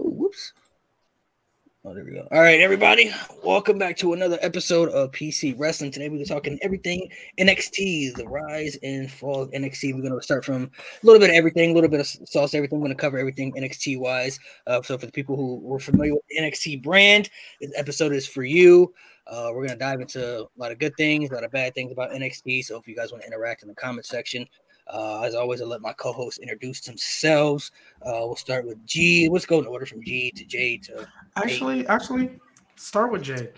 Oh, whoops. Oh, there we go. All right, everybody. Welcome back to another episode of PC Wrestling. Today we're talking everything NXT, the rise and fall of NXT. We're going to start from a little bit of everything, a little bit of sauce, everything. We're going to cover everything NXT wise. Uh, so for the people who were familiar with the NXT brand, this episode is for you. Uh, we're going to dive into a lot of good things, a lot of bad things about NXT. So if you guys want to interact in the comment section, uh, as always, I'll let my co-hosts introduce themselves. Uh, we'll start with G. Let's go in order from G to J to. Actually, actually, start with Jade.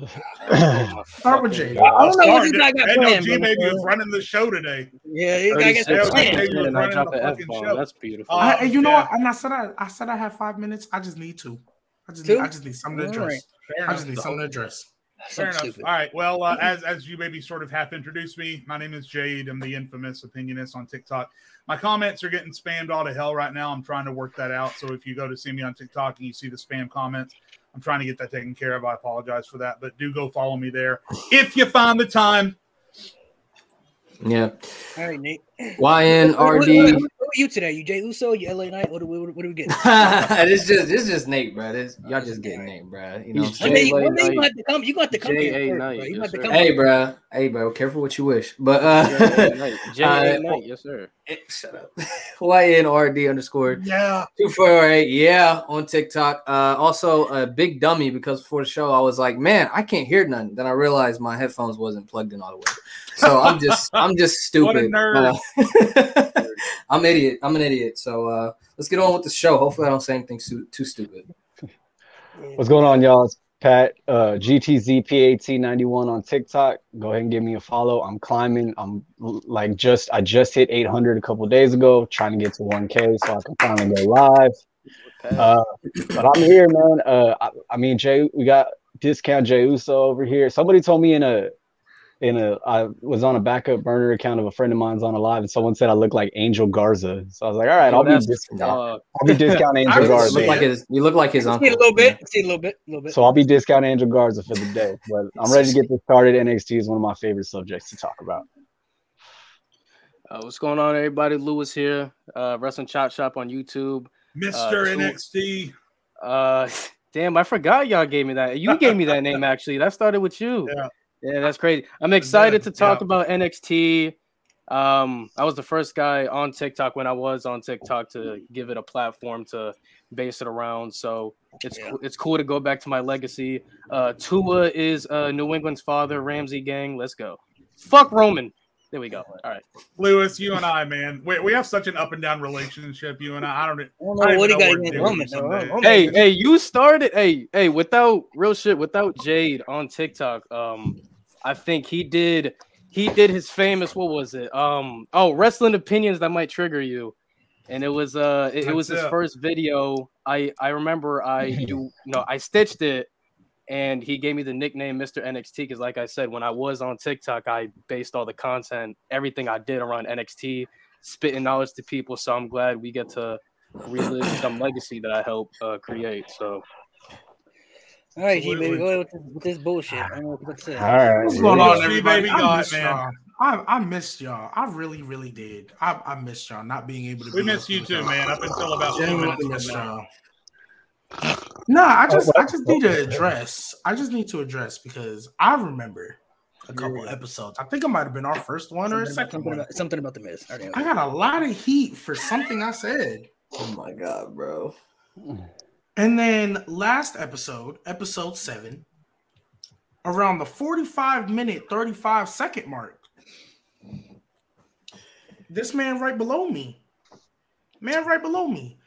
Oh, Start with Jade. I don't know what this guy got I know planned, G bro. Baby was running the show today. Yeah, this guy got 36 some planned. seconds They were in, I running drop the an F bomb. That's beautiful. Uh, I, you know yeah. what? And I said I, I said I have five minutes. I just need to. I just need, I just need something to All address. Fair I just need something to address. Fair Something enough. stupid. All right. Well, uh, as as you maybe sort of half introduced me, my name is Jade. I'm the infamous opinionist on TikTok. My comments are getting spammed all to hell right now. I'm trying to work that out. So if you go to see me on TikTok and you see the spam comments, I'm trying to get that taken care of. I apologize for that, but do go follow me there if you find the time. Yeah. All right, Nate. What, what, YNRD. What, what are you today? You Jey Uso? You LA Knight? What do we, what do we get? this just this just Nate, bro. This, y'all just getting Nate, bro. You know what I'm saying? mean, one day you got to come. You got to come J.A. here first, Knight, bro. You yes, to come. Hey, bro. Hey, bro. Careful what you wish. But uh, J.A. Uh, Knight, yes, sir. shut up. YNRD underscore Yeah. two four eight. Yeah, on TikTok. Uh, also a big dummy because before the show I was like, man, I can't hear nothing. Then I realized my headphones wasn't plugged in all the way. So I'm just I'm just What a stupid. nerd. Uh, I'm idiot. I'm an idiot. So uh, let's get on with the show. Hopefully I don't say anything too, too stupid. What's going on, y'all? It's Pat, uh, GTZPAT91 on TikTok. Go ahead and give me a follow. I'm climbing. I'm like just, I just hit 800 a couple days ago, trying to get to 1K so I can finally go live. Uh, but I'm here, man. Uh, I, I mean, Jay, we got discount Jey Uso over here. Somebody told me in a, in a, I was on a backup burner account of a friend of mine's on a live, and someone said I look like Angel Garza. So I was like, all right, I'll be That's- discount. uh, I'll be discount Angel I you was Garza. look like his you look like his See uncle. it a little bit. See a little bit. A little bit. So I'll be discount Angel Garza for the day. But I'm ready to get this started. NXT is one of my favorite subjects to talk about. Uh, what's going on, everybody? Lewis here, uh, Wrestling Chop Shop on YouTube. Mr. two- NXT. Uh, damn, I forgot y'all gave me that. You gave me that name actually. That started with you. Yeah. Yeah, that's crazy. I'm excited to talk yeah. about NXT. Um, I was the first guy on TikTok when I was on TikTok to give it a platform to base it around. So it's Yeah. cool it's cool to go back to my legacy. Uh, Tua is uh, New England's father. Ramsey gang, let's go. Fuck Roman. There we go. All right. Lewis, you and I, man, we, we have such an up and down relationship. You and I, I don't. I don't I know what he even know got what against to do Roman, with though. Roman- hey, hey, you started. Hey, hey, without real shit, without Jade on TikTok, um, I think he did. He did his famous. What was it? Um, oh, wrestling opinions that might trigger you, and it was uh, it, it was his first video. I I remember I do no, I stitched it, and he gave me the nickname Mr. NXT because, like I said, when I was on TikTok, I based all the content, everything I did around NXT, spitting knowledge to people. So I'm glad we get to relive some legacy that I helped uh, create. So All right, G baby, Absolutely. go ahead with this, with this bullshit. I don't know what to say. All right. What's going on, G everybody? baby I got, missed man. y'all. I, I missed y'all. I really, really did. I, I missed y'all not being able to. We be miss you too, man. Up until about two Genuinely minutes missed from y'all. Nah, I just I just need to address. I just need to address because I remember a couple Yeah. episodes. I think it might have been our first one or a Something about, second something, one. about, something about the Miz. All right, I got a lot of heat for something I said. Oh my god, bro. And then last episode, episode seven, around the 45 minute, 35 second mark, this man right below me, man right below me,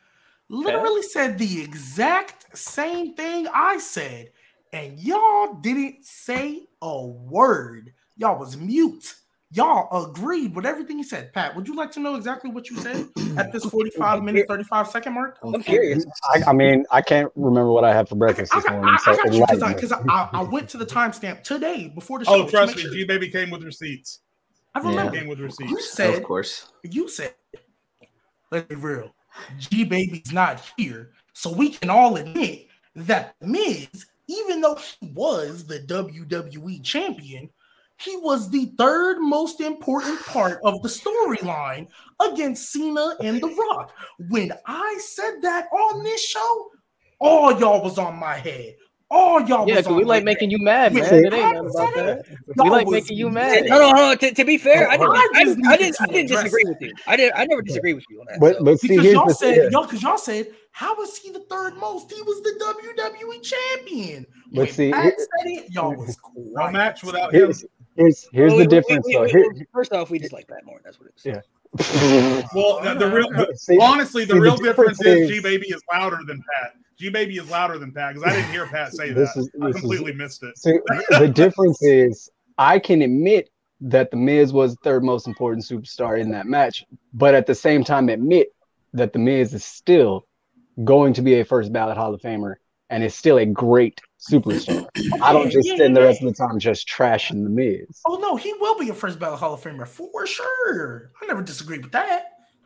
literally said the exact same thing I said. And y'all didn't say a word. Y'all was mute. Y'all agreed with everything he said. Pat, would you like to know exactly what you said at this 45 minute, 35 second mark? I'm curious. I, I mean, I can't remember what I had for breakfast I this got, morning. I, So I got you because I, I, I went to the timestamp today before the oh, show. Oh, trust me, sure. G Baby came with receipts. I remember Came with receipts. you receipts. Of course. you said let's be real. G Baby's not here, so we can all admit that Miz, even though he was the WWE champion, he was the third most important part of the storyline against Cena and The Rock. When I said that on this show, All y'all was on my head. All y'all Yeah, was 'cause on we my like making you mad, man. It ain't about that. We like making you mad. mad. No, no, no. To, to be fair, I didn't, I I, just didn't, I didn't, I didn't disagree with you. I didn't. I never disagree with you on that. But so. but see Because y'all said thing. y'all because y'all said how was he the third most? He was the WWE champion. But when see, Pat said it, y'all was No quiet. match without him. Here's here's, here's Well, the we- we- difference we- though. we- Here, first off, we just like Pat more. That's what it is. Yeah. Well, the, the real, See- honestly, the see, the real difference, difference is is- G Baby is louder than Pat. G Baby is louder than Pat because I didn't hear Pat say This that. is- I this is- completely missed it. See, the difference is I can admit that the Miz was the third most important superstar in that match, but at the same time admit that the Miz is still going to be a first ballot Hall of Famer and is still a great superstar. I don't just yeah, spend the yeah. rest of the time just trashing the Miz. Oh no, he will be a first ballot Hall of Famer for sure. I never disagree with that.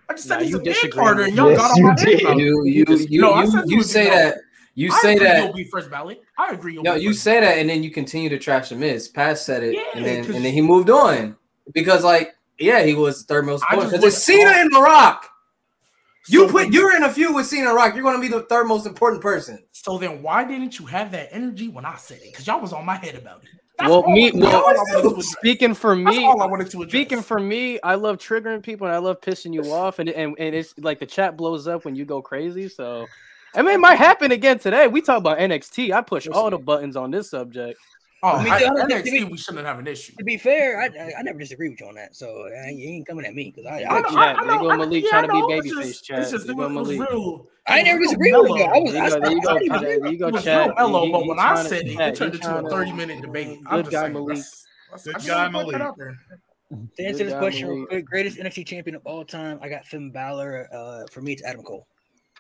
I just said Nah, he's a mid disagree carder, with and y'all Yes, got on you my head did. about it. You you you No, I you, said you you say that you I say agree that He'll be first ballot. I agree. He'll No, be you first say that, and then you continue to trash the Miz. Pat said it, Yeah, and then 'cause- and then he moved on because, like, yeah, he was third most I important. just Because it's Cena and The Rock. You So put you're in a feud with Cena and Rock. You're going to be the third most important person. So then, why didn't you have that energy when I said it? Because y'all was on my head about it. That's Well, me- well, all I wanted to address. Speaking for That's me, all I wanted to address. Speaking for me, I love triggering people and I love pissing you off, and and, and it's like the chat blows up when you go crazy. So, I mean, it might happen again today. We talk about NXT. I push all the buttons on this subject. Oh, I mean, I, to be honest, to NXT, be- we shouldn't have an issue. To be fair, I, I, I never disagree with you on that. So uh, you ain't coming at me because I, I I, know- Chat, I- I there know- go Malik yeah, trying to be know, it's babyface, just- chat. It's just it go was, Malik. real. I never disagree with you. I was, There I, you go, there you go, I, There you go, It was chat. real mellow, but when I said it, it turned into a 30 minute debate. I'm Good just guy, Malik. let's- let's- Good guy, wanna Malik. to answer this question real Malik. quick, greatest NXT champion of all time, I got Finn Balor. Uh, for me, it's Adam Cole.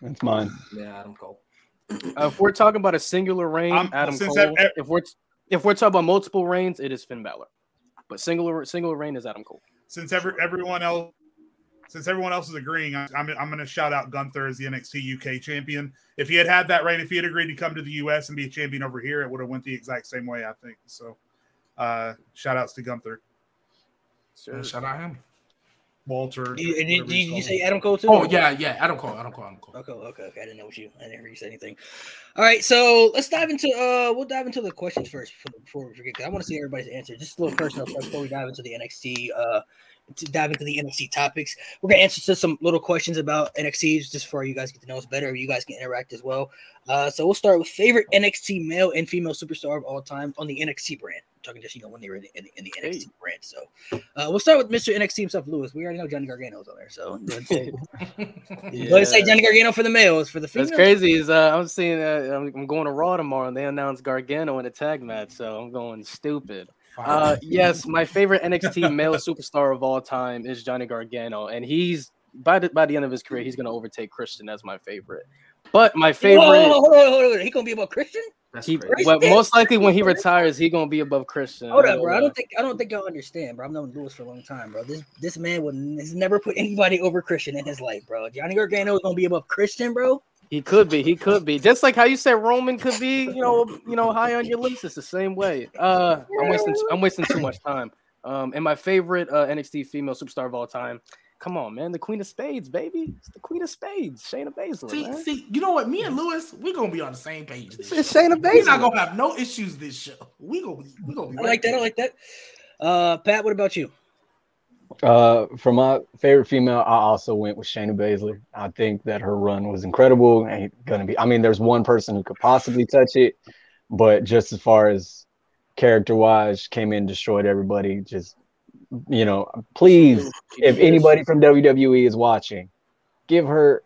That's mine. Yeah, Adam Cole. Uh, if we're talking about a singular reign, Um, Adam since Cole. that- if we're if we're talking about multiple reigns, it is Finn Balor. But single single reign is Adam Cole. Since every, everyone else, since everyone else is agreeing, I'm, I'm, I'm going to shout out Gunther as the NXT UK champion. If he had had that reign, if he had agreed to come to the US and be a champion over here, it would have went the exact same way, I think. So, uh, shout outs to Gunther, Yeah, Shout out him. Walter. You, did, did you say Adam Cole too? Oh yeah, yeah. Adam Cole. Adam Cole. Adam Cole. Okay, okay, okay. I didn't know what you. I didn't hear you say anything. All right, so let's dive into. Uh, we'll dive into the questions first before, before we forget. I want to see everybody's answer. Just a little personal stuff before we dive into the NXT. Uh, to dive into the NXT topics, we're gonna answer to some little questions about NXT just for you guys get to know us better. You guys can interact as well. Uh, so we'll start with favorite NXT male and female superstar of all time on the NXT brand. I'm talking just you know when they were in the, in the, in the NXT Hey. brand. So uh, we'll start with Mr. NXT himself, Lewis. We already know Johnny Gargano's on there, so let's say, let's say Johnny Gargano for the males. For the females, That's crazy. Is uh, I'm seeing uh, I'm, I'm going to Raw tomorrow, and they announced Gargano in a tag match, so I'm going stupid. Uh, yes, my favorite NXT male superstar of all time is Johnny Gargano, and he's by the by the end of his career, he's gonna overtake Christian as my favorite. But my favorite, Hold on, hold on, hold on. He gonna be about Christian? That's he, well, most likely when he retires, he gonna be above Christian. Hold I up, don't bro. I don't think I don't think y'all understand, bro. I've known Lewis for a long time, bro. This this man would has never put anybody over Christian in his life, bro. Johnny Gargano is gonna be above Christian, bro. He could be. He could be. Just like how you said Roman could be, you know, you know, high on your list. It's the same way. Uh, I'm wasting. I'm wasting too much time. Um, and my favorite uh, NXT female superstar of all time. Come on, man, the Queen of Spades, baby. It's the Queen of Spades, Shayna Baszler. See, man. see, you know what? Me and Lewis, we're gonna be on the same page. This It's show. Shayna We're not gonna have no issues this show. We gonna be, we gonna be. I right like that. I like that. Uh, Pat, what about you? Uh, for my favorite female, I also went with Shayna Baszler. I think that her run was incredible. Ain't gonna be. I mean, there's one person who could possibly touch it, but just as far as character wise, came in, destroyed everybody. Just you know, please, if anybody from WWE is watching, give her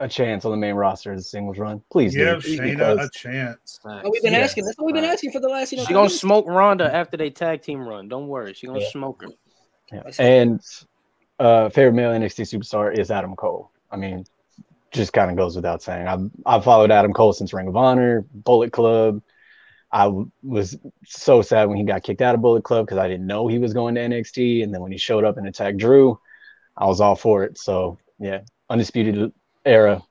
a chance on the main roster as a singles run. Please Give do. Shayna because- a chance. Oh, we've been Yeah. asking. That's what we've been asking for the last, you know. She gonna five smoke Ronda after they tag team run. Don't worry, she gonna Yeah. smoke her. Yeah. And uh, favorite male NXT superstar is Adam Cole. I mean, just kind of goes without saying. I've I've followed Adam Cole since Ring of Honor, Bullet Club. I was so sad when he got kicked out of Bullet Club because I didn't know he was going to NXT, and then when he showed up and attacked Drew, I was all for it. So yeah, undisputed era.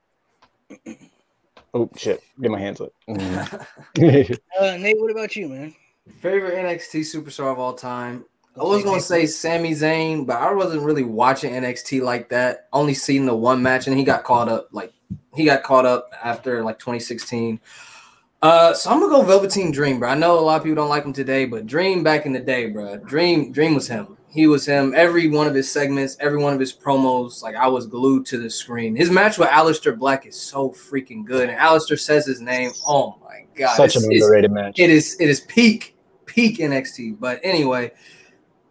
Oh shit! Get my hands up. Mm. Uh, Nate, what about you, man? Favorite NXT superstar of all time. I was gonna say Sami Zayn, but I wasn't really watching NXT like that. Only seen the one match, and he got caught up like he got caught up after like 2016. Uh, so I'm gonna go Velveteen Dream, bro. I know a lot of people don't like him today, but Dream back in the day, bro. Dream, Dream was him. He was him. Every one of his segments, every one of his promos, like I was glued to the screen. His match with Aleister Black is so freaking good, and Aleister says his name. Oh my god, Such It's- an underrated match. it is it is peak peak NXT. But anyway,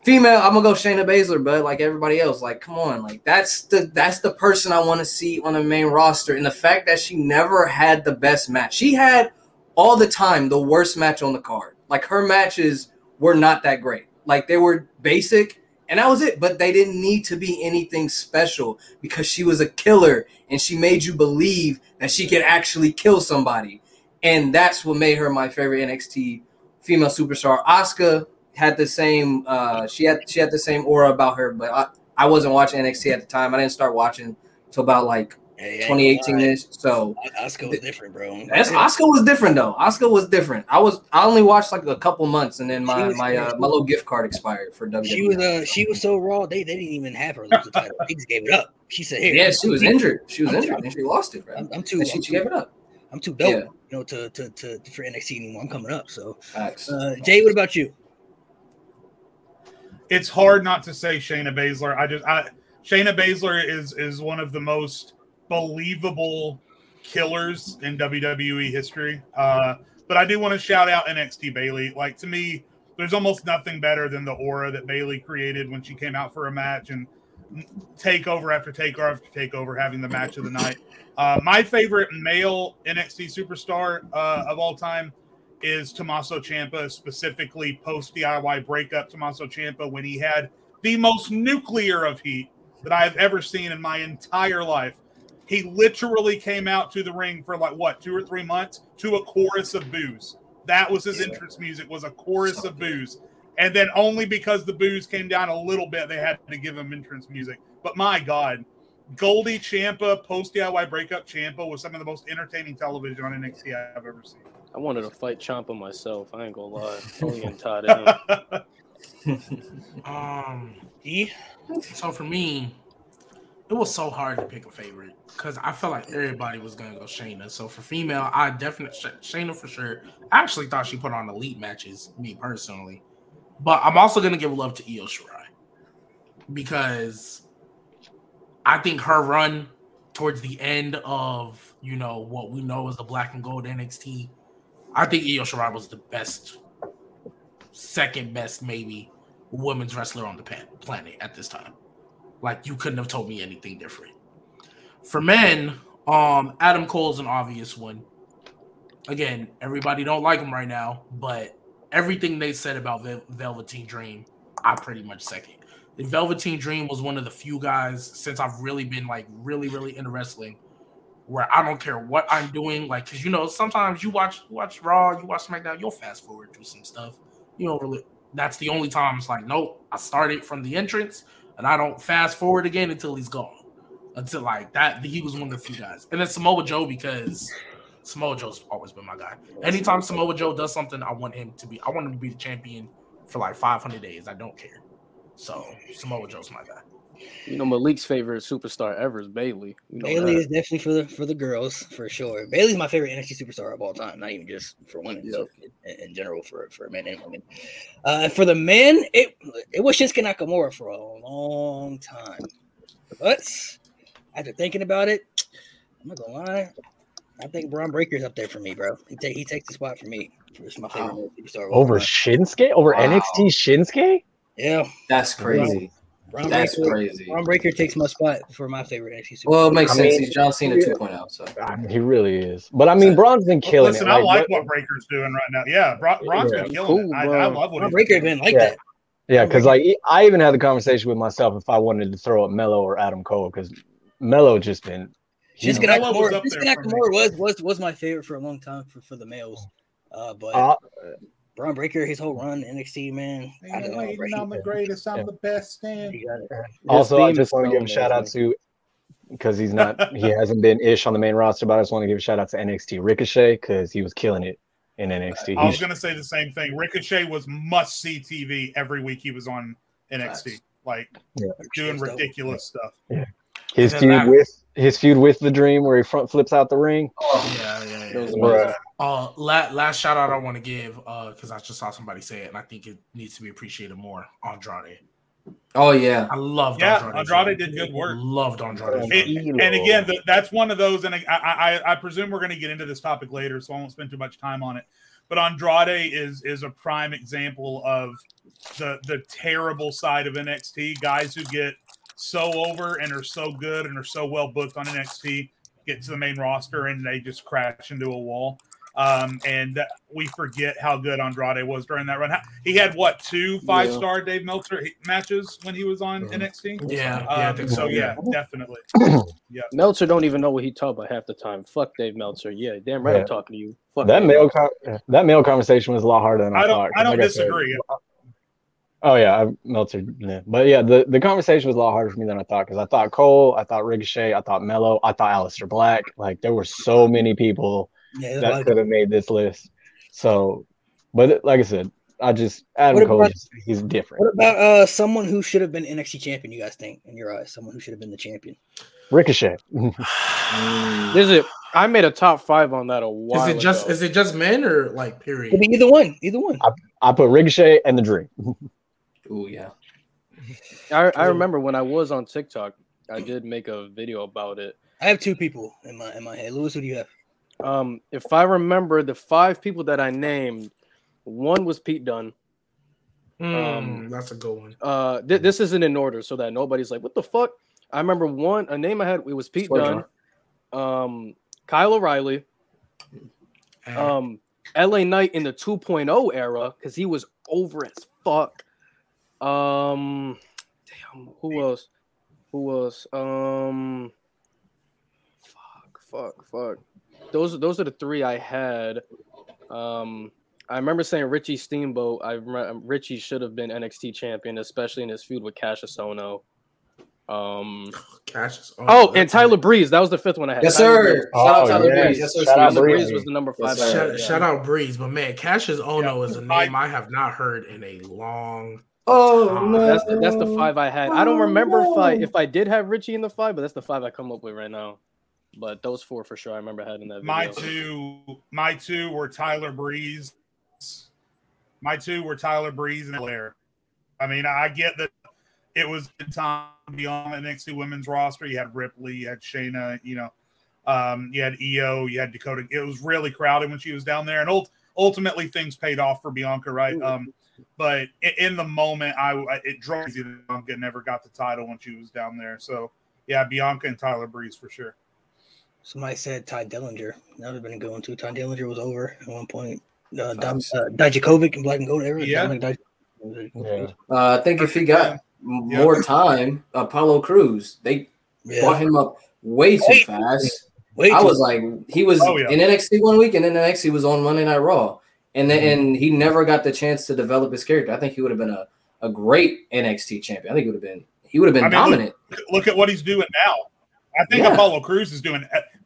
female, I'm gonna go Shayna Baszler, but like everybody else, like come on, like that's the that's the person I want to see on the main roster. And the fact that she never had the best match, she had all the time the worst match on the card. Like her matches were not that great. Like they were basic. And that was it, but they didn't need to be anything special because she was a killer and she made you believe that she could actually kill somebody. And that's what made her my favorite NXT female superstar. Asuka had the same uh she had she had the same aura about her, but I, I wasn't watching NXT at the time. I didn't start watching until about like Hey, 2018 ish. So Asuka was different, bro. that's Asuka was different though. Asuka was different. I was I only watched like a couple months and then my was- my uh, my little gift card expired for WWE. She was uh she was so raw they, they didn't even have her lose the title. They just gave it up. She said, "Here, yeah, she was injured. She was I'm- injured and she lost it, bro. I'm, I'm too, And she, I'm she too, gave it up. I'm too dope, Yeah. you know, to, to to for NXT anymore. I'm coming up. So, uh, Jay, what about you? It's hard not to say Shayna Baszler. I just I Shayna Baszler is is one of the most believable killers in WWE history. Uh, but I do want to shout out NXT Bayley. Like to me, there's almost nothing better than the aura that Bayley created when she came out for a match and takeover after takeover after takeover, having the match of the night. Uh, my favorite male NXT superstar uh, of all time is Tommaso Ciampa specifically post DIY breakup. Tommaso Ciampa when he had the most nuclear of heat that I have ever seen in my entire life. He literally came out to the ring for like what two or three months to a chorus of booze. That was his Yeah. entrance music was a chorus of booze, and then only because the booze came down a little bit, they had to give him entrance music. But my God, Goldie Ciampa post DIY breakup Ciampa was some of the most entertaining television on NXT I've ever seen. I wanted to fight Ciampa myself. I ain't gonna lie. Only getting tied in. Um, E? so for me, it was so hard to pick a favorite because I felt like everybody was gonna go Shayna. So for female, I definitely Sh- Shayna for sure. I actually thought she put on elite matches, me personally, but I'm also gonna give love to Io Shirai because I think her run towards the end of you know what we know as the black and gold NXT, I think Io Shirai was the best, second best maybe women's wrestler on the planet at this time. Like you couldn't have told me anything different. For men, um, Adam Cole's an obvious one. Again, everybody don't like him right now, but everything they said about Vel- Velveteen Dream, I pretty much second. Velveteen Dream was one of the few guys since I've really been like really, really into wrestling, where I don't care what I'm doing, like because you know sometimes you watch watch Raw, you watch SmackDown, you'll fast forward through some stuff. You don't really. That's the only time it's like, nope, I started from the entrance and I don't fast forward again until he's gone. Until like that, he was one of the few guys. And then Samoa Joe because Samoa Joe's always been my guy. Anytime Samoa Joe does something, I want him to be. I want him to be the champion for like 500 days. I don't care. So Samoa Joe's my guy. You know, Malik's favorite superstar ever is Bayley. You know Bayley that. is definitely for the for the girls for sure. Bayley's my favorite NXT superstar of all time, not even just for women, Yep. so in, in general for for men and women. Uh, for the men, it it was Shinsuke Nakamura for a long time, but after thinking about it, I'm not gonna lie. I think Bron Breakker's up there for me, bro. He take he takes the spot for me. It's my favorite Wow. superstar Over time. Shinsuke? Over Wow. NXT Shinsuke? Yeah, That's crazy. Bron That's Breakker. crazy. Bron Breakker takes my spot for my favorite NXT superstar. Well, it makes I sense. mean- He's John Cena Yeah. 2.0. So I mean, he really is. But I mean, Bron's been killing Listen, it. I like what- what Breakker's doing right now. Yeah, Bra- Bron's Yeah. been killing Cool, it. I. I love what Bron he's Breakker doing. been like Yeah. that. Yeah, because like I even had the conversation with myself if I wanted to throw up Melo or Adam Cole because Melo just been. he's- Shinsuke Melo was Nakamura, up Shinsuke there for me. Was, was was my favorite for a long time for, for the males. Uh, but Uh, Bron Breakker, his whole run NXT, man. I don't know, bro. He- I'm the greatest. I'm Yeah. the best. Stand. he got it. also, I just want to is give a shout out to because he's not he hasn't been ish on the main roster, but I just want to give a shout out to NXT Ricochet because he was killing it in NXT. I was He's- going to say the same thing. Ricochet was must see TV every week he was on NXT, Facts. like Yeah. doing Ricochet's dope. ridiculous stuff. his And feud with his feud with the Dream where he front flips out the ring. Oh, yeah, yeah, yeah. Those amazing. Uh, la- last shout out I want to give, uh, because I just saw somebody say it, and I think it needs to be appreciated more. Andrade, Oh yeah. I loved Yeah, Andrade. Andrade did good work. Loved Andrade. It- and again, th- that's one of those, and I, I, I presume we're going to get into this topic later, so I won't spend too much time on it. But Andrade is is a prime example of the the terrible side of NXT. Guys who get so over and are so good and are so well booked on NXT get to the main roster and they just crash into a wall. Um, and we forget how good Andrade was during that run. He had what two five star Dave Meltzer matches when he was on NXT. yeah, yeah, I Um, think so so. yeah, definitely. Yeah, Meltzer don't even know what he talk about half the time. Fuck Dave Meltzer. Yeah, damn right Yeah. I'm talking to you. Fuck That Dave male con- that male conversation was a lot harder than I, I don't. thought. 'cause I don't like said- disagree. Oh yeah, I Meltzer. Yeah. But yeah, the, the conversation was a lot harder for me than I thought because I thought Cole, I thought Ricochet, I thought Melo, I thought Aleister Black. Like there were so many people Yeah, that lot could have made this list. So, but like I said, I just Adam What Cole, about- just, he's different. What about uh someone who should have been NXT champion? You guys think, in your eyes, someone who should have been the champion? Ricochet. Is it? I made a top five on that a while. Is it just ago. is it just men or like Could period? be either one. Either one. I put Ricochet and the Dream. Ooh yeah. I, I remember when I was on TikTok, I did make a video about it. I have two people in my in my head. Lewis, who do you have? Um, if I remember the five people that I named, one was Pete Dunne. Mm, that's a good one. Uh, th- this isn't in order so that nobody's like, "What the fuck?" I remember one a name I had. It was Pete Swear Dunne, um, Kyle O'Reilly, um, LA Knight in the 2.0 era because he was over as fuck. Um, damn, who else? Who else? Um, fuck, fuck, fuck. Those those are the three I had. Um, I remember saying Richie Steamboat. I remember Richie should have been NXT champion, especially in his feud with Kassius Ohno. Um, Kassius. oh, and that's- Tyler Breeze. That was the fifth one I had. Yes, Tyler Breeze. sir. Shout out Oh, Tyler yes. Breeze. Yes, sir. Shout out Tyler Breeze. Breeze was the number five. sir. I had, Shout, yeah. shout out Breeze, but man, Kassius Ohno Yeah. is a name I have not heard in a long. Oh no. That's the, that's the five I had. I don't remember if I if I did have Richie in the five, but that's the five I come up with right now. But those four for sure, I remember having that. My two, my two were Tyler Breeze. My two were Tyler Breeze and Belair. I mean, I get that it was the time to be on the NXT women's roster. You had Ripley, you had Shayna, you know, um, you had Io, you had Dakota. It was really crowded when she was down there, and ult- ultimately things paid off for Bianca, right? Um, but in the moment, I I- it drove me that Bianca never got the title when she was down there. So yeah, Bianca and Tyler Breeze for sure. Somebody said Tye Dillinger. That would have been going to. Tye Dillinger was over at one point. Uh, Dom, uh, Dijakovic and Black and Gold era. Yeah. Dij- Yeah. Uh, I think if he got Yeah. more time, Apollo Crews, they Yeah. brought him up way too Wait. fast. Wait, I was like, he was Oh, yeah. in NXT one week, and then the next he was on Monday Night Raw, and then mm-hmm. and he never got the chance to develop his character. I think he would have been a, a great NXT champion. I think he would have been he would have been I mean, dominant. look at what he's doing now. I think Yeah. Apollo Crews is doing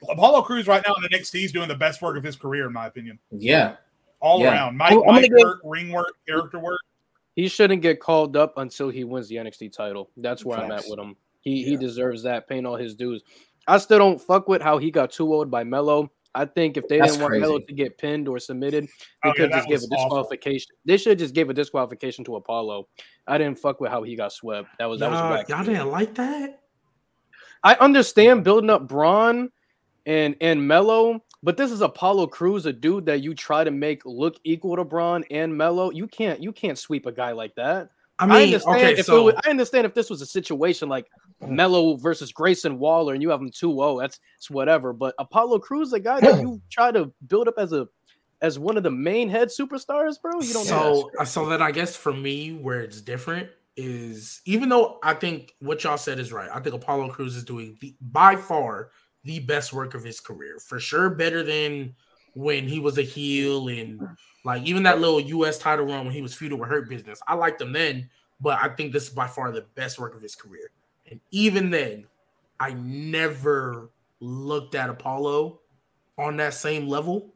Apollo Crews right now in NXT is doing the best work of his career, in my opinion, yeah, all Yeah. around. Mic, I'm- I'm mic gonna go- work, ring work, character work. He shouldn't get called up until he wins the NXT title. That's where I'm at with him. He he deserves that, paying all his dues. I still don't fuck with how he got too old by Melo. I think if they That's didn't want Melo crazy. to get pinned or submitted, Oh, they yeah, could that just give a was awful. disqualification. They should just give a disqualification to Apollo. I didn't fuck with how he got swept. That was that was Y'all, y'all didn't like that? I understand building up Bron and and Melo, but this is Apollo Crews, a dude that you try to make look equal to Bron and Melo. You can't you can't sweep a guy like that. I I, mean, understand okay, if so was, I understand if this was a situation like Melo versus Grayson Waller and you have him 2-0, that's it's whatever. But Apollo Crews, a guy that you try to build up as a as one of the main head superstars, bro. You don't so so then I guess for me where it's different is even though I think what y'all said is right. I think Apollo Crews is doing the, by far the best work of his career. For sure better than when he was a heel and like even that little US title run when he was feuding with Hurt Business. I liked him then, but I think this is by far the best work of his career. And even then, I never looked at Apollo on that same level.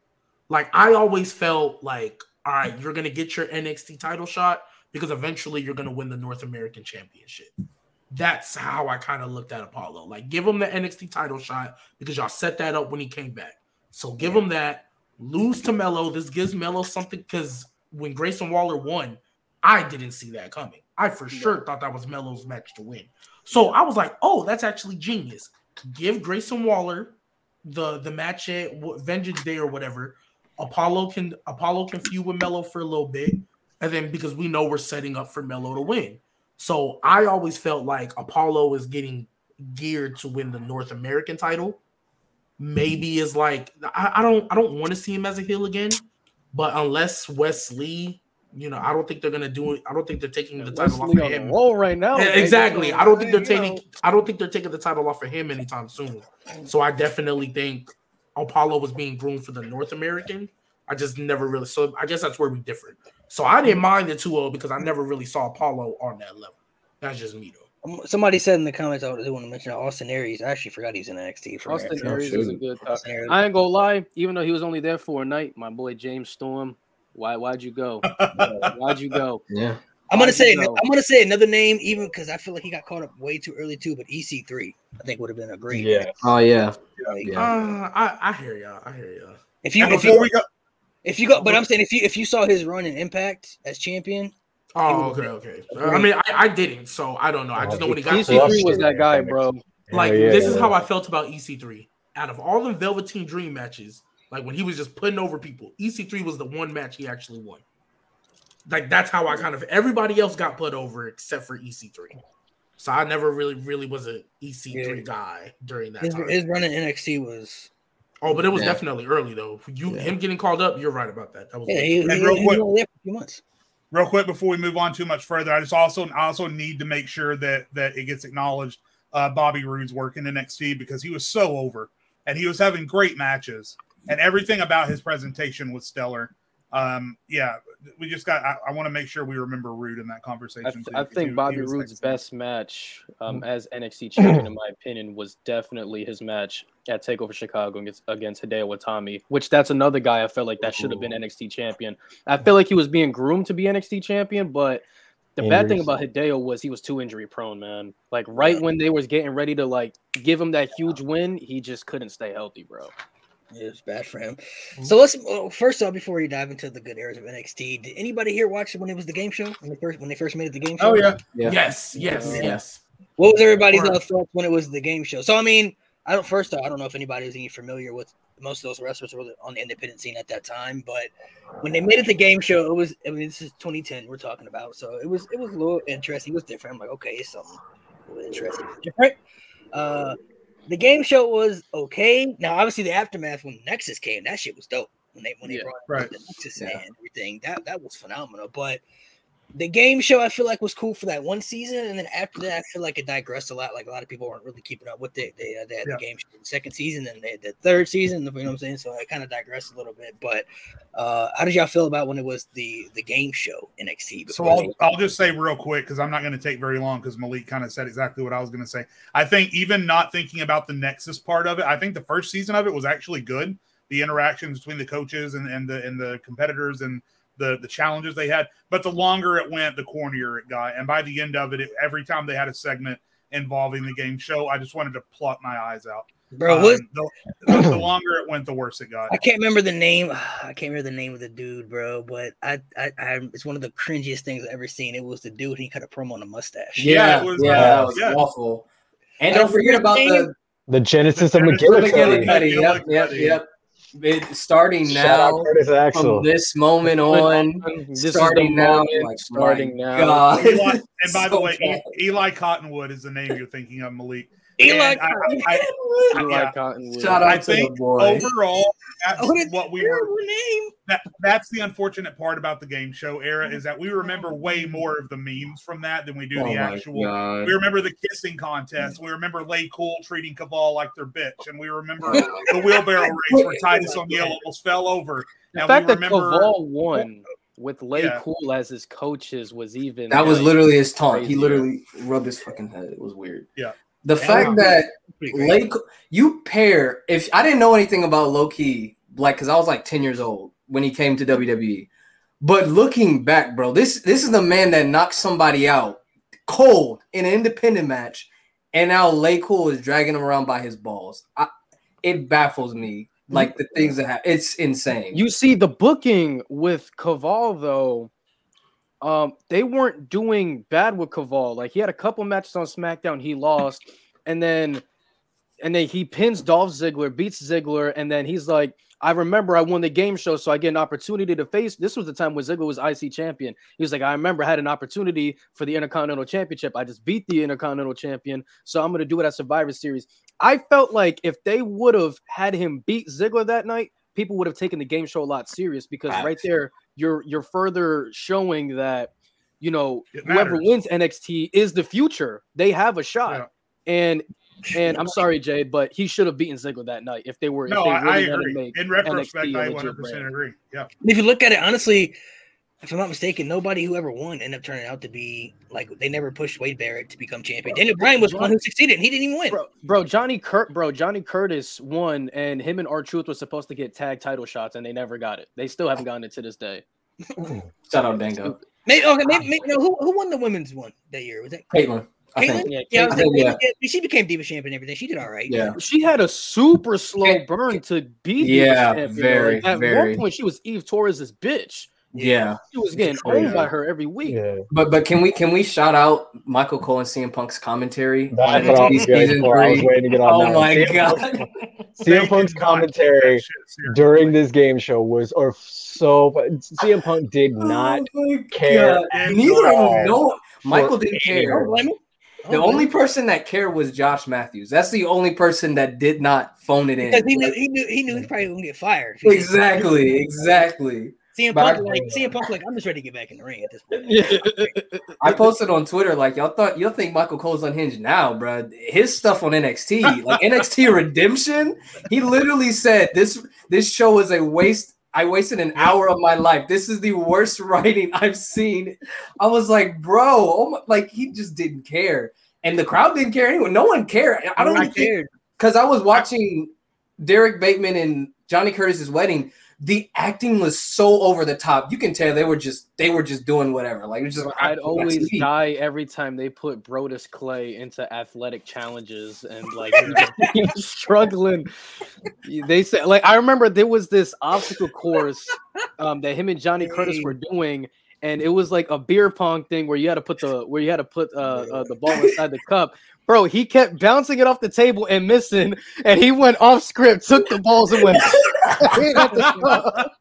Like I always felt like, all right, you're gonna get your NXT title shot because eventually you're gonna win the North American Championship. That's how I kind of looked at Apollo. Like, give him the NXT title shot because y'all set that up when he came back. So give him that. Lose to Melo. This gives Melo something because when Grayson Waller won, I didn't see that coming. I for sure thought that was Melo's match to win. So I was like, oh, that's actually genius. Give Grayson Waller the the match at Vengeance Day or whatever. Apollo can Apollo can feud with Melo for a little bit, and then because we know we're setting up for Melo to win. So I always felt like Apollo is getting geared to win the North American title. Maybe is like I, I don't I don't want to see him as a heel again, but unless Wes Lee, you know, I don't think they're gonna do it. I don't think they're taking the title off Wes Lee of him. roll right now. Yeah, exactly. I don't think they're You know. taking. I don't think they're taking the title off of him anytime soon. So I definitely think Apollo was being groomed for the North American. I just never really. So I guess that's where we differ. So I didn't mind the 2-0 because I never really saw Apollo on that level. That's just me though. Um, Somebody said in the comments, I do want to mention Austin Aries. I actually forgot he's in NXT for Austin Aries is a good top. I ain't gonna lie, even though he was only there for a night, my boy James Storm. Why? Why'd you go? Why'd you go? Yeah. I'm gonna Why'd say go? I'm gonna say another name, even because I feel like he got caught up way too early too. But EC3, I think would have been a great. Yeah. Oh yeah. Like, Yeah. Uh, I I hear y'all. I hear y'all. If you And if before you, we go, if you go, but I'm saying if you if you saw his run in Impact as champion, Oh, He okay, was- okay. I mean, I, I didn't, so I don't know. I just know when he got EC3 was that guy, bro. Like Hell yeah, this is how I felt about EC3. Out of all the Velveteen Dream matches, like when he was just putting over people, EC3 was the one match he actually won. Like that's how I kind of everybody else got put over except for EC3. So I never really, really was an EC3 Yeah. guy during that his, time. his run in NXT was oh, but it was Yeah. definitely early though. You Yeah. him getting called up, you're right about that. That was yeah. He, he, real he quick- only there for a few months. real quick before we move on too much further, I just also I also need to make sure that that it gets acknowledged. Uh, Bobby Roode's work in NXT because he was so over and he was having great matches and everything about his presentation was stellar. Um, yeah, we just got. I, I want to make sure we remember Roode in that conversation. I, th- I think he- Bobby he Roode's best match um, as NXT champion, in my opinion, was definitely his match at Takeover Chicago against, against Hideo Itami. Which that's another guy I felt like that should have been NXT champion. I feel like he was being groomed to be NXT champion, but the bad thing about Hideo was he was too injury prone, man. Like right when they was getting ready to like give him that huge win, he just couldn't stay healthy, bro. It was bad for him. So let's well, first off, before we dive into the good areas of NXT, did anybody here watch it when it was the game show when they first when they first made it the game show? Oh yeah, Yeah. Yes, yes, Yeah. yes. What was everybody's Or- uh, thoughts when it was the game show? So I mean, I don't first off, I don't know if anybody was any familiar with most of those wrestlers were on the independent scene at that time, but when they made it the game show, it was I mean this is 2010 we're talking about, so it was it was a little interesting. It was different. I'm like, okay, it's something a little interesting, different. Uh, the game show was okay. Now, obviously, the aftermath when Nexus came, that shit was dope. When they when they Yeah, brought right. the Nexus Yeah. and everything, that that was phenomenal. But the game show I feel like was cool for that one season, and then after that, I feel like it digressed a lot. Like a lot of people weren't really keeping up with it. They, uh, they had Yeah. the game show in the second season, and they had the third season. You know what I'm saying? So it kind of digressed a little bit. But uh, how did y'all feel about when it was the the game show NXT? So I'll, they- I'll just say real quick because I'm not going to take very long because Malik kind of said exactly what I was going to say. I think even not thinking about the Nexus part of it, I think the first season of it was actually good. The interactions between the coaches and, and the and the competitors and the the challenges they had. But the longer it went, the cornier it got. And by the end of it, it every time they had a segment involving the game show, I just wanted to pluck my eyes out. bro, Um, what, the, the, the longer it went, the worse it got. I can't remember the name. I can't remember the name of the dude, bro. But I, I, I it's one of the cringiest things I've ever seen. It was the dude. He cut a promo on a mustache. Yeah, Yeah, it was, yeah, uh, that was yeah. awful. And I don't don't forget about the the, The Genesis of The Genesis McGillicuddy. of McGillicuddy. Yep, yep, yep. It, starting Shout now, Axel. from this moment on, This starting now, moment, like, starting now. Eli, and by the way, E- bad. Eli Cottonwood is the name you're thinking of, Malik. Eli, And I, I, Eli yeah. Cottonwood. Shout I out to the boy. overall, that's what is what we your were. name? That, that's the unfortunate part about the game show era is that we remember way more of the memes from that than we do oh the actual. God. We remember the kissing contest. We remember Lay Cool treating Kaval like their bitch, and we remember the wheelbarrow race where Titus O'Neil almost fell over. The And fact we that remember- Kaval won with Lay Yeah. Cool as his coaches was even That was like, literally his taunt. He literally rubbed his fucking head. It was weird. Yeah. The That fact that Lake, you pair. If I didn't know anything about low key, like, because I was like ten years old when he came to WWE, but looking back, bro, this this is the man that knocked somebody out cold in an independent match, and now Lay Cool is dragging him around by his balls. I, it baffles me. Like the things that happen, it's insane. You see the booking with Kaval though. Um, they weren't doing bad with Kaval. Like he had a couple matches on SmackDown, he lost, and then and then he pins Dolph Ziggler, beats Ziggler, and then he's like, I remember I won the game show, so I get an opportunity to face. This was the time when Ziggler was IC champion. He was like, I remember I had an opportunity for the Intercontinental Championship. I just beat the Intercontinental Champion, so I'm to do it at Survivor Series. I felt like if they would have had him beat Ziggler that night, people would have taken the game show a lot serious because right there, you're you're further showing that you know whoever wins NXT is the future. They have a shot, Yeah. and and I'm sorry, Jade, but he should have beaten Ziggler that night if they were. No, if they I, I really wanted to agree. In retrospect, NXT a I 100 percent agree. Yeah, If you look at it honestly, if I'm not mistaken, nobody who ever won ended up turning out to be like they never pushed Wade Barrett to become champion. Daniel Bryan was the one who succeeded, and he didn't even win. Bro, bro, Johnny Kurt, bro, Johnny Curtis won, and him and R Truth were supposed to get tag title shots, and they never got it. They still haven't gotten it to this day. Shout out Dango. Maybe okay, maybe, maybe no. Who, who won the women's one that year? Was that Kaitlyn. I Kaitlyn? Yeah, Yeah, I was Kaitlyn, yeah. yeah, she became Diva champion and everything. She did all right. Yeah. She had a super slow burn to be. Diva Yeah, champion, very, Like, At very. one point, she was Eve Torres's bitch. Yeah. She was getting crazy. owned by her every week. Yeah, But but can we can we shout out Michael Cole and CM Punk's commentary? that's what I was season for. I was waiting to get on Oh that. my CM god. Punk's- CM Punk's did not take commentary that shit seriously. during this game show was or so. CM Punk did oh not Oh care Neither of them. No, Michael didn't I care. blame him. I The don't only him. person that cared was Josh Matthews. That's the only person that did not phone it in. because he knew he knew he knew he probably gonna get fired. If he didn't- Exactly, exactly. CM But I- Punk like CM Punk like I'm just ready to get back in the ring at this point. I posted on Twitter like y'all thought you'll think Michael Cole's unhinged now, bro. His stuff on NXT, like NXT Redemption, he literally said this this show is a waste. I wasted an hour of my life. This is the worst writing I've seen. I was like, bro, oh my, like he just didn't care, and the crowd didn't care anyway. No one cared. I don't I even think cared. because I was watching Derrick Bateman and Johnny Curtis's wedding. The acting was so over the top. You can tell they were just they were just doing whatever. Like it was just I'd always die every time they put Brodus Clay into athletic challenges and like he was- he was struggling. They said like I remember there was this obstacle course um, that him and Johnny Curtis were doing, and it was like a beer pong thing where you had to put the where you had to put uh, uh, the ball inside the cup. Bro, he kept bouncing it off the table and missing, and he went off script, took the balls and went. at the cup.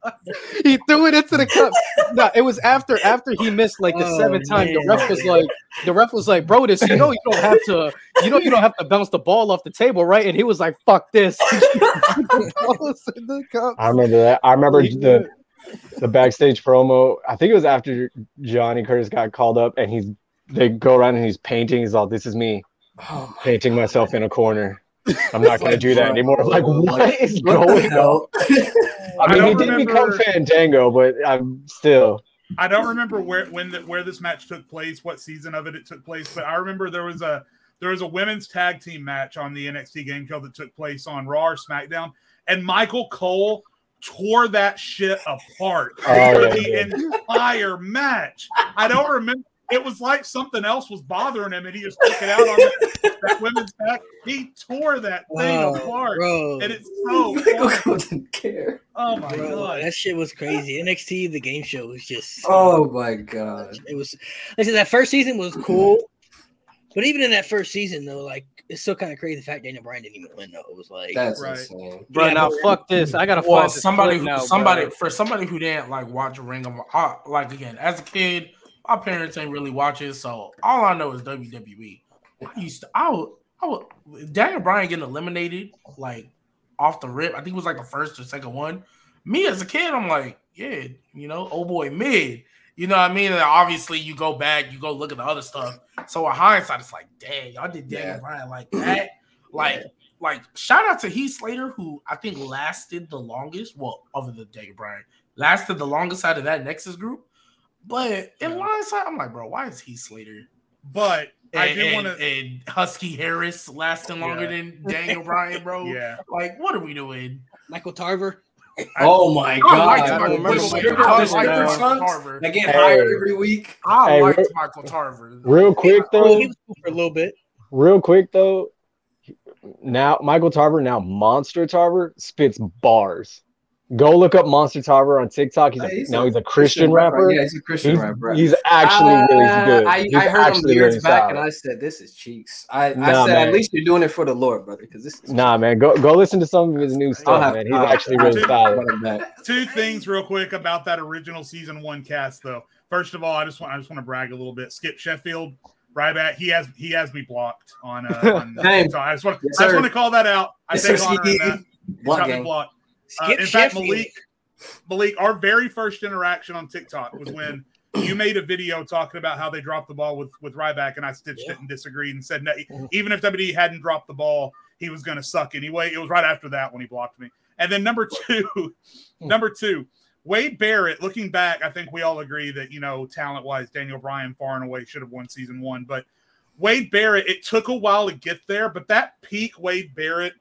he threw it into the cup. No, it was after after he missed like the Oh, seventh time. The ref was like, the ref was like, bro, this you know you don't have to, you know you don't have to bounce the ball off the table, right? And he was like, fuck this. The balls in the cup. I remember that. I remember He the the backstage promo. I think it was after Johnny Curtis got called up, and he's they go around and he's painting. He's all, "This is me Oh my painting myself in a corner. I'm not going to do that anymore." I'm like, what is What going on? hell? I I mean, he don't did become Fandango, but I'm still. I don't remember where when the, where this match took place, what season of it it took place, but I remember there was a there was a women's tag team match on the NXT game show that took place on Raw or SmackDown, and Michael Cole tore that shit apart Oh, for yeah, the yeah. entire match. I don't remember. It was like something else was bothering him, and he just took it out on that, that women's back. He tore that thing Wow, apart, bro. and it's so. Michael. Cole didn't care. Oh my Bro, god! that shit was crazy. NXT, the game show was just. Oh my god. It was. Listen, that first season was cool, but even in that first season, though, like it's still kind of crazy the fact Daniel Bryan didn't even win. Though it was like, That's Right. insane. Bro, Yeah, now but- fuck this. I gotta Well, find this somebody, clip who, now, somebody bro. for somebody who didn't like watch Ring of I, like again as a kid, my parents ain't really watching, so all I know is WWE. I used to, I would, I would, Daniel Bryan getting eliminated like off the rip. I think it was like the first or second one. Me as a kid, I'm like, yeah, you know, oh boy, mid. You know what I mean? And obviously, you go back, you go look at the other stuff. So in hindsight, it's like, dang, y'all did Daniel Yeah. Bryan like that. Like, like shout out to Heath Slater, who I think lasted the longest. Well, other than Daniel Bryan, lasted the longest out of that Nexus group. But in hindsight, I'm like, bro, why is he Slater But I and, do and- want to. and Husky Harris lasting longer Yeah. than Daniel Bryan, bro? Yeah. Like, what are we doing? Michael Tarver. Oh my I god! liked I Michael remember Tarver. Michael I liked. Michael Tarver. They get Hey. hired every week. I Hey, liked real- Michael Tarver. Real quick though, he was cool for a little bit. real quick though. Now Michael Tarver, now Monster Tarver, spits bars. Go look up Monster Tarver on TikTok. He's, a, He's now a he's a Christian rapper. Yeah, he's a Christian He's, rapper. he's actually really Uh, good. I, He's I heard him years really back, solid. and I said, "This is cheeks." I, I said, man. "At least you're doing it for the Lord, brother." Because this is Nah, man, go go listen to some of his new stuff, have- man. He's I'll- actually I'll- really solid. Run him back. Two things real quick about that original season one cast, though. First of all, I just want I just want to brag a little bit. Skip Sheffield, Ryback, he has he has me blocked on. Uh, on so I just want Yes, I just want to call that out. I Yes, take sir, honor in that. He's Blunt got me gang. blocked. Uh, in fact, Malik, Malik, our very first interaction on TikTok was when you made a video talking about how they dropped the ball with with Ryback, and I stitched Yeah. it and disagreed and said that Mm-hmm. even if WD hadn't dropped the ball, he was going to suck anyway. It was right after that when he blocked me. And then number two, Hmm. number two, Wade Barrett. Looking back, I think we all agree that you know talent wise, Daniel Bryan far and away should have won season one, but. Wade Barrett, it took a while to get there, but that peak Wade Barrett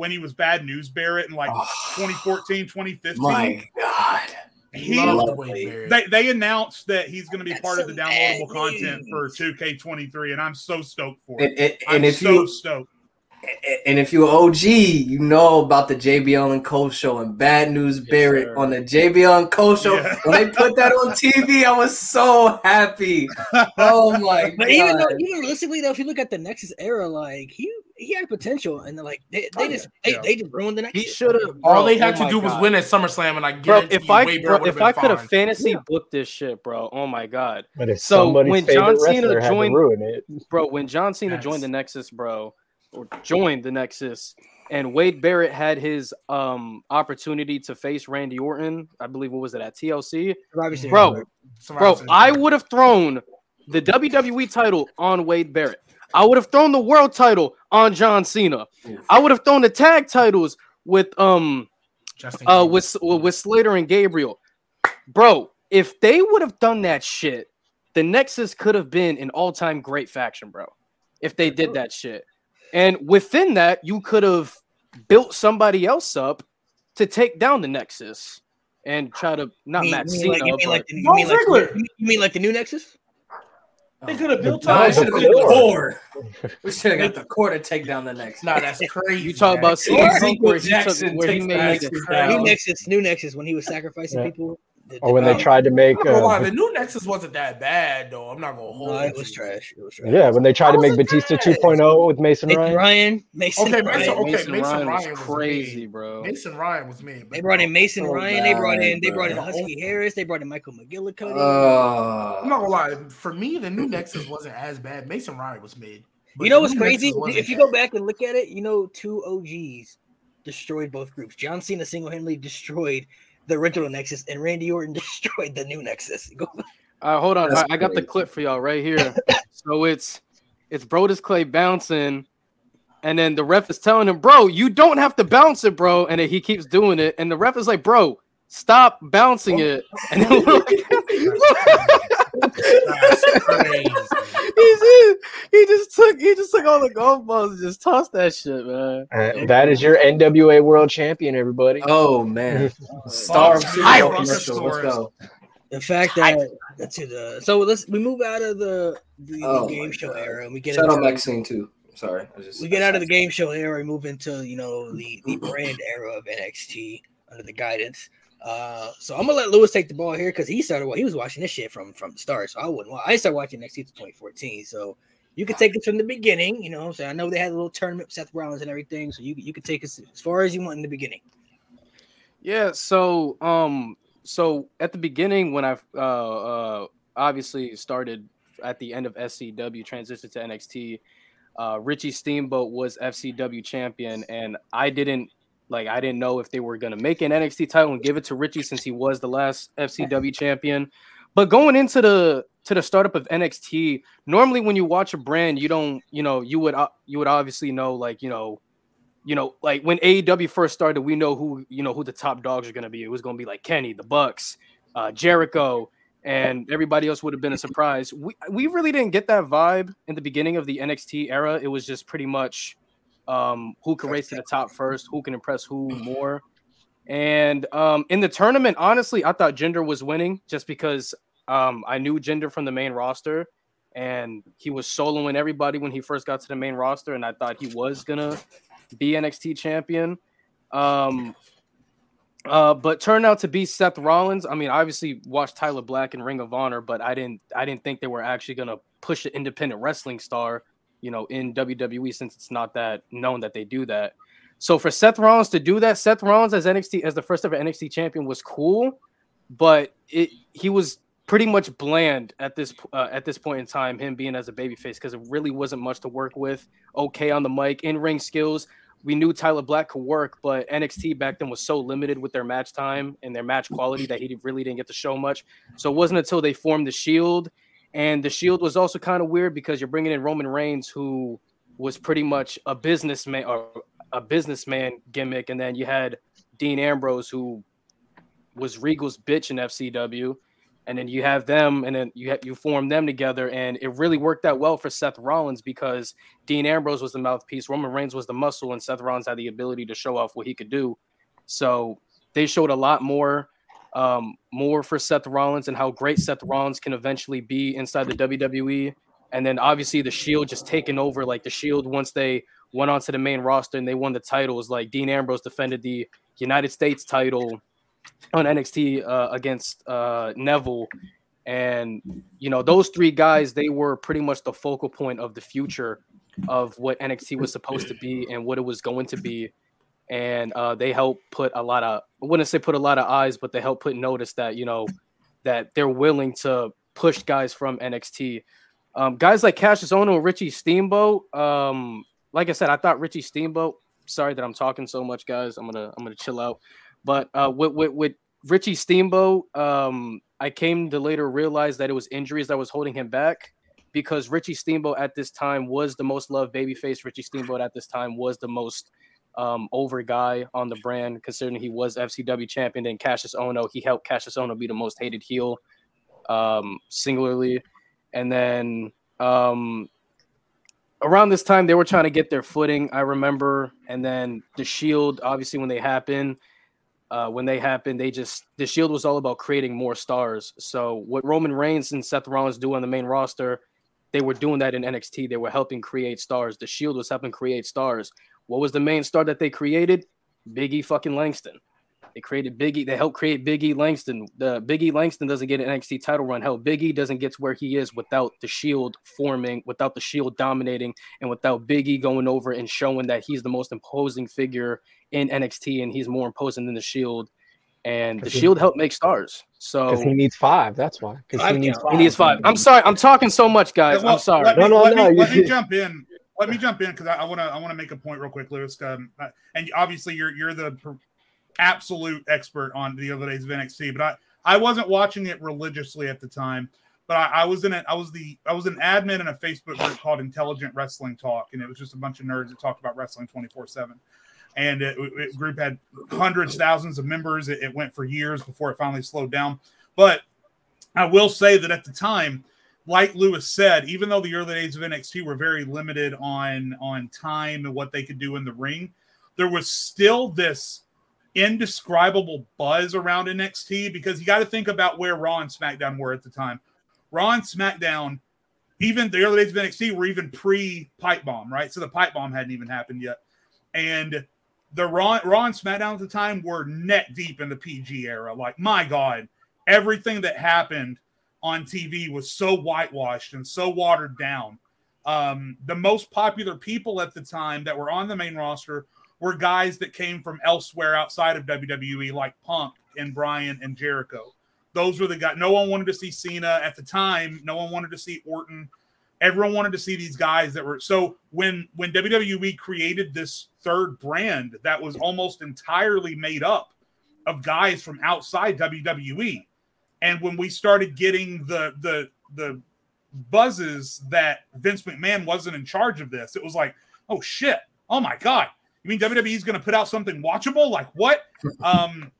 when he was bad news Barrett in like Oh, 2014, 2015. my God! he Love Lovely. Wade Barrett. they, they announced that he's going to be That's part of the downloadable content for 2K23, and I'm so stoked for it. And, and, I'm and if so you stoked. and if you're OG, you know about the JBL and Cole show and Bad News Barrett sir. on the JBL and Cole show. Yeah. When they put that on TV, I was so happy. Oh my But even though, even realistically though, if you look at the Nexus era, like he he had potential, and they're like they, they Oh, just yeah. they, Yeah. they just ruined the Nexus. He should have. All they had to do was win at SummerSlam, and I Bro, guarantee if you I Wade bro, if would've I could have fine. fantasy booked this shit, bro. Oh my god, But if So, when John Cena wrestler had to joined- ruin it, bro. When John Cena Yes. joined the Nexus, bro, or joined the Nexus, and Wade Barrett had his um opportunity to face Randy Orton, I believe what was it at TLC, bro. Bro, I would have thrown the WWE title on Wade Barrett. I would have thrown the world title on John Cena. I would have thrown the tag titles with um Justin uh Gabriel. with with Slater and Gabriel. Bro, if they would have done that shit, the Nexus could have been an all-time great faction, bro. If they did that shit. And within that, you could have built somebody else up to take down the Nexus and try to not You mean- Matt you mean Cena, like, you mean like the, you mean like you mean like the new Nexus? They could have built No, No, up. it should have been the core. core. We should have got the core to take down the next. Nah, that's crazy. you talk about man. CM where he, took, Jackson where he takes made the it. Nexus New. Nexus, new Nexus, when he was sacrificing Yeah. people. The- or when they tried to make, I'm not lie, uh, the new Nexus wasn't that bad though. I'm not gonna hold. No, it was trash. It was trash. yeah, when they tried to make Batista bad? 2.0 with Mason Mason Ryan. Ryan, Mason Okay, Ryan. Mason- okay, Mason, Mason Ryan, Ryan was was crazy, mid. bro. Mason Ryan was mid. They brought in Mason So Ryan. They brought in. They bad, brought in bro. Husky Harris. They brought in Michael McGillicutty. I'm Uh, not gonna lie. For me, the new Nexus wasn't as bad. Mason Ryan was mid. But you know what's crazy? If you go back and look at it, you know, two OGs destroyed both groups. John Cena single handedly destroyed the original Nexus, and Randy Orton destroyed the new Nexus. Go hold on. I, I got the clip for y'all right here. so it's it's Brodus Clay bouncing, and then the ref is telling him, "Bro, you don't have to bounce it, bro." And then he keeps doing it, and the ref is like, "Bro, stop bouncing it." And then That's crazy. he just he just took he just took all the golf balls and just tossed that shit, man. Uh, that is your NWA World Champion, everybody. oh man, star of Super Hi, Bowl Russell commercial. Let's go. The fact that that's it. Uh, so let's we move out of the the, the Oh, game show God. era and we get Shout out Maxine too. Sorry, I just we get out of the game show era and move into you know the the brand era of NXT under the guidance. Uh, so I'm gonna let Lewis take the ball here because he started. Well, he was watching this shit from from the start, so I wouldn't. wa- I started watching NXT to 2014, so you could take it from the beginning. You know, I'm saying I know they had a little tournament with Seth Rollins and everything, so you you could take us as far as you want in the beginning. Yeah, so um so at the beginning when I uh uh obviously started at the end of FCW transitioned to NXT, uh Richie Steamboat was FCW champion and I didn't like I didn't know if they were going to make an NXT title and give it to Richie since he was the last FCW champion. But going into the to the startup of NXT, normally when you watch a brand, you don't, you know, you would uh, you would obviously know like, you know, you know, like when AEW first started, we know who you know who the top dogs are going to be. It was going to be like Kenny, the Bucks, uh, Jericho, and everybody else would have been a surprise. We we really didn't get that vibe in the beginning of the NXT era. It was just pretty much um, who can race to the top first, who can impress who more. And um, in the tournament, honestly, I thought Jinder was winning just because um, I knew Jinder from the main roster, and he was soloing everybody when he first got to the main roster, and I thought he was gonna be NXT champion. Um, uh, but turned out to be Seth Rollins. I mean, obviously watched Tyler Black and Ring of Honor, but I didn't I didn't think they were actually gonna push an independent wrestling star, you know, in WWE since it's not that known that they do that. So for Seth Rollins to do that, Seth Rollins as NXT as the first ever NXT champion was cool, but it he was pretty much bland at this uh, at this point in time. Him being as a babyface because it really wasn't much to work with. Okay on the mic, in ring skills, we knew Tyler Black could work, but NXT back then was so limited with their match time and their match quality that he really didn't get to show much. So it wasn't until they formed the Shield, and the Shield was also kind of weird because you're bringing in Roman Reigns, who was pretty much a businessman or a businessman gimmick, and then you had Dean Ambrose, who was Regal's bitch in FCW and then you have them, and then you have, you form them together, and it really worked out well for Seth Rollins because Dean Ambrose was the mouthpiece, Roman Reigns was the muscle, and Seth Rollins had the ability to show off what he could do. So they showed a lot more, um, more for Seth Rollins and how great Seth Rollins can eventually be inside the WWE. And then obviously the Shield just taking over, like the Shield once they went onto the main roster and they won the titles. Like Dean Ambrose defended the United States title on NXT uh, against uh, Neville, and you know those three guys they were pretty much the focal point of the future of what NXT was supposed to be and what it was going to be, and uh, they help put a lot of I wouldn't say put a lot of eyes, but they help put notice that you know that they're willing to push guys from NXT. Um, guys like Kassius Ohno and Richie Steamboat. Um, like I said, I thought Richie Steamboat. Sorry that I'm talking so much, guys. I'm gonna I'm gonna chill out. But uh, with, with, with Richie Steamboat, um, I came to later realize that it was injuries that was holding him back because Richie Steamboat at this time was the most loved babyface. Richie Steamboat at this time was the most um, over guy on the brand, considering he was FCW champion. And Kassius Ohno, he helped Kassius Ohno be the most hated heel um, singularly. And then um, around this time, they were trying to get their footing, I remember. And then the Shield, obviously, when they happened, uh, when they happened, they just the Shield was all about creating more stars. So what Roman Reigns and Seth Rollins do on the main roster, they were doing that in NXT. They were helping create stars. The Shield was helping create stars. What was the main star that they created? Biggie fucking Langston. They created Biggie. They helped create Biggie Langston. The Biggie Langston doesn't get an NXT title run. Hell, Biggie doesn't get to where he is without the Shield forming, without the Shield dominating, and without Biggie going over and showing that he's the most imposing figure in NXT and he's more imposing than the Shield. And the Shield helped make stars. So he needs five. That's why. Because he needs five. He needs five. I'm sorry. I'm talking so much, guys. Well, I'm sorry. Let me, No, no, let no, Me, you- let me jump in. Let me jump in because I want to. I want to make a point real quick, Lewis. Um, and obviously, you're you're the absolute expert on the other days of NXT, but I I wasn't watching it religiously at the time. But I, I was in it. I was the I was an admin in a Facebook group called Intelligent Wrestling Talk, and it was just a bunch of nerds that talked about wrestling twenty four seven. And it, it group had hundreds, thousands of members. It, it went for years before it finally slowed down. But I will say that at the time, like Lewis said, even though the early days of NXT were very limited on on time and what they could do in the ring, there was still this indescribable buzz around NXT because you got to think about where Raw and SmackDown were at the time. Raw and SmackDown, even the early days of NXT were even pre pipe bomb, right? So the pipe bomb hadn't even happened yet. And the Raw, Raw and SmackDown at the time were neck deep in the PG era. Like, my God, everything that happened on TV was so whitewashed and so watered down. Um, the most popular people at the time that were on the main roster were guys that came from elsewhere outside of WWE, like Punk and Bryan and Jericho. Those were the guys. No one wanted to see Cena at the time. No one wanted to see Orton. Everyone wanted to see these guys that were so when when WWE created this third brand that was almost entirely made up of guys from outside WWE. And when we started getting the the the buzzes that Vince McMahon wasn't in charge of this, it was like, oh shit, oh my god, you mean WWE is going to put out something watchable? Like what? um,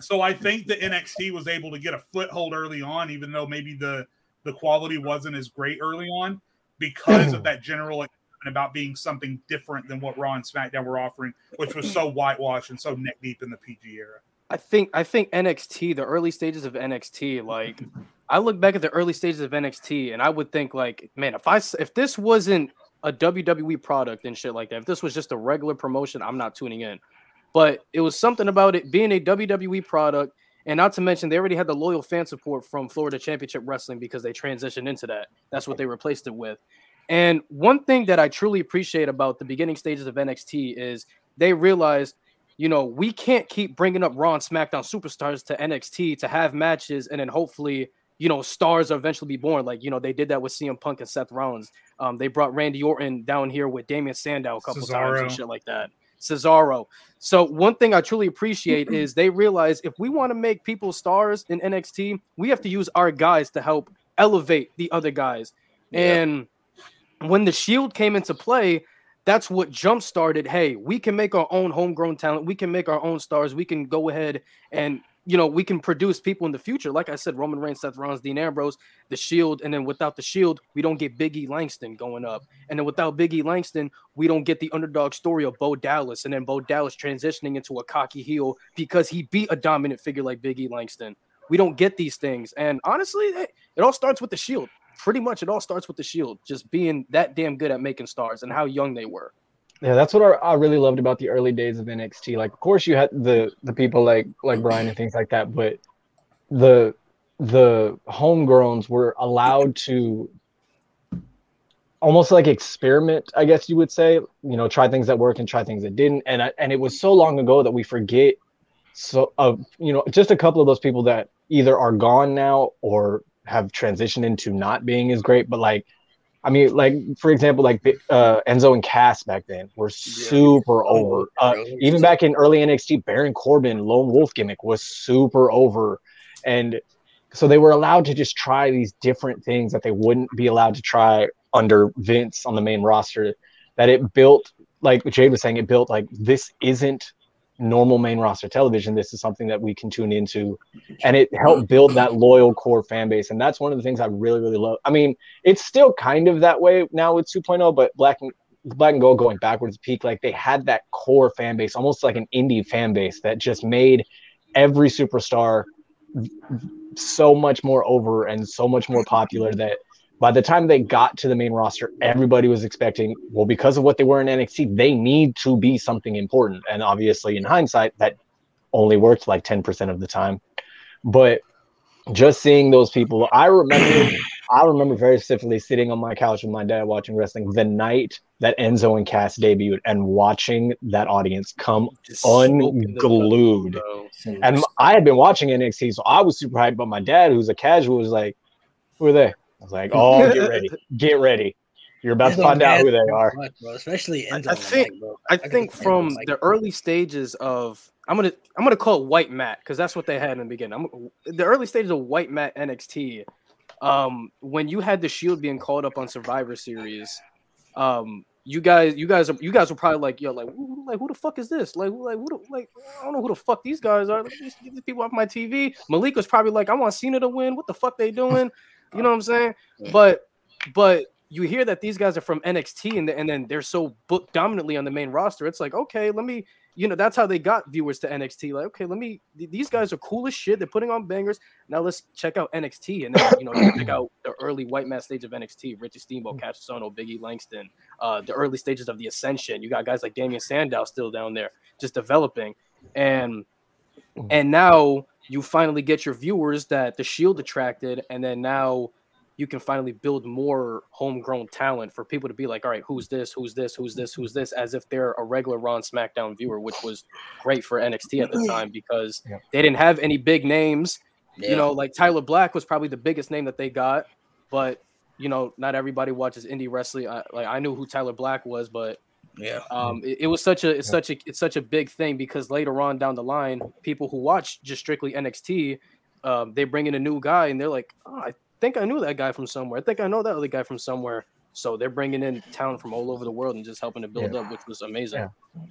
so I think that NXT was able to get a foothold early on, even though maybe the the quality wasn't as great early on because of that general about being something different than what Raw and SmackDown were offering, which was so whitewashed and so neck deep in the PG era. I think I think NXT, the early stages of NXT, like I look back at the early stages of NXT and I would think like, man, if I if this wasn't a WWE product and shit like that, if this was just a regular promotion, I'm not tuning in. But it was something about it being a WWE product, and not to mention they already had the loyal fan support from Florida Championship Wrestling because they transitioned into that. That's what they replaced it with. And one thing that I truly appreciate about the beginning stages of NXT is they realized you know, we can't keep bringing up Raw and SmackDown superstars to NXT to have matches and then hopefully, you know, stars eventually be born. Like, you know, they did that with CM Punk and Seth Rollins. Um, they brought Randy Orton down here with Damien Sandow a couple Cesaro. times and shit like that. Cesaro. So one thing I truly appreciate is they realize if we want to make people stars in NXT, we have to use our guys to help elevate the other guys. Yeah. And when the Shield came into play, that's what jump started. Hey, we can make our own homegrown talent. We can make our own stars. We can go ahead and you know we can produce people in the future. Like I said, Roman Reigns, Seth Rollins, Dean Ambrose, the Shield, and then without the Shield, we don't get Biggie Langston going up, and then without Biggie Langston, we don't get the underdog story of Bo Dallas, and then Bo Dallas transitioning into a cocky heel because he beat a dominant figure like Biggie Langston. We don't get these things, and honestly, it all starts with the Shield pretty much it all starts with the Shield just being that damn good at making stars and how young they were. Yeah, that's what I, really loved about the early days of NXT. Like, of course, you had the the people like like Bryan and things like that, but the the homegrowns were allowed to almost like experiment, I guess you would say. You know, try things that work and try things that didn't. And I, and it was so long ago that we forget. So, of uh, you know, just a couple of those people that either are gone now or have transitioned into not being as great, but like I mean, like for example, like uh, Enzo and Cass back then were super yeah. over. Uh, even back in early NXT, Baron Corbin, Lone Wolf gimmick was super over, and so they were allowed to just try these different things that they wouldn't be allowed to try under Vince on the main roster. That it built, like Jade was saying, it built like this isn't normal main roster television. This is something that we can tune into, and it helped build that loyal core fan base. And that's one of the things I really, really love. I mean, it's still kind of that way now with 2.0, but Black and Black and Gold going backwards peak, like they had that core fan base, almost like an indie fan base that just made every superstar so much more over and so much more popular that by the time they got to the main roster, everybody was expecting, well, because of what they were in NXT, they need to be something important. And obviously, in hindsight, that only worked like 10% of the time. But just seeing those people, I remember, I remember very specifically sitting on my couch with my dad watching wrestling the night that Enzo and Cass debuted and watching that audience come just unglued. And I had been watching NXT, so I was super hyped. But my dad, who's a casual, was like, "Who are they?" I was like, "Oh, get ready, get ready." You're about to find out who they are. Much, Especially I, I think I, I think from the early stages of I'm gonna I'm gonna call it white mat because that's what they had in the beginning. I'm, the early stages of white mat NXT. Um, when you had the Shield being called up on Survivor Series, um, you guys, you guys, are, you guys were probably like, yo, like, who, like, who the fuck is this? Like, like, who, the, like, I don't know who the fuck these guys are. Like, these, these people off my TV. Malik was probably like, I want Cena to win. What the fuck they doing? You know what I'm saying? But, but you hear that these guys are from NXT and, and then they're so booked dominantly on the main roster. It's like, okay, let me, you know, that's how they got viewers to NXT. Like, okay, let me, these guys are cool as shit. They're putting on bangers. Now let's check out NXT and then, you know, check out the early white man stage of NXT, Richie Steamboat, Ohno, Biggie Langston, uh, the early stages of the Ascension. You got guys like Damien Sandow still down there just developing. And, and now you finally get your viewers that the Shield attracted. And then now, you can finally build more homegrown talent for people to be like, all right, who's this? Who's this? Who's this? Who's this? As if they're a regular Raw SmackDown viewer, which was great for NXT at the time because yeah. they didn't have any big names. Yeah. You know, like Tyler Black was probably the biggest name that they got, but you know, not everybody watches indie wrestling. I, like I knew who Tyler Black was, but yeah, um, it, it was such a it's such a it's such a big thing because later on down the line, people who watch just strictly NXT, um, they bring in a new guy and they're like, oh, I think I knew that guy from somewhere. I think I know that other guy from somewhere. So they're bringing in talent from all over the world and just helping to build yeah. up, which was amazing. Yeah.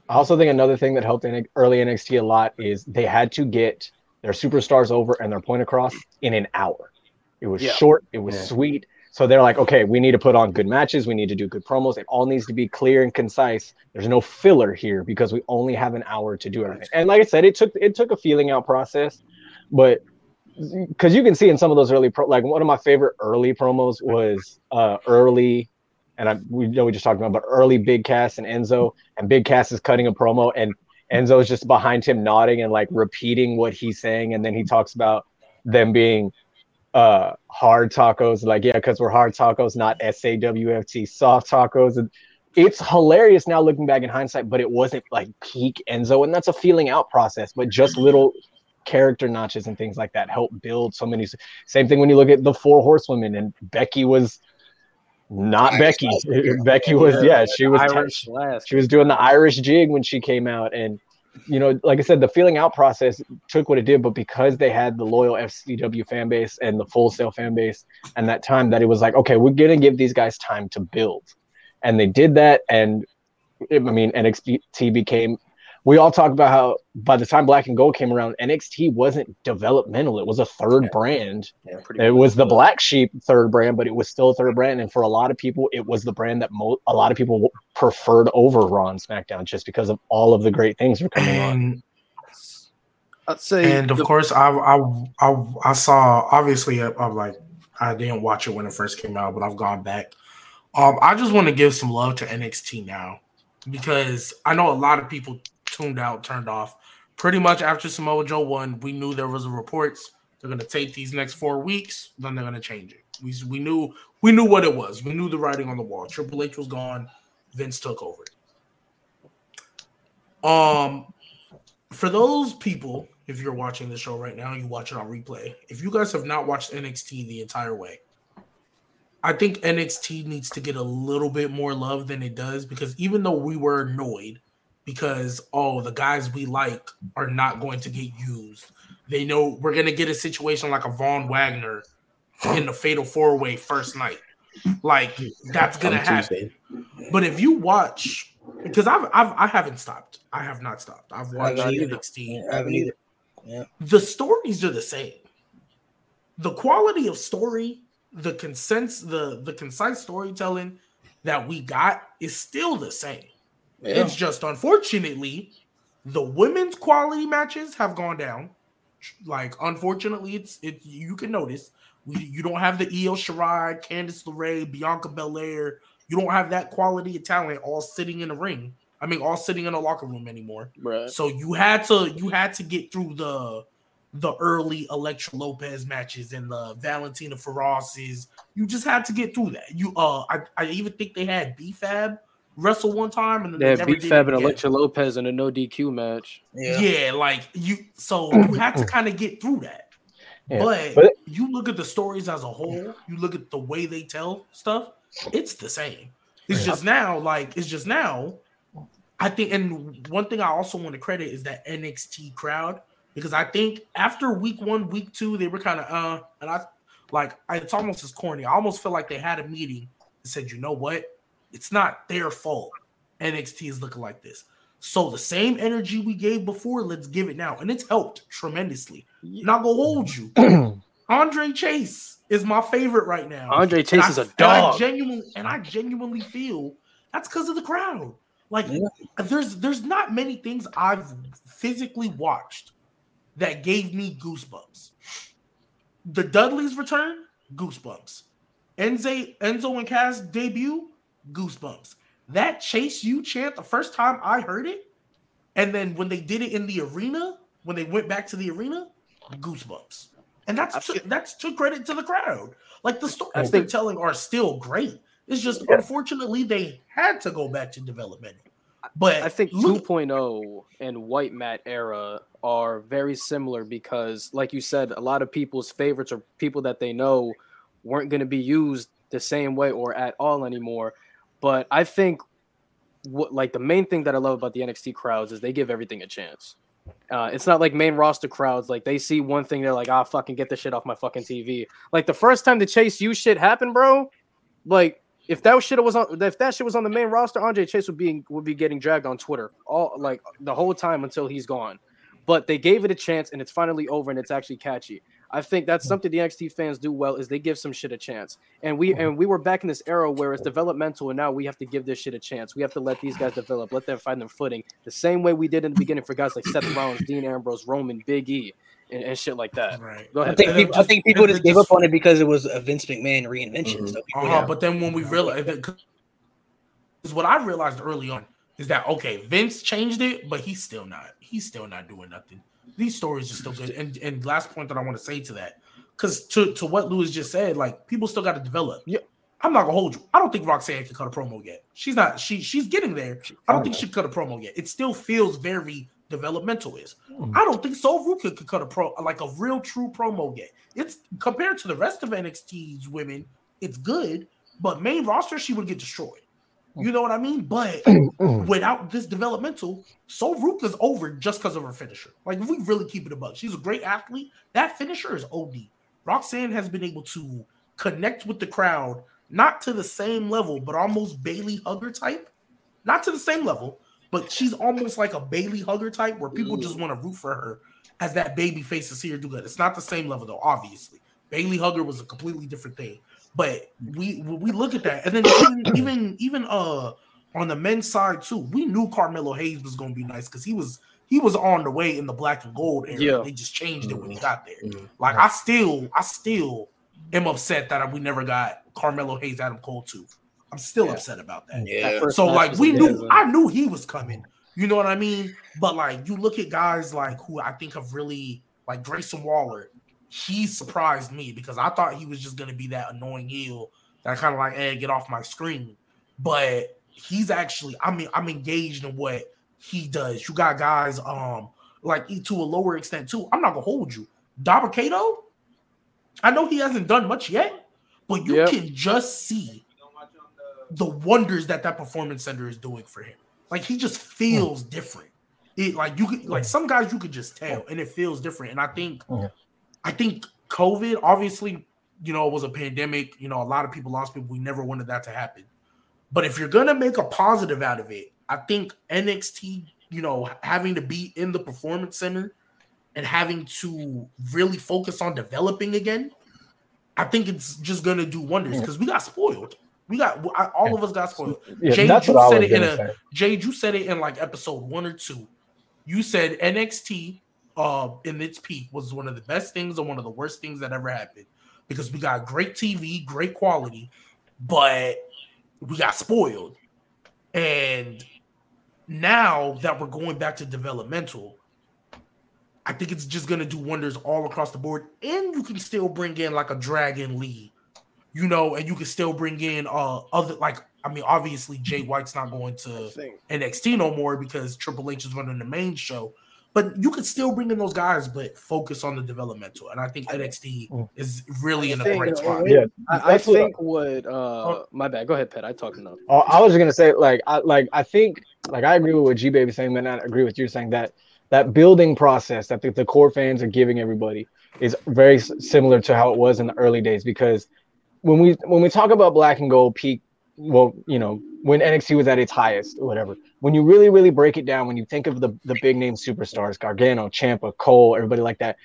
I also think another thing that helped in early NXT a lot is they had to get their superstars over and their point across in an hour. It was yeah. short, it was sweet. So they're like, okay, we need to put on good matches. We need to do good promos. It all needs to be clear and concise. There's no filler here because we only have an hour to do everything. And like I said, it took it took a feeling out process, but because you can see in some of those early pro, like one of my favorite early promos was uh early, and I we know we just talked about, but early Big Cass and Enzo, and Big Cass is cutting a promo, and Enzo's just behind him nodding and like repeating what he's saying, and then he talks about them being uh hard tacos like yeah because we're hard tacos not s-a-w-f-t soft tacos and it's hilarious now looking back in hindsight but it wasn't like peak enzo and that's a feeling out process but just little character notches and things like that help build so many same thing when you look at the four horsewomen and becky was not Irish becky becky was yeah she was Irish last. she was doing the Irish jig when she came out, and you know, like I said, the feeling out process took what it did, but because they had the loyal FCW fan base and the full sale fan base, and that time that it was like, okay, we're gonna give these guys time to build, and they did that, and I mean, NXT became. We all talk about how by the time Black and Gold came around, NXT wasn't developmental; it was a third Yeah. brand. Yeah, It much. was the black sheep third brand, but it was still a third brand. And for a lot of people, it was the brand that mo- a lot of people preferred over Raw and SmackDown just because of all of the great things were coming on. And I'd say and of the- course, I I I, I saw obviously I, I'm like I didn't watch it when it first came out, but I've gone back. Um, I just want to give some love to NXT now because I know a lot of people tuned out, turned off. Pretty much after Samoa Joe won, we knew there was reports they're going to take these next four weeks, then they're going to change it. We we knew we knew what it was. We knew the writing on the wall. Triple H was gone. Vince took over. Um, for those people, if you're watching the show right now, you watch it on replay. If you guys have not watched NXT the entire way, I think NXT needs to get a little bit more love than it does because even though we were annoyed because oh the guys we like are not going to get used, they know we're gonna get a situation like a Von Wagner in the Fatal Four Way first night. Like that's gonna On happen. Tuesday. But if you watch, because I've, I've I haven't stopped. I have not stopped. I've watched haven't either. NXT. I haven't either. The stories are the same. The quality of story, the consents, the the concise storytelling that we got is still the same. Yeah. It's just unfortunately the women's quality matches have gone down. Like unfortunately, it's it you can notice we, you don't have the Io Shirai, Candice LeRae, Bianca Belair. You don't have that quality of talent all sitting in a ring. I mean, all sitting in a locker room anymore. Right. So you had to you had to get through the the early Elektra Lopez matches and the Valentina Ferozes. You just had to get through that. You uh I, I even think they had B-Fab wrestle one time and then They they beat Fab and again. Elektra Lopez in a no DQ match. Yeah. Yeah. like you so you had to kind of get through that. Yeah, But, but- you look at the stories as a whole, you look at the way they tell stuff, it's the same. It's just now, like it's just now. I think, and one thing I also want to credit is that NXT crowd because I think after week one, week two, they were kind of uh, and I like it's almost as corny. I almost feel like they had a meeting and said, you know what, it's not their fault. NXT is looking like this. So the same energy we gave before, let's give it now, and it's helped tremendously. Not gonna hold you. Andre Chase is my favorite right now. Andre Chase I- is a and I dog. genuinely, and I genuinely feel that's because of the crowd. Like, Yeah. there's there's not many things I've physically watched that gave me goosebumps. The Dudleys return, goosebumps. Enzo Enzo and Cass debut, goosebumps. That Chase You chant the first time I heard it, and then when they did it in the arena, when they went back to the arena, goosebumps. And that's to, that's to credit to the crowd. Like the stories they're telling are still great. It's just unfortunately they had to go back to development. But I think look- 2.0 and White Mat era are very similar because, like you said, a lot of people's favorites or people that they know weren't going to be used the same way or at all anymore. But I think what like the main thing that I love about the NXT crowds is they give everything a chance. Uh, it's not like main roster crowds like they see one thing they're like ah fucking get the shit off my fucking TV. Like the first time the Chase U shit happened, bro. Like if that shit was on if that shit was on the main roster, Andre Chase would be would be getting dragged on Twitter all like the whole time until he's gone. but they gave it a chance and it's finally over and it's actually catchy. I think that's something the NXT fans do well is they give some shit a chance. And we and we were back in this era where it's developmental and now we have to give this shit a chance. We have to let these guys develop, let them find their footing. The same way we did in the beginning for guys like Seth Rollins, Dean Ambrose, Roman, Big E, and, and shit like that. Right. Go I think And then people, I just- think people and just then gave up on it because it was a Vince McMahon reinvention. Mhm. So Uh-huh, But then when we realized, is what I realized early on is that okay, Vince changed it, but he's still not. He's still not doing nothing. These stories are still good. And and last point that I want to say to that, because to to what Lewis just said, like people still got to develop. Yeah. I'm not gonna hold you. I don't think Roxanne can cut a promo yet. She's not. She she's getting there. I don't think she cut a promo yet. It still feels very developmental. Is hmm. I don't think Sol Ruca could cut a pro like a real true promo yet. It's compared to the rest of NXT's women, it's good, but main roster she would get destroyed. You know what I mean? But without this developmental, Sol Ruca's over just because of her finisher. Like if we really keep it above, she's a great athlete. That finisher is OD. Roxanne has been able to connect with the crowd, not to the same level, but almost Bayley Hugger type. Not to the same level, but she's almost like a Bayley Hugger type where people just mm. want to root for her as that baby face to see her do good. It's not the same level though, obviously. Bayley Hugger was a completely different thing. But we we look at that, and then even even even uh on the men's side too, we knew Carmelo Hayes was gonna be nice because he was he was on the way in the black and gold era. Yeah. They just changed it when he got there. Mhm. Like I still I still am upset that we never got Carmelo Hayes Adam Cole too. I'm still Yeah. upset about that. That yeah, first So like we knew, amazing. I knew he was coming. You know what I mean? But like you look at guys like who I think have really like Grayson Waller. He surprised me because I thought he was just gonna be that annoying heel that kind of like, hey, get off my screen. But he's actually, I mean, I'm engaged in what he does. You got guys, um, like to a lower extent too. I'm not gonna hold you, Dabba-Kato. I know he hasn't done much yet, but you Yep. can just see the wonders that that performance center is doing for him. Like he just feels different. It like you could like some guys you could just tell, and it feels different. And I think, Yeah. I think COVID obviously, you know, it was a pandemic. You know, a lot of people lost people. We never wanted that to happen. But if you're gonna make a positive out of it, I think NXT, you know, having to be in the performance center and having to really focus on developing again, I think it's just gonna do wonders hmm. because we got spoiled. We got I- all of us got spoiled. Yeah, Jay, that's you said it in a- say. Jade, you said it in like episode one or two. You said NXT uh in its peak was one of the best things and one of the worst things that ever happened because we got great TV, great quality, but we got spoiled. And now that we're going back to developmental, I think it's just gonna do wonders all across the board. And you can still bring in like a Dragon Lee, you know, and you can still bring in uh other like I mean, obviously Jay White's not going to NXT no more because Triple H is running the main show. But you could still bring in those guys, but focus on the developmental. And I think NXT Mm. is really in a think- bright spot. Yeah, I, I that's what- think what uh my bad. Go ahead, Pat. I talked enough. Oh, I was just gonna say, like, I like I think, like, I agree with what G Baby saying, but I agree with you saying that that building process that the, the core fans are giving everybody is very s- similar to how it was in the early days. Because when we when we talk about Black and Gold peak, well, you know, when NXT was at its highest, or whatever. When you really really break it down, when you think of the the big name superstars, Gargano, Ciampa, Cole, everybody like that,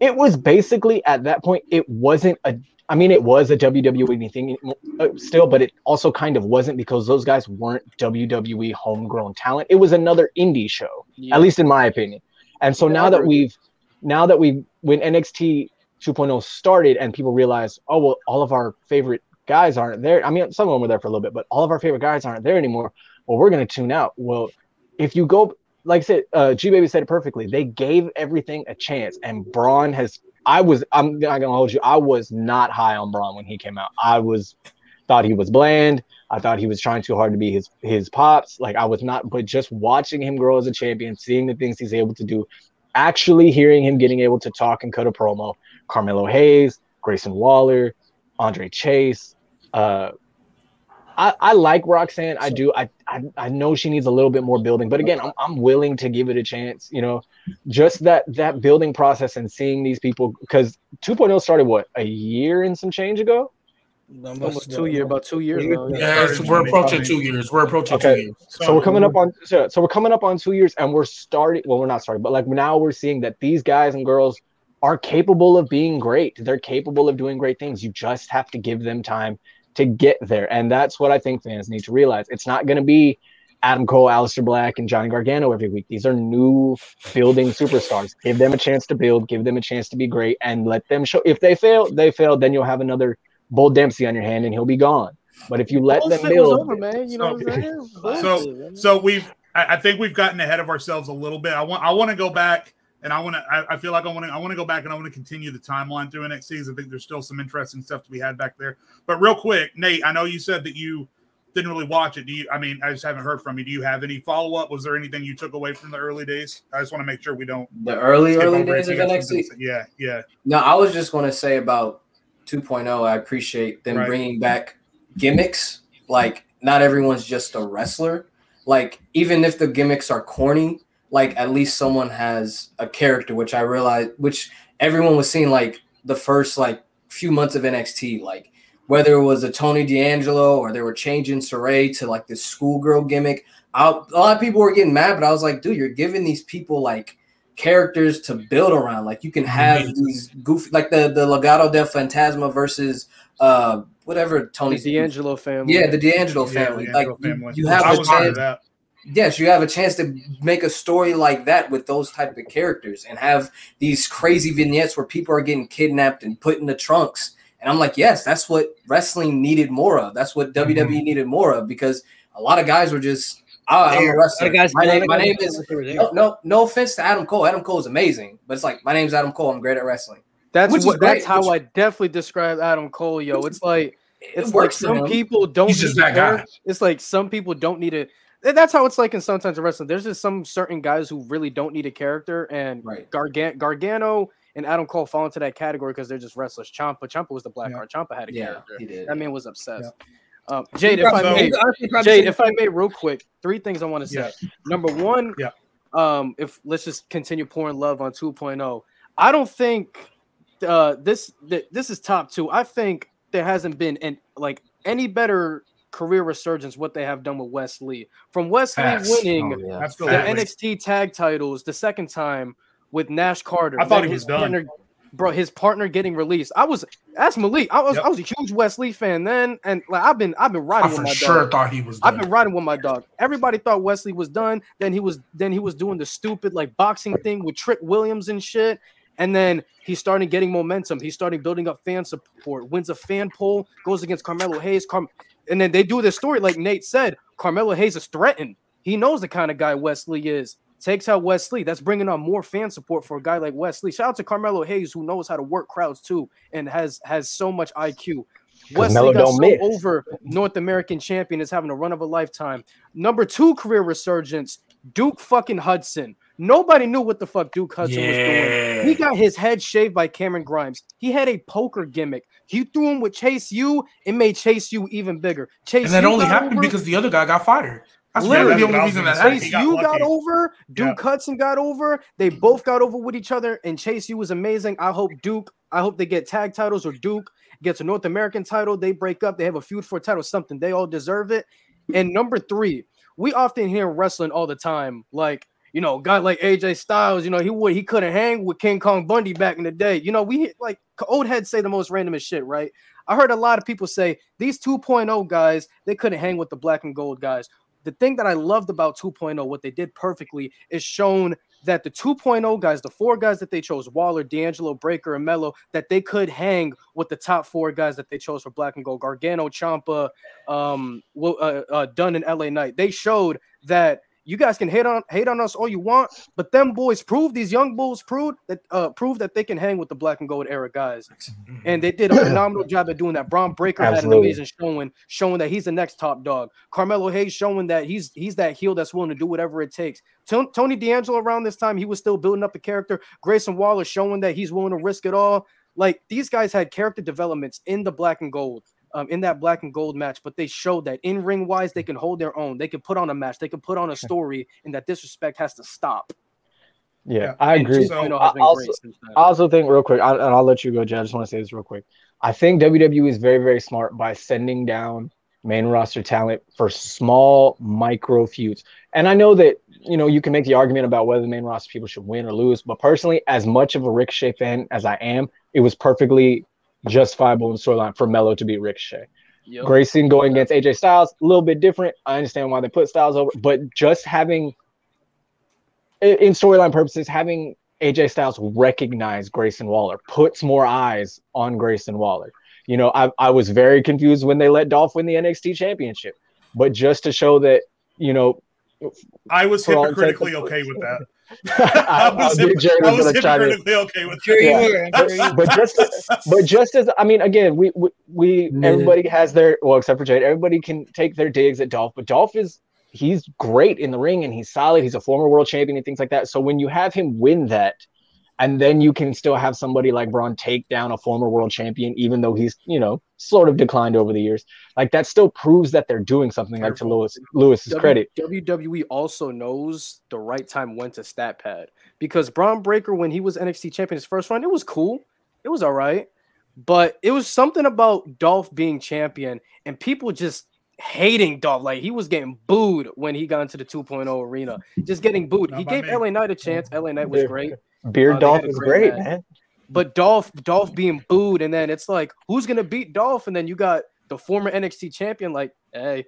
it was basically at that point, it wasn't a I mean, it was a WWE thing uh, still, but it also kind of wasn't because those guys weren't WWE homegrown talent. It was another indie show, Yeah. at least in my opinion. And so Yeah, now that we've, now that we, when NXT 2.0 started and people realized, oh, well, all of our favorite guys aren't there. I mean, some of them were there for a little bit, but all of our favorite guys aren't there anymore. Well, we're going to tune out. Well, if you go, like I said, uh, G Baby said it perfectly. They gave everything a chance, and Bron has. I was. I'm not gonna hold you. I was not high on Bron when he came out. I was thought he was bland. I thought he was trying too hard to be his his pops. Like I was not. But just watching him grow as a champion, seeing the things he's able to do, actually hearing him getting able to talk and cut a promo. Carmelo Hayes, Grayson Waller, Andre Chase. Uh, I, I like Roxanne. I do. I, I I know she needs a little bit more building, but again, I'm I'm willing to give it a chance. You know, just that that building process and seeing these people because 2.0 started what a year and some change ago. Almost two year, about two years now. Yeah. Yeah, we're approaching two years. We're approaching Okay. two years. So we're coming up on so, so we're coming up on two years, and we're starting. Well, we're not starting, but like now we're seeing that these guys and girls are capable of being great. They're capable of doing great things. You just have to give them time to get there, and that's what I think fans need to realize. It's not going to be Adam Cole, Aleister Black, and Johnny Gargano every week. These are new building superstars. Give them a chance to build. Give them a chance to be great, and let them show. If they fail, they fail. Then you'll have another Bull Dempsey on your hand, and he'll be gone. But if you let them Bullshit build, over, man. You know what I'm saying? So, so we've. I, I think we've gotten ahead of ourselves a little bit. I want. I want to go back, and I want to. I, I feel like I want to. I want to go back, and I want to continue the timeline through NXT. I think there's still some interesting stuff to be had back there. But real quick, Nate, I know you said that you didn't really watch it. Do you? I mean, I just haven't heard from you. Do you have any follow up? Was there anything you took away from the early days? I just want to make sure we don't. The early early days of NXT. Yeah, yeah. No, I was just going to say about 2.0. I appreciate them Right. bringing back gimmicks. Like, not everyone's just a wrestler. Like, even if the gimmicks are corny, like at least someone has a character, which I realized, which everyone was seeing like the first like few months of NXT, like whether it was a Tony D'Angelo or they were changing Sarray to like this schoolgirl gimmick. I, a lot of people were getting mad, but I was like, dude, you're giving these people like characters to build around. Like you can have these goofy, like the the Legado del Fantasma versus uh whatever Tony The D'Angelo family. Yeah, the D'Angelo Yeah, family. the like Angelo you- family. you have I a was part of chance that. Yes, you have a chance to make a story like that with those type of characters and have these crazy vignettes where people are getting kidnapped and put in the trunks. And I'm like, yes, that's what wrestling needed more of. That's what WWE mm-hmm. needed more of because a lot of guys were just, oh, I'm a wrestler. Guys, my name, my name is. they were there. No, no, no offense to Adam Cole. Adam Cole is amazing, but it's like my name's Adam Cole. I'm great at wrestling. That's Which is what. That's how which- I definitely describe Adam Cole, yo. It's like It it's like some people don't. He's just need that to care. guy. It's like some people don't need a. That's how it's like in sometimes in wrestling. There's just some certain guys who really don't need a character, and Right. Gargan- Gargano and Adam Cole fall into that category because they're just wrestlers. Ciampa, Ciampa was the black Yeah. card. Ciampa had a Yeah, character. he did. That man was obsessed. Um, Jade, if I may, he honestly probably Jade, if I may, real quick, three things I want to say. Yeah. Number one, Yeah. um, if let's just continue pouring love on 2.0. I don't think uh this th- this is top two. I think there hasn't been an like any better career resurgence what they have done with Wes Lee. From Wes Lee Pass. winning Oh, yeah. the Absolutely. NXT tag titles the second time with Nash Carter. I thought he was his done. Partner, bro, his partner getting released. I was that's Malik. I was Yep. I was a huge Wes Lee fan then, and like I've been I've been riding I with for my sure dog. thought he was I've been riding with my dog. Everybody thought Wes Lee was done. Then he was then he was doing the stupid like boxing thing with Trick Williams and shit. And then he started getting momentum. He started building up fan support. Wins a fan poll, goes against Carmelo Hayes. Car- and then they do this story, like Nate said. Carmelo Hayes is threatened. He knows the kind of guy Wes Lee is. Takes out Wes Lee. That's bringing on more fan support for a guy like Wes Lee. Shout out to Carmelo Hayes, who knows how to work crowds too, and has has so much IQ. Wes Lee got so miss. over North American champion is having a run of a lifetime. Number two career resurgence, Duke fucking Hudson. Nobody knew what the fuck Duke Hudson was doing. He got his head shaved by Cameron Grimes. He had a poker gimmick. He threw him with Chase U. and made Chase U even bigger. Chase and that U only happened over- because the other guy got fired. That's Literally. the only reason that was Chase happened. got U got over. Duke Yeah. Hudson got over. They both got over with each other, and Chase U was amazing. I hope Duke. I hope they get tag titles or Duke gets a North American title. They break up. They have a feud for a title. Something they all deserve it. And number three, we often hear in wrestling all the time, like you know, guy like AJ Styles. You know, he would he couldn't hang with King Kong Bundy back in the day. You know, we like old heads say the most randomest shit, right? I heard a lot of people say these 2.0 guys they couldn't hang with the black and gold guys the thing that I loved about 2.0, what they did perfectly, is shown that the 2.0 guys, the four guys that they chose, Waller, D'Angelo, Breakker, and Melo, that they could hang with the top four guys that they chose for Black and Gold, Gargano, Ciampa, um, uh, uh, Dunn, and LA Knight. They showed that you guys can hate on hate on us all you want, but them boys proved these young bulls proved that uh proved that they can hang with the black and gold era guys. And they did a phenomenal job at doing that. Bron Breakker had an amazing showing, showing that he's the next top dog. Carmelo Hayes showing that he's he's that heel that's willing to do whatever it takes. Ton- Tony D'Angelo around this time, he was still building up a character. Grayson Waller showing that he's willing to risk it all. Like these guys had character developments in the black and gold, um, in that black and gold match, but they showed that in ring wise, they can hold their own. They can put on a match, they can put on a story, and that disrespect has to stop. Yeah, Yeah. I And agree. So- has been I also- I also think real quick, I, and I'll let you go, Jay. I just want to say this real quick. I think WWE is very, very smart by sending down main roster talent for small micro feuds. And I know that you know you can make the argument about whether the main roster people should win or lose, but personally, as much of a Ricochet fan as I am, it was perfectly justifiable in the storyline for Melo to beat Ricochet. Yep. Grayson going against AJ Styles, a little bit different. I understand why they put Styles over, but just having, in storyline purposes, having AJ Styles recognize Grayson Waller puts more eyes on Grayson Waller. You know, I, I was very confused when they let Dolph win the NXT championship, but just to show that, you know, I was all hypocritically okay with that. I, I was, I knew hyp- I was was gonna chime in. hypocritically okay with Sure that. Yeah. were. I'm sure you but just but just as I mean, again, we we, we Yeah. everybody has their well, except for Jade, everybody can take their digs at Dolph, but Dolph is he's great in the ring and he's solid. He's a former world champion and things like that. So when you have him win that, and then you can still have somebody like Bron take down a former world champion, even though he's you know sort of declined over the years, like that still proves that they're doing something. Like to Lewis Lewis's W- credit, WWE also knows the right time when to stat pad because Bron Breakker, when he was NXT champion his first run, it was cool, it was all right, but it was something about Dolph being champion and people just hating Dolph. Like he was getting booed when he got into the 2.0 arena, just getting booed. Not He gave me. LA Knight a chance. LA Knight was great, Beard Uh, Dolph had is great great, match. man. but Dolph, Dolph being booed, and then it's like, who's gonna beat Dolph? And then you got the former NXT champion, like, hey,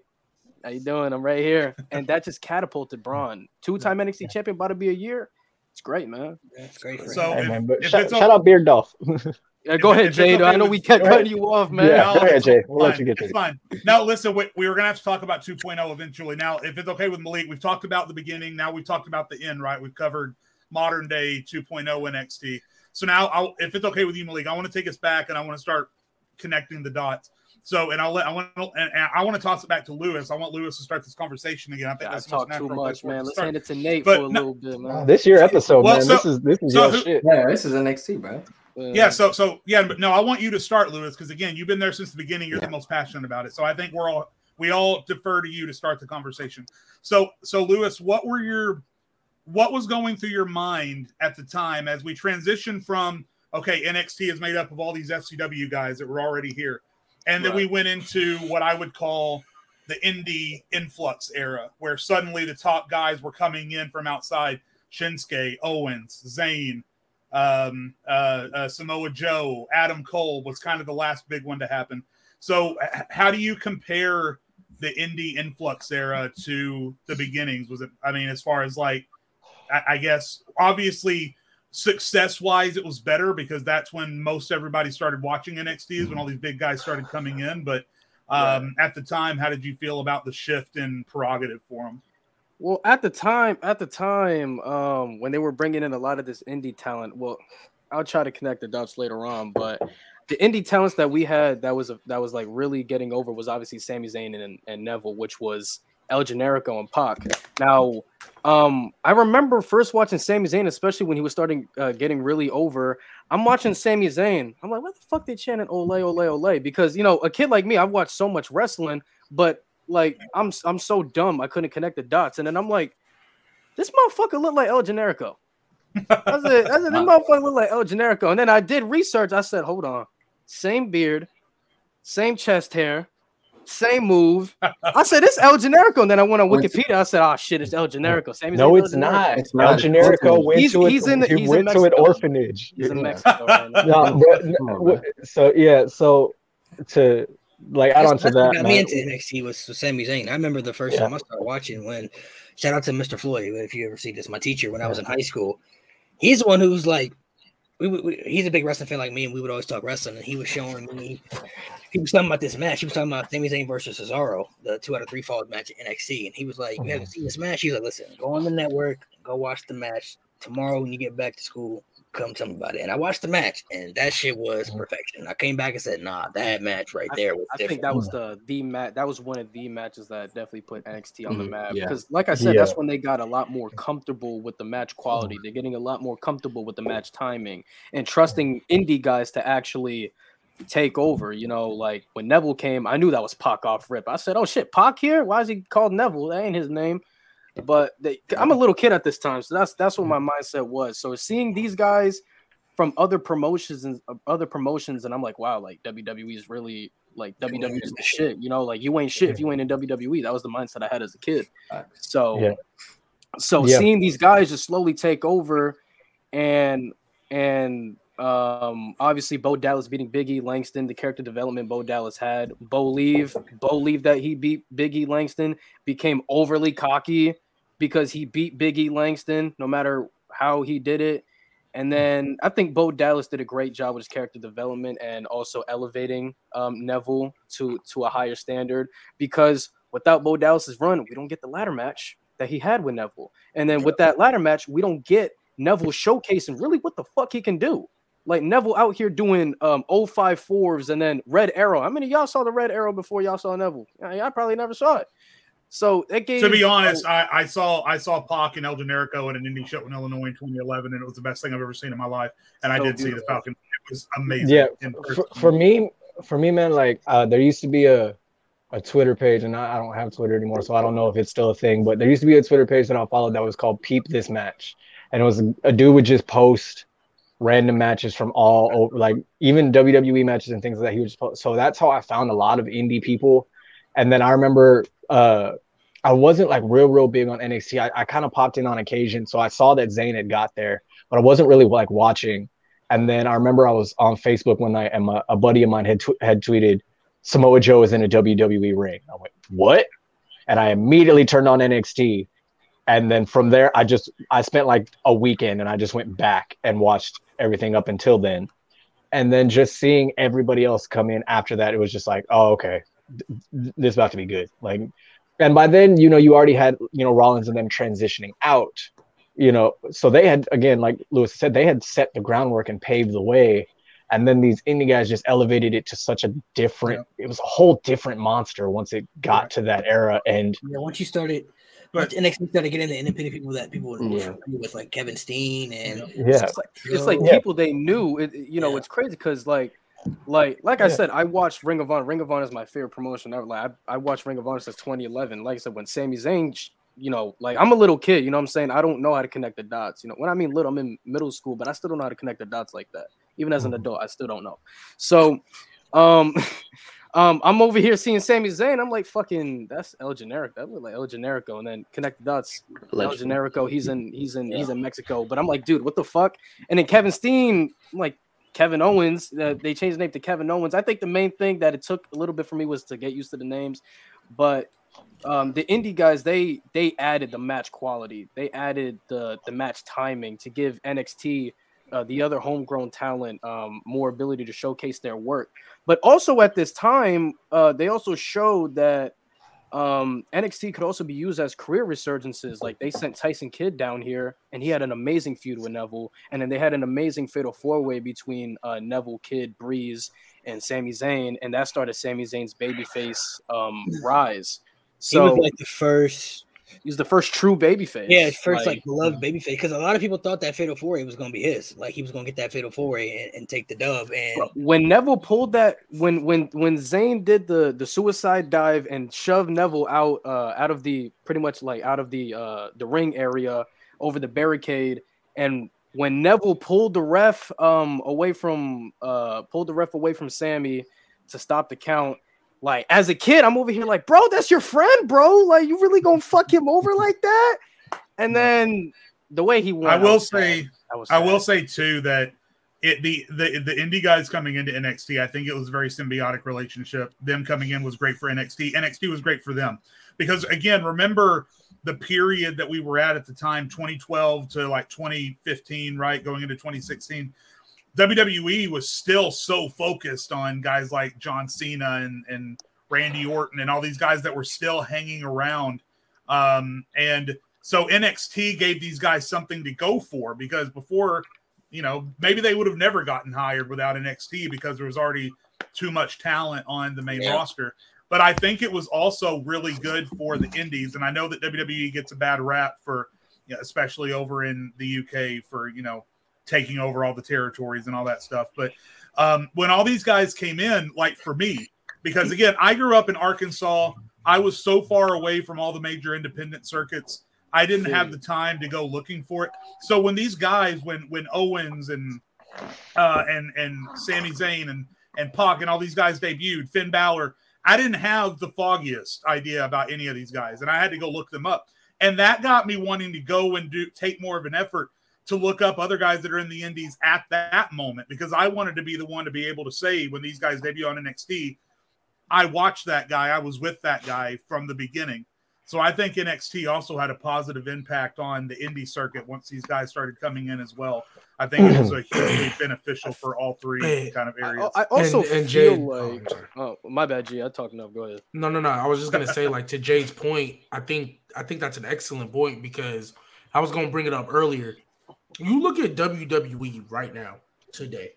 how you doing? I'm right here, and that just catapulted Bron, two-time NXT champion, about to be a year. It's great, man. That's great for So- him. Hey, if- man, but if shout, it's shout out Beard Dolph. Yeah, go If- ahead, Jay. it's I know we kept cutting you off, man. Yeah, No, go ahead, Jay. We'll let you get to It's it. fine. Now, listen, we, we were going to have to talk about 2.0 eventually. Now, if it's okay with Malik, we've talked about the beginning. Now we've talked about the end, right? We've covered modern day 2.0 NXT. So now, I'll, if it's okay with you, Malik, I want to take us back and I want to start connecting the dots. So, and I'll let I want to, and, and I want to toss it back to Lewis. I want Lewis to start this conversation again. I think I that's the most too much, man. to Let's hand it to Nate But for a no- little bit, man. This year episode, Well, man. so- this is this is so your who- shit. Yeah, this is NXT, bro. Uh, Yeah, so so yeah, but no, I want you to start, Lewis, because again, you've been there since the beginning. You're the most passionate about it. So I think we're all we all defer to you to start the conversation. So so Lewis, what were your what was going through your mind at the time as we transitioned from okay, NXT is made up of all these FCW guys that were already here, and then we went into what I would call the indie influx era, where suddenly the top guys were coming in from outside: Shinsuke, Owens, Zayn, um, uh, uh, Samoa Joe, Adam Cole was kind of the last big one to happen. So, h- how do you compare the indie influx era to the beginnings? Was it, I mean, as far as like, I, I guess, obviously, success wise, it was better because that's when most everybody started watching NXT, is when all these big guys started coming in. But um, at the time, how did you feel about the shift in prerogative for them? Well, at the time, at the time, um, when they were bringing in a lot of this indie talent, well, I'll try to connect the dots later on, but the indie talents that we had that was a, that was like really getting over was obviously Sami Zayn and, and Neville, which was El Generico and Pac. Now, um, I remember first watching Sami Zayn, especially when he was starting uh, getting really over. I'm watching Sami Zayn. I'm like, what the fuck they chanting Ole Ole Ole? Because you know, a kid like me, I've watched so much wrestling, but like I'm I'm so dumb I couldn't connect the dots. And then I'm like, this motherfucker look like El Generico. I said, I said, this motherfucker look like El Generico. And then I did research. I said, hold on, same beard, same chest hair, same move. I said, it's El Generico. And then I went on Wikipedia. I said, oh shit, it's El Generico. Same No, El it's Generico. not. It's not. El. Generico went He's- to a, he's in the- he he's went to an orphanage. He's in Mexico right now. No, but, Come on, w- so yeah, so to like add on to that, got man, me into NXT was Sami Zayn. I remember the first Yeah. time I started watching when shout out to Mr. Floyd if you ever see this, my teacher when I was in high school. He's the one who's like, we, would- we, he's a big wrestling fan like me, and we would always talk wrestling. And he was showing me, he was talking about this match. He was talking about Sami Zayn versus Cesaro, the two out of three falls match at NXT. And he was like, "You haven't mm-hmm. seen this match?" He's like, "Listen, go on the network, go watch the match tomorrow when you get back to school. Come tell me about it." And I watched the match, and that shit was mm-hmm. perfection. I came back and said, "Nah, that match right I, there was I different." think that was mm. the the match. That was one of the matches that definitely put NXT on the Mhm, map. yeah. Because, like I said, Yeah. that's when they got a lot more comfortable with the match quality. Mm-hmm. They're getting a lot more comfortable with the match timing and trusting indie guys to actually take over. You know, like when Neville came, I knew that was Pac off rip. I said, "Oh shit, Pac here? Why is he called Neville? That ain't his name." but they, I'm a little kid at this time, so that's that's what my mindset was. So seeing these guys from other promotions and uh, other promotions, and I'm like, wow, like WWE is really like WWE is the shit. You know, like you ain't shit if you ain't in WWE. That was the mindset I had as a kid. So, Yeah. so Yeah. seeing these guys just slowly take over, and and um obviously Bo Dallas beating Biggie Langston, the character development Bo Dallas had. Bo leave, Bo leave that he beat Biggie Langston became overly cocky because he beat Biggie Langston, no matter how he did it. And then I think Bo Dallas did a great job with his character development and also elevating um, Neville to to a higher standard. Because without Bo Dallas's run, we don't get the ladder match that he had with Neville. And then with that ladder match, we don't get Neville showcasing really what the fuck he can do. Like Neville out here doing um 054s and then Red Arrow. How many of y'all saw the Red Arrow before y'all saw Neville? I, I probably never saw it. So it gave To be honest, I, I saw I saw Pac and El Generico at an indie show in Illinois in 2011, and it was the best thing I've ever seen in my life. And I So did see the. Falcon. It was amazing. Yeah, in for, for me, for me, man, like uh, there used to be a a Twitter page, and I, I don't have Twitter anymore, so I don't know if it's still a thing. But there used to be a Twitter page that I followed that was called "Peep This Match," and it was a, a dude would just post random matches from all over, like even WWE matches and things like that. He would just post. So that's how I found a lot of indie people. And then I remember uh, I wasn't like real, real big on NXT. I, I kind of popped in on occasion, so I saw that Zayn had got there, but I wasn't really like watching. And then I remember I was on Facebook one night, and my, a buddy of mine had tw- had tweeted, "Samoa Joe is in a WWE ring." I went, "What?" And I immediately turned on NXT, and then from there, I just I spent like a weekend, and I just went back and watched everything up until then, and then just seeing everybody else come in after that, it was just like, "Oh, okay, th- th- this is about to be good." Like, and by then, you know, you already had you know Rollins and them transitioning out you know, so they had again, like Lewis said, they had set the groundwork and paved the way, and then these indie guys just elevated it to such a different. It was a whole different monster once it got to that era, and Yeah, once you started, But- once NXT started getting the independent people that people were Yeah. with, like Kevin Steen and yeah, it's like, it's like Yeah. people they knew. It, you know, Yeah. it's crazy because like, like, like I said, I watched Ring of Honor. Ring of Honor is my favorite promotion ever. Like, I, I watched Ring of Honor since 2011. Like I said, when Sami Zayn, you know, like I'm a little kid. You know what I'm saying? I don't know how to connect the dots. You know, when I mean little, I'm in middle school, but I still don't know how to connect the dots like that. Even as an adult, I still don't know. So, um. Um, I'm over here seeing Sami Zayn. I'm like, fucking, that's El Generico. That look like El Generico. And then connect the dots. El Generico, he's in, he's in, he's in Mexico. But I'm like, dude, what the fuck? And then Kevin Steen, I'm like Kevin Owens. Uh, they changed the name to Kevin Owens. I think the main thing that it took a little bit for me was to get used to the names, but um, the indie guys they they added the match quality. They added the the match timing to give NXT. Uh, the other homegrown talent um, more ability to showcase their work, but also at this time, uh, they also showed that um, NXT could also be used as career resurgences. Like they sent Tyson Kidd down here, and he had an amazing feud with Neville, and then they had an amazing fatal four way between uh, Neville, Kidd, Breeze, and Sami Zayn, and that started Sami Zayn's babyface um, rise. he So was like the first, he's the first true babyface. yeah, his first like, beloved babyface. Because a lot of people thought that Fatal Four was gonna be his, like he was gonna get that Fatal Four and, and take the dub. And when Neville pulled that when when when Zayn did the the suicide dive and shoved Neville out uh out of the pretty much like out of the uh the ring area over the barricade and when Neville pulled the ref um away from uh pulled the ref away from Sammy to stop the count like as a kid I'm over here like bro that's your friend bro. Like you really gonna fuck him over like that? And then the way he won I will say, I, I will say too that it the the the indie guys coming into NXT, I think it was a very symbiotic relationship. Them coming in was great for NXT. NXT was great for them. Because again, remember the period that we were at at the time, 2012 to like 2015, right, going into 2016. WWE was still so focused on guys like John Cena and and Randy Orton and all these guys that were still hanging around. Um, and so NXT gave these guys something to go for because before, you know, maybe they would have never gotten hired without NXT because there was already too much talent on the main Yeah. roster. But I think it was also really good for the indies. And I know that WWE gets a bad rap for, you know, especially over in the UK for, you know, taking over all the territories and all that stuff. But um, when all these guys came in, like for me, because again, I grew up in Arkansas. I was so far away from all the major independent circuits I didn't have the time to go looking for it. So when these guys, when when Owens and uh, and and Sami Zayn and and Pac and all these guys debuted, Finn Balor, I didn't have the foggiest idea about any of these guys, and I had to go look them up, and that got me wanting to go and do take more of an effort to look up other guys that are in the Indies at that moment because I wanted to be the one to be able to say when these guys debut on NXT, I watched that guy, I was with that guy from the beginning. So I think NXT also had a positive impact on the indie circuit once these guys started coming in as well. I think it was a hugely beneficial for all three kind of areas. I also And- and feel Jade- oh, like oh, my bad, G. I talked enough. Go ahead. No, no, no. I was just gonna say, like to Jade's point, I think I think that's an excellent point because I was gonna bring it up earlier. You look at WWE right now today.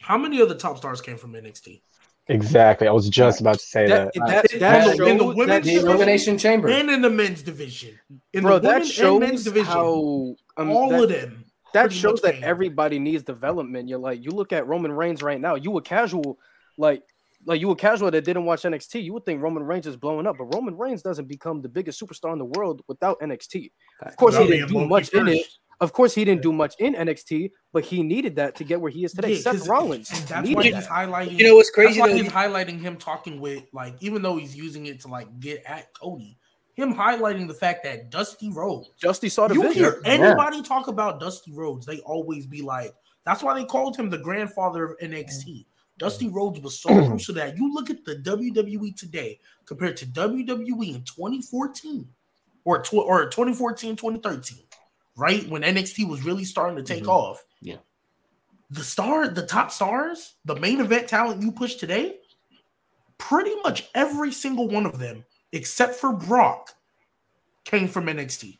How many of the top stars came from NXT? Exactly. I was just about to say That, that. that, In that the- in the women's that division- Elimination Chamber. And in the men's division. In bro, the that women and men's shows division. how um, all that, of them. that shows that everybody needs development. You're like, you look at Roman Reigns right now. You a casual, like, like you a casual that didn't watch NXT. You would think Roman Reigns is blowing up, but Roman Reigns doesn't become the biggest superstar in the world without NXT. Of course, Without he didn't do Loki much in it. Of course, he didn't do much in NXT, but he needed that to get where he is today. Yeah, Seth 'cause- Rollins that's needed why that. he's highlighting. You know what's crazy That's why he's highlighting him talking with like, even though he's using it to like get at Cody, him highlighting the fact that Dusty Rhodes. Justy saw the You vision. hear anybody talk about Dusty Rhodes, they always be like, that's why they called him the grandfather of NXT. Dusty Rhodes was so crucial that you look at the WWE today compared to WWE in 2014 or tw- or 2014 2013, right? When NXT was really starting to take Mhm. off. Yeah. The star, the top stars, the main event talent you push today, pretty much every single one of them, except for Brock, came from NXT.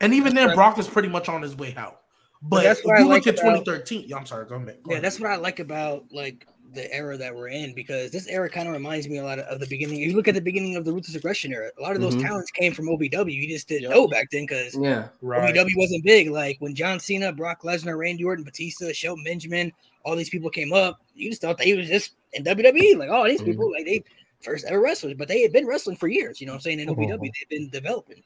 And even then, right. Brock is pretty much on his way out. But that's if what I you look like at about- 2013, yeah, I'm sorry, go ahead. Go Yeah, ahead. that's what I like about like the era that we're in because this era kind of reminds me a lot of, of the beginning. If you look at the beginning of the ruthless aggression era, a lot of those Mhm. talents came from OVW. You just didn't Yep. know back then because Yeah. right. OVW wasn't big. Like when John Cena, Brock Lesnar, Randy Orton, Batista, Shelton Benjamin, all these people came up, you just thought they was just in WWE. Like, oh, these people, like they first ever wrestlers, but they had been wrestling for years. You know what I'm saying? In OVW, they've been developing.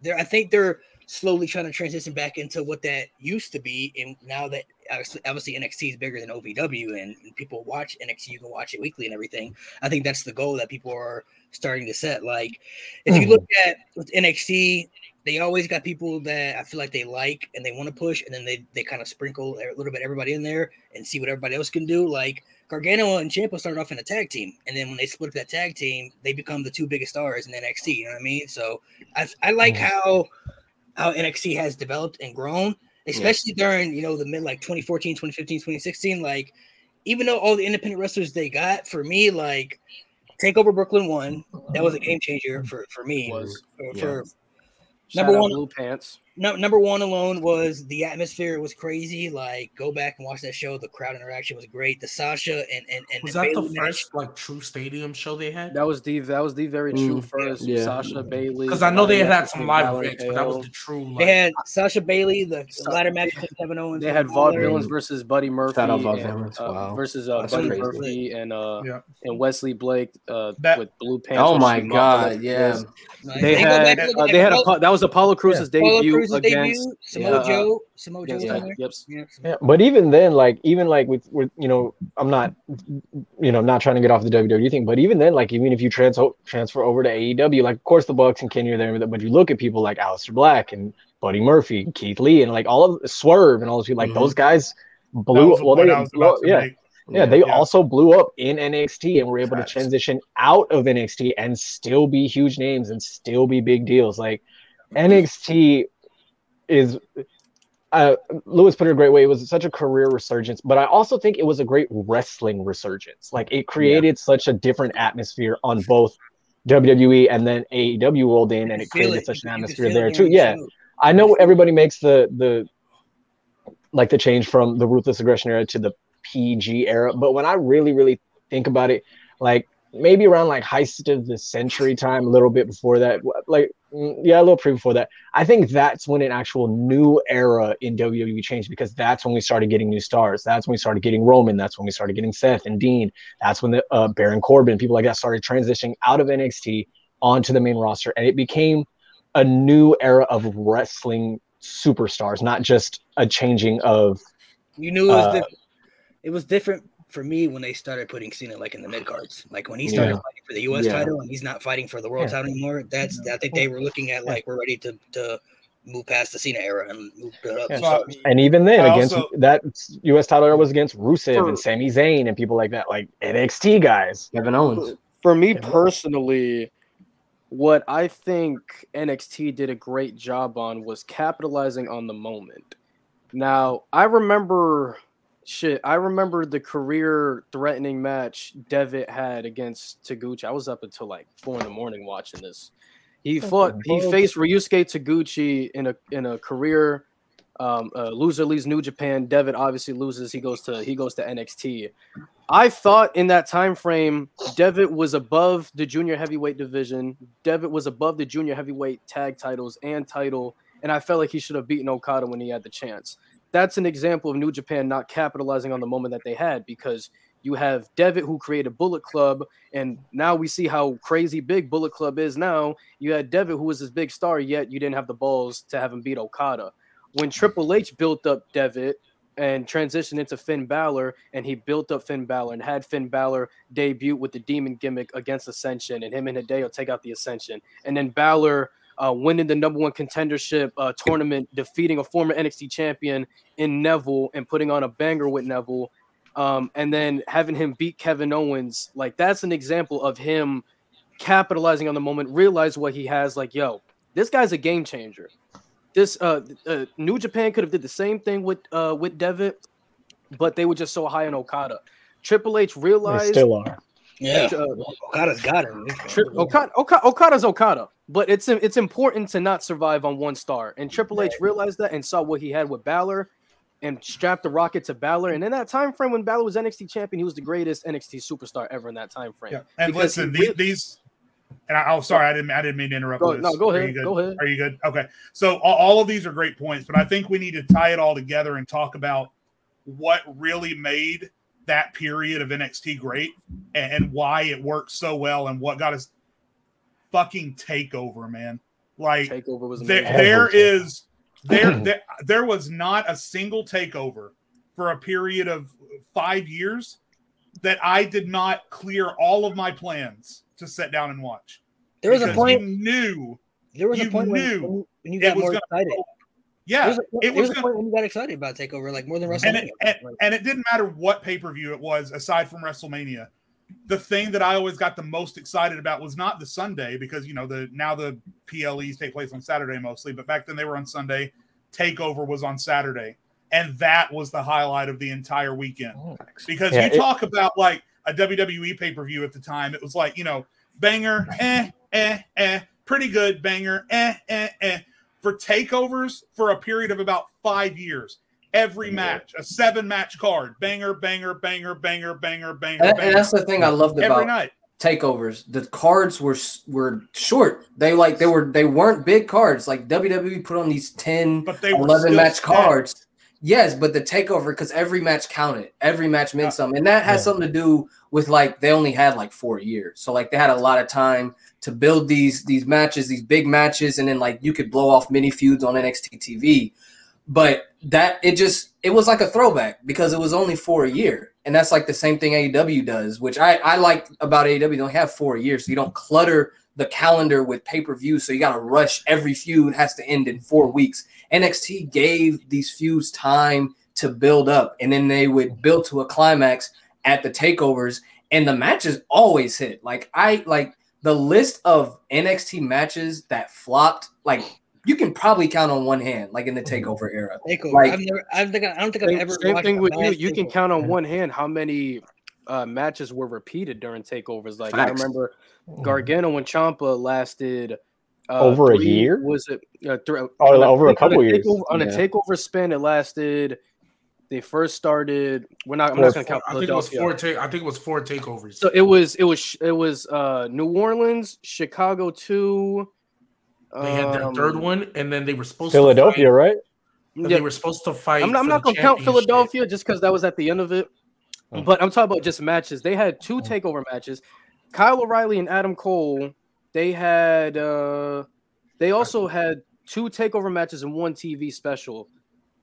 They're, I think they're slowly trying to transition back into what that used to be. And now that obviously, NXT is bigger than OVW and, and people watch NXT, you can watch it weekly and everything. I think that's the goal that people are starting to set. Like, if you hmm. look at with NXT, they always got people that I feel like they like and they want to push, and then they they kind of sprinkle a little bit everybody in there and see what everybody else can do. Like Gargano and Ciampa started off in a tag team, and then when they split up that tag team, they become the two biggest stars in NXT. You know what I mean? So I I like hmm. how how NXT has developed and grown, especially during you know the mid like 2014, 2015, 2016. Like even though all the independent wrestlers they got, for me like Takeover Brooklyn one, that was a game changer mm-hmm. for for me. Was. for, Yeah. for Number out one- Blue Pants. No, number one alone was the atmosphere was crazy. Like, go back and watch that show. The crowd interaction was great. The Sasha and and and Was and that the Bayley match- first like true stadium show they had? That was the that was the very true Mm, first yeah. Sasha Bayley. Because I know they had had some live events, but that was the true. Like, They had Sasha Bayley, the Sa- ladder match with Kevin Owens. They had Finn Vaudevillains versus Buddy Murphy Shout out and, Vaudevillains, uh, wow. versus uh, Buddy crazy. Murphy and uh Yeah. and Wesley Blake uh That- with blue pants. Oh my god, yeah. They had back and look uh, at they had a Apollo- Apo- that was Apollo Crews's Apollo debut Crews's against debut. Samoa yeah, Joe. Samoa Joe against was uh, yep, Yeah, Yeah, but even then, like even like with with you know, I'm not, you know, not trying to get off the WWE thing, but even then, like even if you transfer transfer over to AEW, like of course the Bucks and Kenny are there, but you look at people like Aleister Black and Buddy Murphy, and Keith Lee, and like all of Swerve and all those people, like Mhm. those guys blew. the Well, they I was blew about up- yeah, make. yeah, they Yeah. also blew up in NXT and were able Facts. to transition out of NXT and still be huge names and still be big deals. Like NXT is uh Lewis put it a great way. It was such a career resurgence, but I also think it was a great wrestling resurgence. Like it created such a different atmosphere on both WWE and then AEW rolled in and it created it. such an atmosphere there too. Yeah. show. I know everybody makes the the like the change from the ruthless aggression era to the PG era, but when I really really think about it, like maybe around like heist of the century time, a little bit before that, like yeah, a little pre before that. I think that's when an actual new era in WWE changed because that's when we started getting new stars. That's when we started getting Roman. That's when we started getting Seth and Dean. That's when the uh, Baron Corbin, people like that, started transitioning out of NXT onto the main roster, and it became a new era of wrestling superstars, not just a changing of. You knew it was Uh, different. It was different for me when they started putting Cena like in the mid cards. Like when he started Yeah. fighting for the US Yeah. title and he's not fighting for the world Yeah. title anymore. That's I think they were looking at like we're ready to to move past the Cena era and move it up. Yeah. So, And even then, I against also- that U.S. title era was against Rusev For- and Sami Zayn and people like that, like NXT guys. Kevin Owens. For me personally, what I think NXT did a great job on was capitalizing on the moment. Now, I remember shit, I remember the career threatening match Devitt had against Taguchi. I was up until like four in the morning watching this. He fought he faced Ryusuke Taguchi in a in a career um, uh, loser leaves New Japan. Devitt obviously loses. He goes to he goes to NXT. I thought in that time frame, Devitt was above the junior heavyweight division. Devitt was above the junior heavyweight tag titles and title, and I felt like he should have beaten Okada when he had the chance. That's an example of New Japan not capitalizing on the moment that they had because you have Devitt who created Bullet Club, and now we see how crazy big Bullet Club is now. You had Devitt who was this big star, yet you didn't have the balls to have him beat Okada. When Triple H built up Devitt, and transitioned into Finn Balor, and he built up Finn Balor and had Finn Balor debut with the Demon gimmick against Ascension, and him and Hideo take out the Ascension, and then Balor uh, winning the number one contendership uh, tournament, defeating a former NXT champion in Neville, and putting on a banger with Neville, um, and then having him beat Kevin Owens. Like that's an example of him capitalizing on the moment, realize what he has. Like, yo, this guy's a game changer this uh, uh New Japan could have did the same thing with uh with Devitt, but they were just so high on Okada. Triple H realized They still are. Yeah, uh, Okada's got him. Tri- Okada, Okada, Okada's Okada, but it's it's important to not survive on one star. And Triple H realized that and saw what he had with Balor, and strapped the rocket to Balor. And in that time frame when Balor was NXT champion, he was the greatest NXT superstar ever in that time frame. Yeah. And Because listen, these, really- these and I, oh, sorry, I didn't, I didn't mean to interrupt. Go- Liz. no, go Are ahead, you good? go ahead. Are you good? Okay. So all, all of these are great points, but I think we need to tie it all together and talk about what really made that period of NXT great and, and why it worked so well and what got us fucking takeover, man. Like Takeover was there, there is there, there there was not a single takeover for a period of five years that I did not clear all of my plans to sit down and watch. There was a point. you knew, There was a point when, knew when, when you it got was more gonna excited. There yeah, was a, it there was was a point when you got excited about Takeover, like more than and WrestleMania. it, and, Like, and it didn't matter what pay per view it was aside from WrestleMania. The thing that I always got the most excited about was not the Sunday because you know the now the PLEs take place on Saturday mostly, but back then they were on Sunday. Takeover was on Saturday, and that was the highlight of the entire weekend. because Yeah, you it- talk about like a WWE pay per view at the time, it was like you know banger, eh, eh, eh, pretty good banger, eh, eh, eh. For takeovers for a period of about five years, every match, a seven match card, banger, banger, banger, banger, banger, banger, And, and banger, that's the thing I loved every about night. takeovers. The cards were were short. They like they were they weren't big cards. Like WWE put on these 10, But they 11 match stacked. cards. Yes, but the takeover because every match counted. Every match meant Yeah. something, and that has Yeah. something to do with like they only had like four years, so like they had a lot of time to build these these matches, these big matches, and then like you could blow off mini feuds on NXT TV. But that it just it was like a throwback because it was only for a year, and that's like the same thing AEW does, which I I like about AEW. They don't have four years, so you don't clutter the calendar with pay per view. So you got to rush every feud has to end in four weeks. NXT gave these feuds time to build up, and then they would build to a climax at the takeovers, and the matches always hit. Like I like the list of NXT matches that flopped. Like you can probably count on one hand, like in the takeover era. Takeover. like- I've never. I think. I don't think I've Same, ever. same thing with you. bad You can count on one hand how many uh, matches were repeated during takeovers. Like I remember Gargano and Ciampa lasted uh, Over a three- year? Was it uh, three, Oh, on over a on couple years. takeover- on a takeover spin? It lasted. They first started. We're not. I'm not going to four- count I think it was four. Take, I think it was four takeovers. So it was. It was. It was. Uh, New Orleans, Chicago two. they had their um, third one, and then they were supposed to Philadelphia, To right? Yeah, They were supposed to fight. I'm not, not gonna count. Philadelphia just because that was at the end of it. Oh. But I'm talking about just matches. They had two takeover matches. Kyle O'Reilly and Adam Cole. They had uh They also had two takeover matches and one TV special.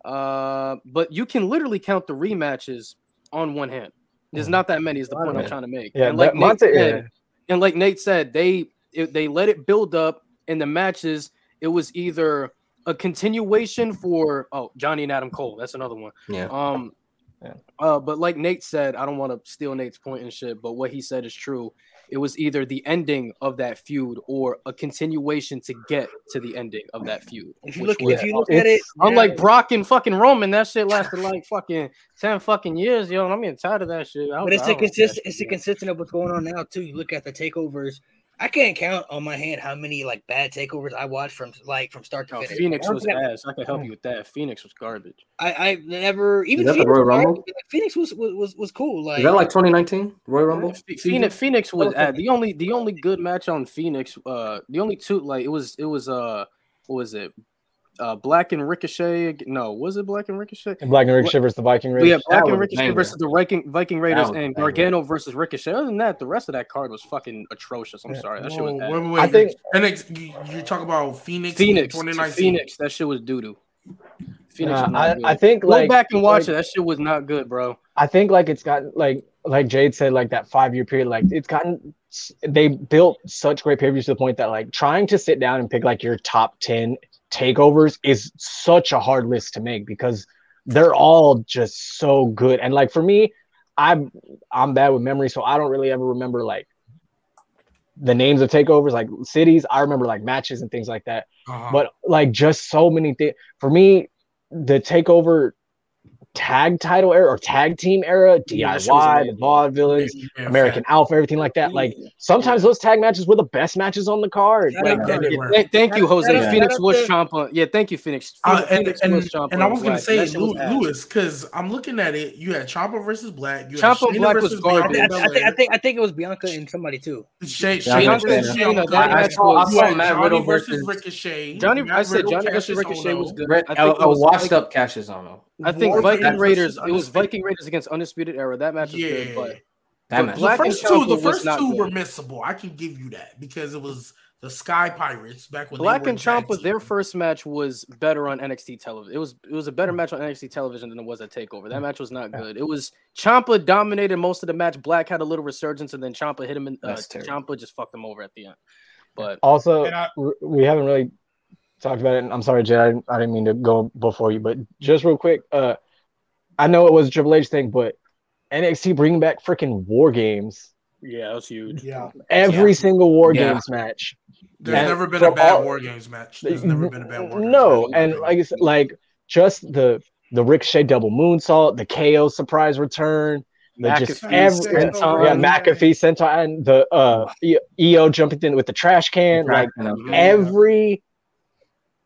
Uh, but you can literally count the rematches on one hand. There's not that many. Is the point I'm trying to make. Yeah, and like Nate Monte- said, yeah. and like Nate said, they it, they let it build up in the matches. It was either a continuation for oh Johnny and Adam Cole. That's another one. Yeah. Um, Yeah. uh, but like Nate said, I don't want to steal Nate's point and shit, but what he said is true. It was either the ending of that feud or a continuation to get to the ending of that feud. If you look, if you look at it, Unlike now- Brock and fucking Roman, that shit lasted like fucking ten fucking years, yo. And I'm getting tired of that shit. I but it's I a don't like that consistent, shit, it's a consistent of what's going on now too. You look at the takeovers. I can't count on my hand how many like bad takeovers I watched from like from start to No, finish. Phoenix was don't ass. I can help you with that. Phoenix was garbage. I, I never even that the Phoenix, Royal was Rumble? but Phoenix was was was, was cool. Like, Is that like 2019 Royal Rumble? Phoenix, Phoenix was uh, the only the only good match on Phoenix. Uh, the only two like it was it was uh what was it? Uh, Black and Ricochet. No, was it Black and Ricochet? And Black and Ricochet versus the Viking Well, yeah, Raiders. Black was and a Ricochet banger. versus the Viking Viking Raiders and banger. Gargano versus Ricochet. Other than that, the rest of that card was fucking atrocious. I'm Yeah. sorry, that shit Whoa, was wait, bad. wait, wait. I think- NXT, you, you talk about Phoenix, Phoenix, 2019. Phoenix, that shit was doo doo. Phoenix, Nah, I. I think go like back and watch like, it. That shit was not good, bro. I think like it's gotten like like Jade said like that five year period like it's gotten they built such great pay per views to the point that like trying to sit down and pick like your top ten takeovers is such a hard list to make because they're all just so good. And like for me I'm I'm bad with memory so I don't really ever remember like the names of takeovers like cities. I remember like matches and things like that. Uh-huh. but like just so many things for me the takeover tag title era or tag team era Yeah, that shit was diy the amazing. vaudevillains Yeah, american alpha everything like that like sometimes those tag matches were the best matches on the card Shout like out Yeah, to- they were. Thank, thank you, Jose. out- Phoenix was Ciampa. Yeah, thank you, Phoenix. Uh, and, Phoenix and, was Ciampa and I was gonna Black. say That shit was Lew- ass. Lewis because I'm looking at it. You had Ciampa versus Black. You Ciampa had Shayna Black was versus garbage. I, Bianca I, think, I think I think it was Bianca and somebody too. Shay, Yeah, I Shayna understand versus. Bianca. Shayna, that I match I was- You saw had Matt Johnny Riddle versus versus Ricochet. Johnny, I said Johnny versus Ricochet was good. Red- I a, it was washed Viking- up Kassius Ohno. I think War Viking Raiders Raiders. It was Viking Raiders against Undisputed Era. That match was good, Yeah. but That But match. The Black and first two, the first two good. were missable. I can give you that because it was the Sky Pirates back when Black they and a tag Ciampa, team. their first match was better on NXT television. It was it was a better match on NXT television than it was at Takeover. That match was not good. It was Ciampa dominated most of the match. Black had a little resurgence, and then Ciampa hit him. In, uh, That's terrible. Ciampa just fucked him over at the end. But also And I- r- we haven't really talked about it and i'm sorry jay I didn't, I didn't mean to go before you but just real quick uh i know it was a triple h thing but nxt bringing back freaking war games yeah, that was huge. Yeah. every Yeah. single war Yeah. games match There's and never been a bad all- War Games match. There's never been a bad War Games no match. and like I said, like just the the ricochet double moonsault the ko surprise return the just every, Senton. yeah McAfee Centaur and the uh Io jumping in with the trash can like every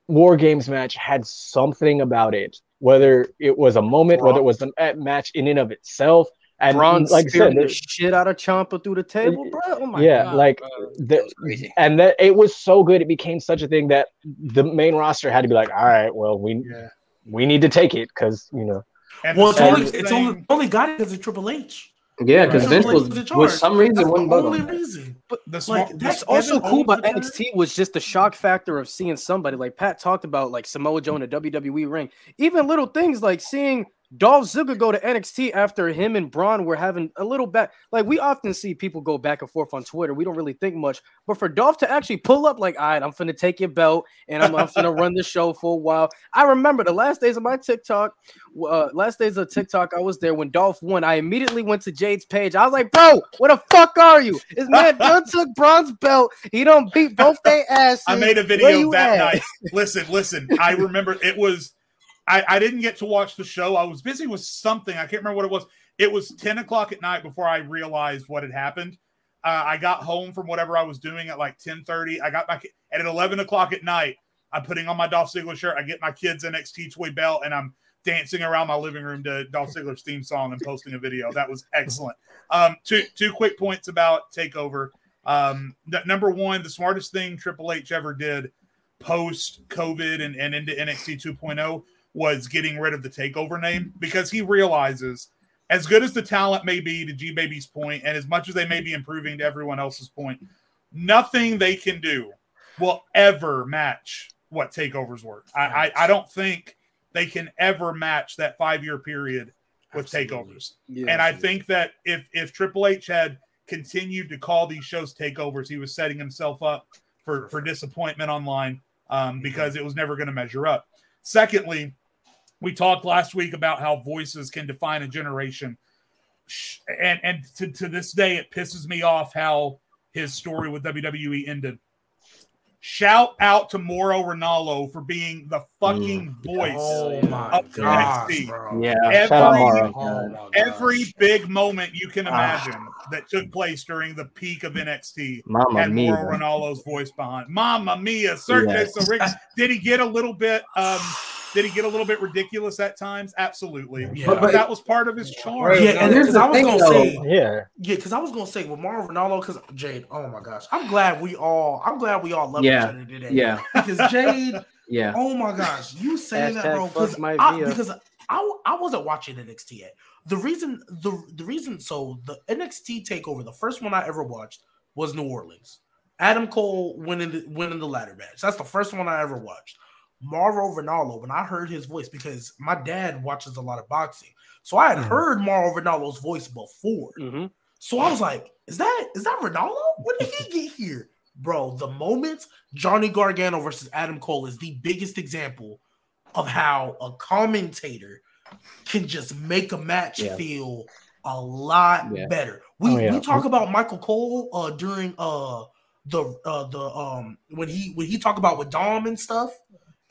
war games match had something about it whether it was a moment whether it was a a match in and of itself and Bron like I said the shit out of Ciampa through the table, bro. Oh my god, yeah God, like the, That and that it was so good it became such a thing that the main roster had to be like all right well we Yeah. we need to take it because you know Well, it's only Saturday it's thing- only only got it because of Triple H. Yeah, because Right. Vince was H in with charge. some reason That's wouldn't the bug only on that. reason. the Like, small, That's the- also cool owns about. NXT was just the shock factor of seeing somebody like Pat talked about, like Samoa Joe in a WWE ring. Even little things like seeing Dolph Ziggler go to NXT after him and Bron were having a little back. Like we often see people go back and forth on Twitter. We don't really think much, but for Dolph to actually pull up, like, all right, I'm finna take your belt and I'm, I'm finna run the show for a while. I remember the last days of my TikTok, uh, last days of TikTok, I was there when Dolph won. I immediately went to Jade's page. I was like, bro, what the fuck are you? This man done took Bron's belt. He don't beat both their asses. I made a video that at? night. Listen, listen. I remember it was. I, I didn't get to watch the show. I was busy with something. I can't remember what it was. It was ten o'clock at night before I realized what had happened. Uh, I got home from whatever I was doing at like ten thirty. I got back at eleven o'clock at night. I'm putting on my Dolph Ziggler shirt. I get my kids NXT toy belt, and I'm dancing around my living room to Dolph Ziggler's theme song and posting a video. That was excellent. Um, two two quick points about Takeover. Um, n- number one, the smartest thing Triple H ever did post COVID and, and into NXT 2.0 was getting rid of the takeover name because he realizes as good as the talent may be to G Baby's point, and as much as they may be improving to everyone else's point, nothing they can do will ever match what takeovers were. I, I, I don't think they can ever match that five year period with Absolutely. takeovers. Yeah. And I think that if if Triple H had continued to call these shows takeovers, he was setting himself up for for disappointment online um, because it was never going to measure up. Secondly, we talked last week about how voices can define a generation, and and to, to this day it pisses me off how his story with WWE ended. Shout out to Mauro Ranallo for being the fucking voice. Oh my Up gosh, NXT. bro. yeah. Every, Shout out Mauro. Oh every big moment you can Ah. imagine that took place during the peak of NXT Mama had mia. Mauro Ranallo's voice behind. Mama mia, certainly. Yes. Rick, did he get a little bit? Um, did he get a little bit ridiculous at times? Absolutely. Yeah. But, But- that was part of his charm. Yeah, and Here's the I was thing, gonna though. say, Yeah. yeah, because I was gonna say with Mauro Ranallo, because Jade, oh my gosh, I'm glad we all, I'm glad we all love Yeah. each other today. Yeah. because Jade, Yeah. oh my gosh, you saying that, bro? Because my I, because I, I wasn't watching NXT yet. The reason, the the reason, so the NXT takeover, the first one I ever watched was New Orleans. Adam Cole winning the winning the ladder match. That's the first one I ever watched. Mauro Ranallo, when I heard his voice, because my dad watches a lot of boxing, so I had Mhm. heard Mauro Ranallo's voice before. Mhm. So I was like, "Is that is that Ranallo? When did he get here, bro?" The moment Johnny Gargano versus Adam Cole is the biggest example of how a commentator can just make a match Yeah. feel a lot Yeah. better. We Oh, yeah. we talk about Michael Cole uh during uh the uh the um when he when he talk about with Dom and stuff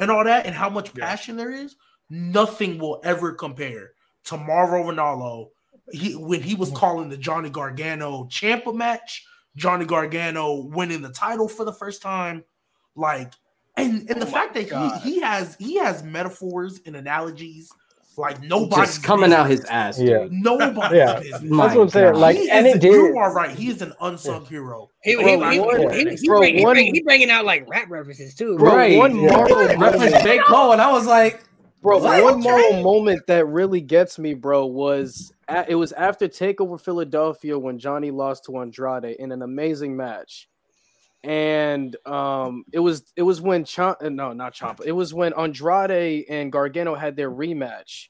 and all that and how much Yeah. passion there is, nothing will ever compare to Mauro Ranallo. He when he was mm-hmm. calling the Johnny Gargano Ciampa match, Johnny Gargano winning the title for the first time, like and and the Oh fact that God. he he has he has metaphors and analogies like nobody Just coming out his ass. Dude. Yeah. Nobody's Yeah. business. My That's what I'm saying. God. Like, He and is- it did. You are right. He is an unsung hero. He, Bro, he, he, he, he, bro, bring, he, one- bring, he bringing out like rap references too. Bro, Right. one Yeah. Reference J. Cole, and I was like, Bro, What? one moral moment that really gets me, bro, was a it was after Takeover Philadelphia when Johnny lost to Andrade in an amazing match, and um, it was it was when Chom- uh, no, not Ciampa, it was when Andrade and Gargano had their rematch,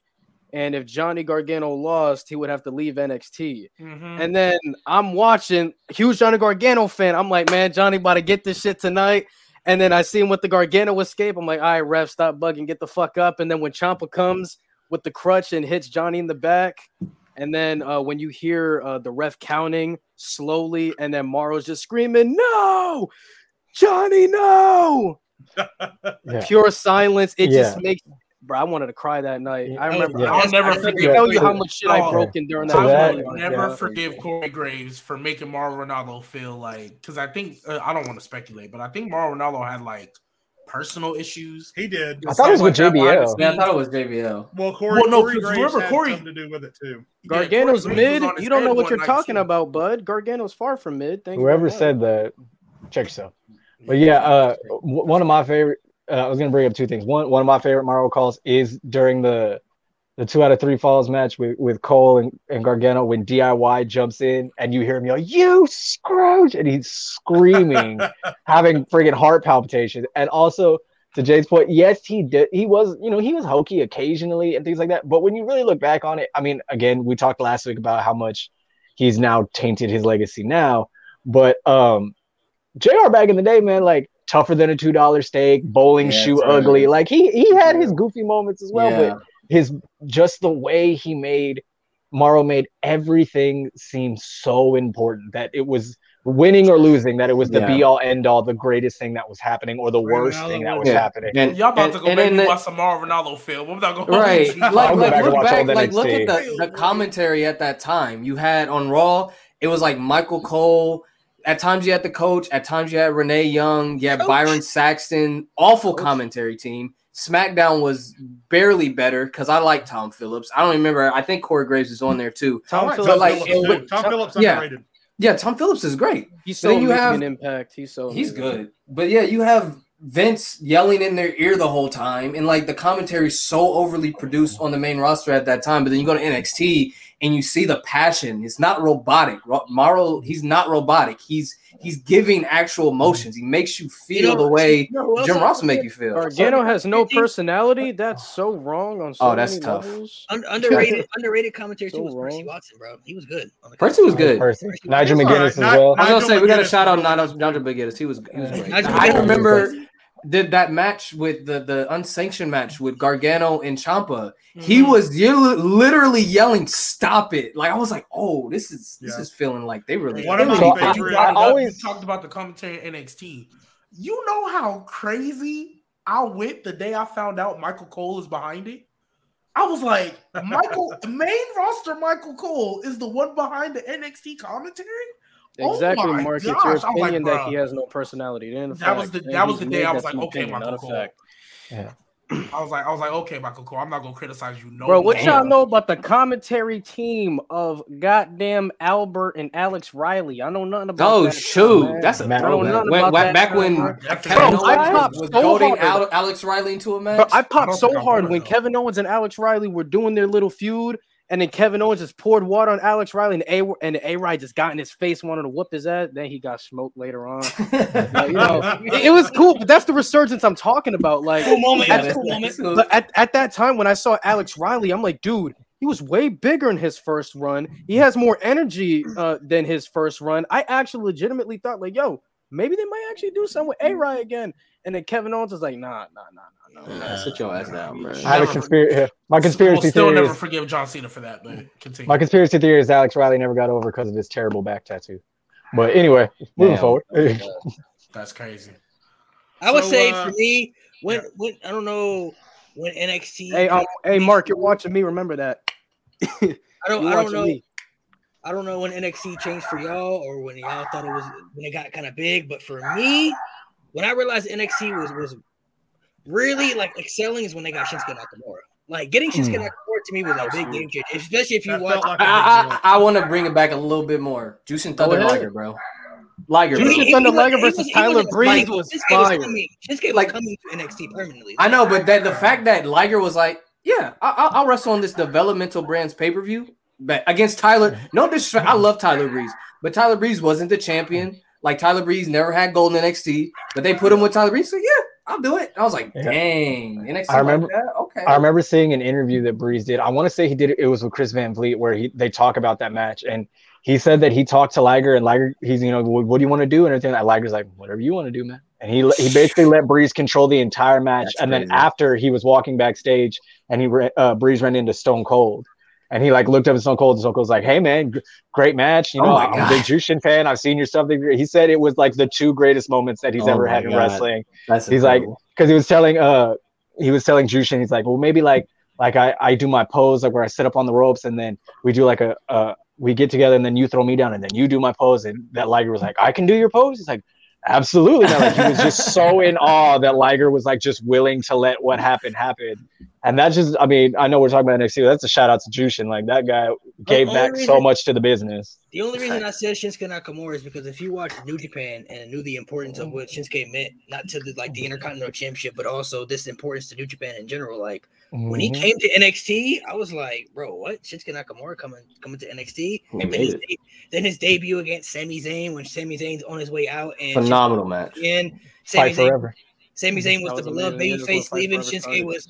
and if Johnny Gargano lost, he would have to leave NXT. And then I'm watching, huge Johnny Gargano fan. I'm like, man, Johnny about to get this shit tonight. And then I see him with the Gargano escape. I'm like, all right, ref, stop bugging, get the fuck up. And then when Ciampa comes with the crutch and hits Johnny in the back, and then uh, when you hear uh, the ref counting slowly, and then Mauro's just screaming, no, Johnny, no. Yeah. Pure silence. It Yeah. just makes, bro, I wanted to cry that night. I Yeah. remember. Yeah. I, I'll never I can't tell you how much shit Oh. I broke in during that. So that- I'll never Yeah. forgive Corey Graves for making Mauro Ranallo feel like because I think uh, I don't want to speculate, but I think Mauro Ranallo had like personal issues. He did. I thought it was with Like that behind the JBL. yeah, I thought it was JBL. Well, Corey, Well, no, Corey 'cause Graves remember, had Corey- something to do with it too. Gargano's Corey Graves was mid. You don't know what you're talking too. about, bud. Gargano's far from mid. Thank you Whoever very said that, check yourself. But yeah, uh, one of my favorite. Uh, I was gonna bring up two things. One, one of my favorite Mauro calls is during the the two out of three falls match with, with Cole and, and Gargano when DIY jumps in and you hear him yell, "You Scrooge!" and he's screaming, having friggin' heart palpitations. And also to Jay's point, yes, he did. He was, you know, he was hokey occasionally and things like that. But when you really look back on it, I mean, again, we talked last week about how much he's now tainted his legacy now. But um JR back in the day, man, like tougher than a two dollar steak, bowling Yeah, shoe right. ugly. Like he he had his goofy moments as well, Yeah. but his just the way he made Mauro made everything seem so important that it was winning or losing, that it was the Yeah. be all end all, the greatest thing that was happening, or the worst thing that was Yeah. happening. And, Y'all about and- to go and make in me the- watch some Mauro Ranallo film. I'm not going right to like, go like back look back like look at the, the commentary at that time you had on raw it was like michael cole at times you had the coach at times you had renee young you had Coach. byron saxton awful commentary team smackdown was barely better because i like tom phillips i don't remember i think corey graves is on there too Tom I like Phillips, Tom like, Phillips, too. would- Tom Phillips yeah. underrated. yeah tom phillips is great he's so then you making have- an impact. He's so He's good. But yeah, you have Vince yelling in their ear the whole time, and like the commentary so overly produced on the main roster at that time. But then you go to NXT and you see the passion. It's not robotic. Ro- he's not robotic. He's he's giving actual mm-hmm. emotions. He makes you feel You know- the way you know Jim Ross will make you feel. Gargano has no personality. That's so wrong on so Oh, that's many tough. levels. Un- underrated, underrated commentary So too was Percy. Watson, bro. He was good. on the Percy was good. Percy. Nigel He's McGuinness right. as Not- well. I was gonna say we got to Nigel shout out Nigel Nigel McGuinness. He was he was great. Nigel I McGuinness. remember did that match with the the unsanctioned match with Gargano and Ciampa. He Mhm. was ye- literally yelling, "Stop it!" Like I was like, "Oh, this is this is feeling like they really." One of they my really So I- got it. favorite- I, I always- talked about the commentary in NXT. You know how crazy I went the day I found out Michael Cole is behind it. I was like, Michael, main roster Michael Cole is the one behind the NXT commentary. Oh Exactly, my Mark. It's your I was like, opinion that he has no personality. It ain't a That was the- that was the day I was like, okay, opinion, Michael not Cole. fact. I was like, I was like, okay, Michael Cole, I'm not gonna criticize you. No, Bro, what more. y'all know about the commentary team of goddamn Albert and Alex Riley? I know nothing about that. Oh that. shoot, man. that's a Matt throwback. Rowan. When- when- About back that, when bro. Kevin Bro, I popped was so goading hard. Al- Alex Riley into a match. Bro, I I popped don't so I'm hard when know. Kevin Owens and Alex Riley were doing their little feud, and then Kevin Owens just poured water on Alex Riley, and A and A Ride just got in his face, wanted to whoop his ass. Then he got smoked later on. Like, you know, it, it was cool, but that's the resurgence I'm talking about. Like, Cool moment. Yeah, Yeah, cool moment. but at, at that time when I saw Alex Riley, I'm like, dude, he was way bigger in his first run. He has more energy uh, than his first run. I actually legitimately thought, like, yo, maybe they might actually do something with A Ride again. And then Kevin Owens was like, nah, nah, nah, nah, nah. Nah, sit your ass down, man. I have a Never- conspiracy. My We'll conspiracy still theory. never Is, forgive John Cena for that, but continue. my conspiracy theory is Alex Riley never got over because of his terrible back tattoo. But anyway, moving Damn. forward. That's crazy. I would So, say uh, for me, when yeah. when I don't know when NXT. Hey, um, hey, Mark, you're watching me. Remember that. I don't. You're I don't know. me. I don't know when NXT changed for y'all or when y'all thought it was when it got kind of big. But for me, when I realized NXT was was really like excelling is when they got Shinsuke Nakamura. Like getting Shinsuke Mm. Nakamura to me was a big game changer, especially if you That watch. like a I. I, I want to bring it back a little bit more. Jushin Thunder ahead. Liger, bro. Liger, bro. Jushin Thunder Liger versus Tyler Breeze was Shinsuke fire. Was coming, Shinsuke was Like- coming to NXT permanently. I know, but that the fact that Liger was like, yeah, I, I'll, I'll wrestle on this developmental brands pay per view, but against Tyler. No disrespect, I love Tyler Breeze, but Tyler Breeze wasn't the champion. Like Tyler Breeze never had gold in NXT, but they put him with Tyler Breeze. So yeah, I'll do it. I was like, Yeah. dang, NXT. I remember- Like that? Okay. I remember seeing an interview that Breeze did. I want to say he did it. It was with Chris Van Vliet, where he they talk about that match, and he said that he talked to Liger, and Liger, he's you know, what, what do you want to do, and everything. And Liger's like, whatever you want to do, man. And he he basically let Breeze control the entire match, That's and then after he was walking backstage, and he ra- uh, Breeze ran into Stone Cold. And he like looked up at Stone Cold, and Stone Cold's like, "Hey man, g- great match. You Oh know, my I'm a God. big Jushin fan. I've seen your stuff." He said it was like the two greatest moments that he's Oh ever had in wrestling That's he's like- because he was telling uh he was telling Jushin he's like well maybe like like I I do my pose like where I sit up on the ropes and then we do like a uh we get together and then you throw me down and then you do my pose and that Liger was like I can do your pose he's like absolutely man. like he was just so in awe that Liger was like just willing to let what happened happen and that's just I mean I know we're talking about NXT but that's a shout out to Jushin like that guy gave only back so much to the business The only reason I said Shinsuke Nakamura is because if you watch New Japan and knew the importance of what Shinsuke meant, not to the like the Intercontinental Championship, but also this importance to New Japan in general. Like when he Mhm. came to NXT, I was like, bro, what? Shinsuke Nakamura coming coming to NXT? He Then his, de- then his debut against Sami Zayn when Sami Zayn's on his way out and Phenomenal match. And Sami fight Zayn, forever Sami Zayn was That the was beloved amazing. They babyface leaving. fight Shinsuke started. was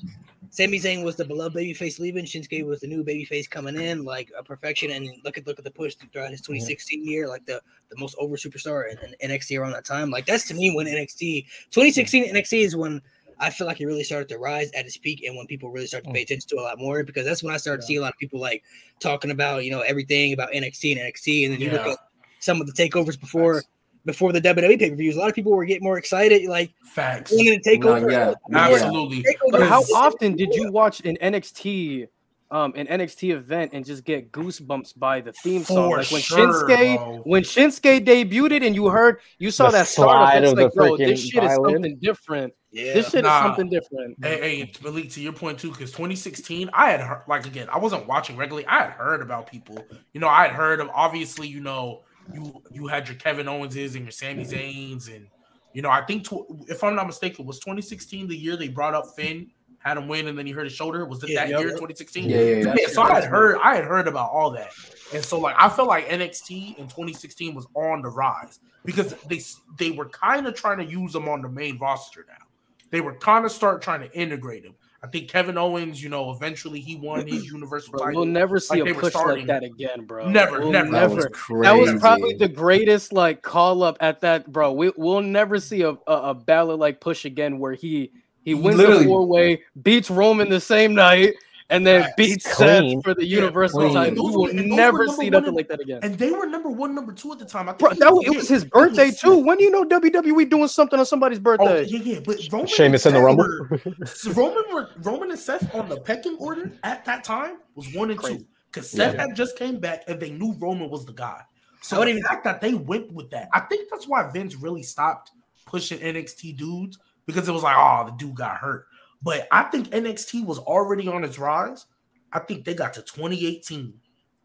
Sami Zayn was the beloved babyface leaving. Shinsuke was the new babyface coming in, like a perfection. And look at look at the push throughout his 2016 year, like the the most over superstar in, in NXT around that time. Like that's to me when NXT 2016 NXT is when I feel like it really started to rise at its peak, and when people really started to pay mm. attention to a lot more, because that's when I started to see a lot of people like talking about you know everything about NXT and NXT, and then you look at some of the takeovers before before the WWE pay per views. A lot of people were getting more excited, like Facts. wanting to take No, over. yeah. Absolutely. Over. But how often did you watch an NXT um an NXT event and just get goosebumps by the theme song? For like when sure, Shinsuke bro. when Shinsuke debuted and you heard you saw The that startup, slide it's of the like, bro, this freaking shit is something different. Yeah. This shit Nah. is something different. Hey, hey, Malik, to your point too, because 2016, I had heard, like again, I wasn't watching regularly. I had heard about people. You know, I had heard of obviously, you know, you you had your Kevin Owenses and your Sami Zaynes, and you know, I think tw- if I'm not mistaken, was 2016 the year they brought up Finn had him win, and then he hurt his shoulder. Was it Yeah, that yeah, year, 2016? Yeah, yeah, yeah. Yeah, so I had heard, I had heard about all that, and so like I felt like NXT in 2016 was on the rise because they they were kind of trying to use them on the main roster now. They were kind of start trying to integrate him. I think Kevin Owens, you know, eventually he won his Universal Bro, title. we'll never see Like a push starting. like that again, bro. Never, We'll never. That was never. crazy. That was probably the greatest like call up at that, bro. We we'll never see a a, a Balor like push again where he he wins Literally. the four way, beats Roman the same night, and then Yes. beats Clean. Seth for the Universal clean. title. Those We will and those were never number see one nothing and- like that again. and they were number one, number two at the time. I think Bro, that was, was- it was his birthday Seth. too. When do you know WWE doing something on somebody's Oh, birthday? yeah, yeah, but Roman Sheamus and in the Rumble. were- Roman were Roman and Seth on the pecking order at that time was one and Crazy. two because Seth Yeah. had just came back and they knew Roman was the guy. So I the fact that they went with that, I think that's why Vince really stopped pushing NXT dudes because it was like, oh, the dude got hurt. But I think NXT was already on its rise. I think they got to 2018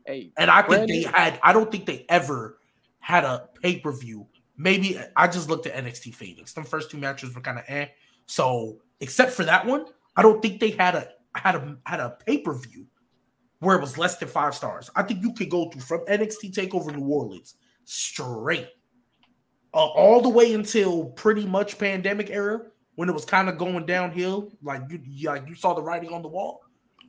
Hey, and I think they had, I don't think they ever had a pay per view. Maybe I just looked at NXT Phoenix. The first two matches were kind of eh. So except for that one, I don't think they had a had a had a pay per view where it was less than five stars. I think you could go through from NXT Takeover New Orleans straight uh, all the way until pretty much pandemic era when it was kind of going downhill. Like you, you- like you saw the writing on the wall.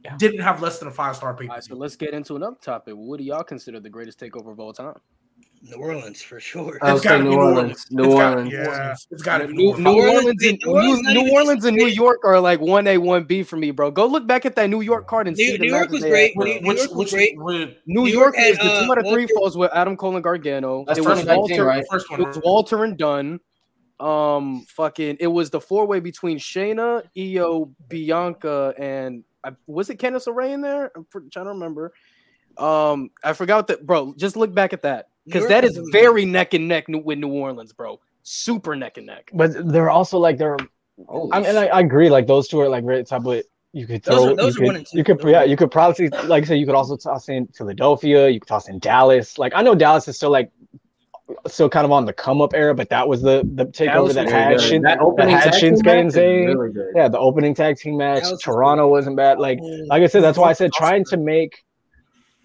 Yeah. Didn't have less than a five star pay right, so let's get into another topic. What do y'all consider the greatest takeover of all time? New Orleans for sure. I would say New Orleans. New It's gotta Orleans. Yeah. It's got to be New, New New Orleans. Orleans, and, New Orleans New, New Orleans and New. York are like one A, one B for me, bro. Go look back at that New York card and see New, the New York was great. New, New Which, York was great. New New York York is had, the uh, two out of three falls with Adam Cole and Gargano. That's it was 2019, Walter, right? First one, it was Walter and Dunne. Um, fucking, it was the four way between Shayna, Io, Bianca, and I, was it Candice LeRae in there? I'm trying to remember. Um, I forgot that, bro. Just look back at that because New that York is was- very neck and neck with New Orleans, bro. Super neck and neck. But they're also like they're. Holy I mean, I, I agree. Like those two are like very top, but you could Those are- those you are one could, and two. you could, yeah, you could probably like I said, you could also toss in Philadelphia. You could toss in Dallas. Like I know Dallas is still like still kind of on the come up era, but that was the the takeover that was had good. Shin, that that opening had tag team Shinsuke and Zayn. really good. Yeah, the opening tag team match. Was Toronto wasn't bad. Like like I said, that's why I said trying to make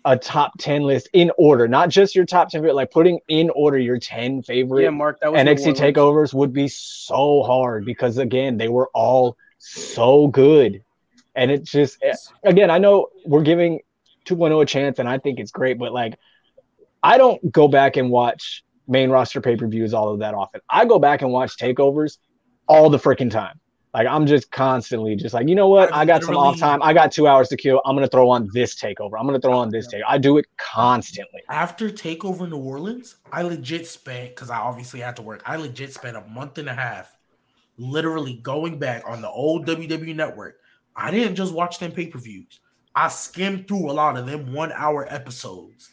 a top ten list in order, not just your top ten, but like putting in order your ten favorite Yeah, Mark, that was NXT takeovers would be so hard because again, they were all so good. And it just eh, again, I know we're giving 2.0 a chance and I think it's great, but like I don't go back and watch main roster pay-per-views all of that often. I go back and watch takeovers all the freaking time. Like I'm just constantly just like, you know what? I've I got some off time. I got two hours to kill. I'm gonna throw on this takeover. I'm gonna throw on this take. I do it constantly. After Takeover New Orleans, I legit spent because I obviously had to work. I legit spent a month and a half, literally going back on the old WWE network. I didn't just watch them pay per views. I skimmed through a lot of them one hour episodes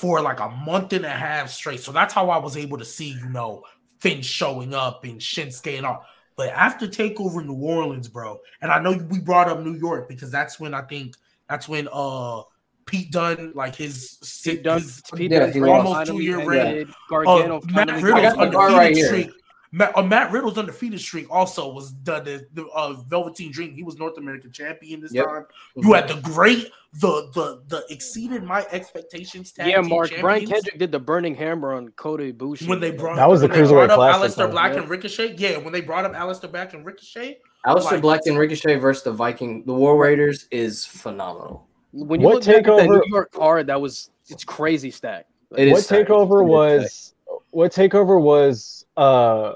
for like a month and a half straight. So that's how I was able to see, you know, Finn showing up and Shinsuke and all. But after Takeover New Orleans, bro, and I know we brought up New York because that's when I think that's when uh Pete Dunne, like his Pete Dunne, his- Pete Yeah, Dunne's he reign almost finally two-year reign. Gargano Uh, Matt Riddle's I got the bar undefeated right here. Streak. Matt, uh, Matt Riddle's undefeated streak also was done the, the uh, Velveteen Dream. He was North American champion this Yep. time. You had the great, the the the exceeded my expectations. Tag Yeah, team Mark. Brian. Kendrick did the burning hammer on Kota Ibushi. when they brought That was the when they Cruiserweight brought up Classic, Aleister though. Black Yeah. and Ricochet. Yeah, when they brought up Aleister Black and Ricochet, Aleister Like- Black and Ricochet versus the Viking, the War Raiders is phenomenal. when you What look back at that New York card, that was it's crazy stack. It is what stacked. takeover It is was what takeover was uh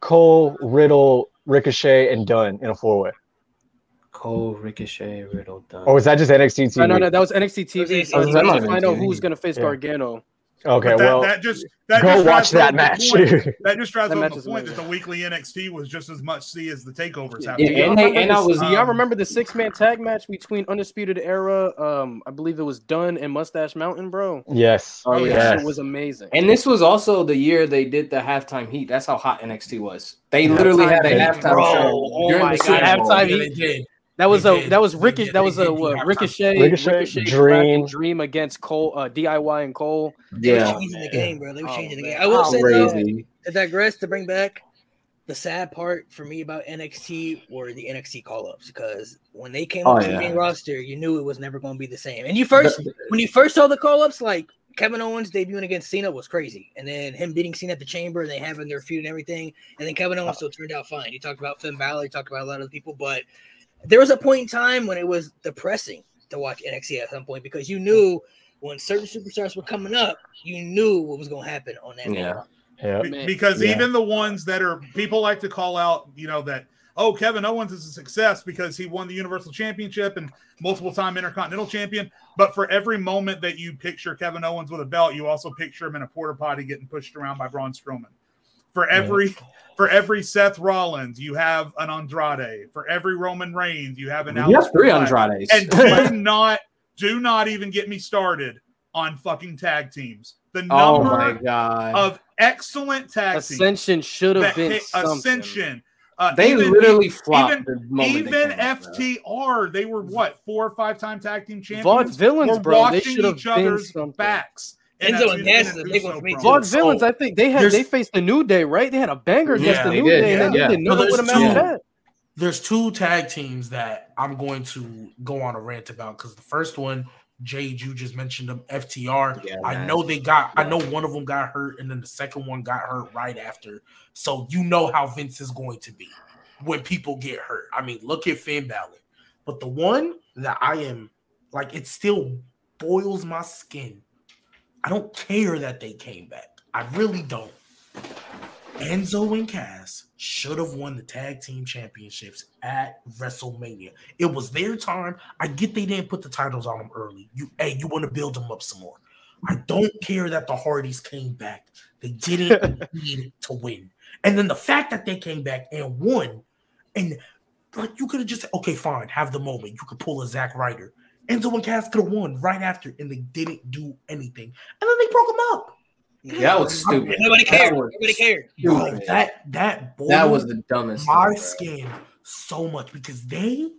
Cole, Riddle, Ricochet, and Dunne in a four way. Cole, Ricochet, Riddle, Dunne. Or was that just NXT TV? No, no, no, that was NXT TV. That was So NXT. you to find out who's gonna face Yeah. Gargano. Okay, that, well, that just that go just watch drives that home match. the point- That just drives That home the is point that the weekly NXT was just as much see as the takeovers have. Yeah, to be. and they- and I was- do y'all um, remember the six man tag match between Undisputed Era? Um, I believe it was Dunne and Mustache Mountain, bro. yes. Oh yeah, yes. that shit was amazing. And this was also the year they did the halftime heat. That's how hot NXT was. They literally had a Halftime halftime bro. show Oh during my the God, halftime yeah, heat. They did. That was They a did. that was They Ricochet. That was a did do what, halftime. Ricochet, Ricochet, Ricochet, Dream. Dream against Cole, uh, DIY and Cole. They were Yeah, changing the game, bro. They were Oh, changing the man. game. I will say though, crazy. to digress to bring back the sad part for me about NXT were the NXT call ups because when they came Oh, up to yeah. the main roster, you knew it was never going to be the same. And you first, when you first saw the call ups, like Kevin Owens debuting against Cena was crazy, and then him beating Cena at the Chamber, and they having their feud and everything, and then Kevin Owens still turned out fine. You talked about Finn Balor, you talked about a lot of people, but there was a point in time when it was depressing to watch NXT at some point because you knew when certain superstars were coming up, you knew what was going to happen on that. Yeah. Yeah. Be- because Yeah. even the ones that are people like to call out, you know, that oh Kevin Owens is a success because he won the Universal Championship and multiple time Intercontinental Champion. But for every moment that you picture Kevin Owens with a belt, you also picture him in a porta potty getting pushed around by Braun Strowman. For every for every Seth Rollins, you have an Andrade. For every Roman Reigns, you have an You have three Black. Andrades. And do not do not even get me started on fucking tag teams. The oh number my god. of excellent tag teams. Ascension should have been something. Ascension. Uh, they even, literally flopped even- the moment even came out, bro. FTR, they were what four or five time tag team champions. Vaudevillains, We're bro. They should have each been other's something. backs. In Enzo and in Cass is a big one for me, too. promo. Vaught So, villains, I think they had they faced the New Day, right? They had a banger against the New Day, and then yeah. they did No, nothing with them there's two. that. There's two tag teams that I'm going to go on a rant about because the first one, Jade, you just mentioned them, FTR. Yeah, I know they got, I know one of them got hurt, and then the second one got hurt right after. So you know how Vince is going to be when people get hurt. I mean, look at Finn Balor. But the one that I am like, it still boils my skin. I don't care that they came back. I really don't. Enzo and Cass should have won the tag team championships at WrestleMania. It was their time. I get they didn't put the titles on them early. You, hey, you want to build them up some more. I don't care that the Hardys came back. They didn't need to win. And then the fact that they came back and won, and like you could have just okay, fine, have the moment. You could pull a Zack Ryder. Enzo and Cass could have won right after, and they didn't do anything. And then they broke them up. Yeah, that was stupid. Nobody cared. That was Nobody cared. Like, that that boiled That was the dumbest. my thing, skin so much because they,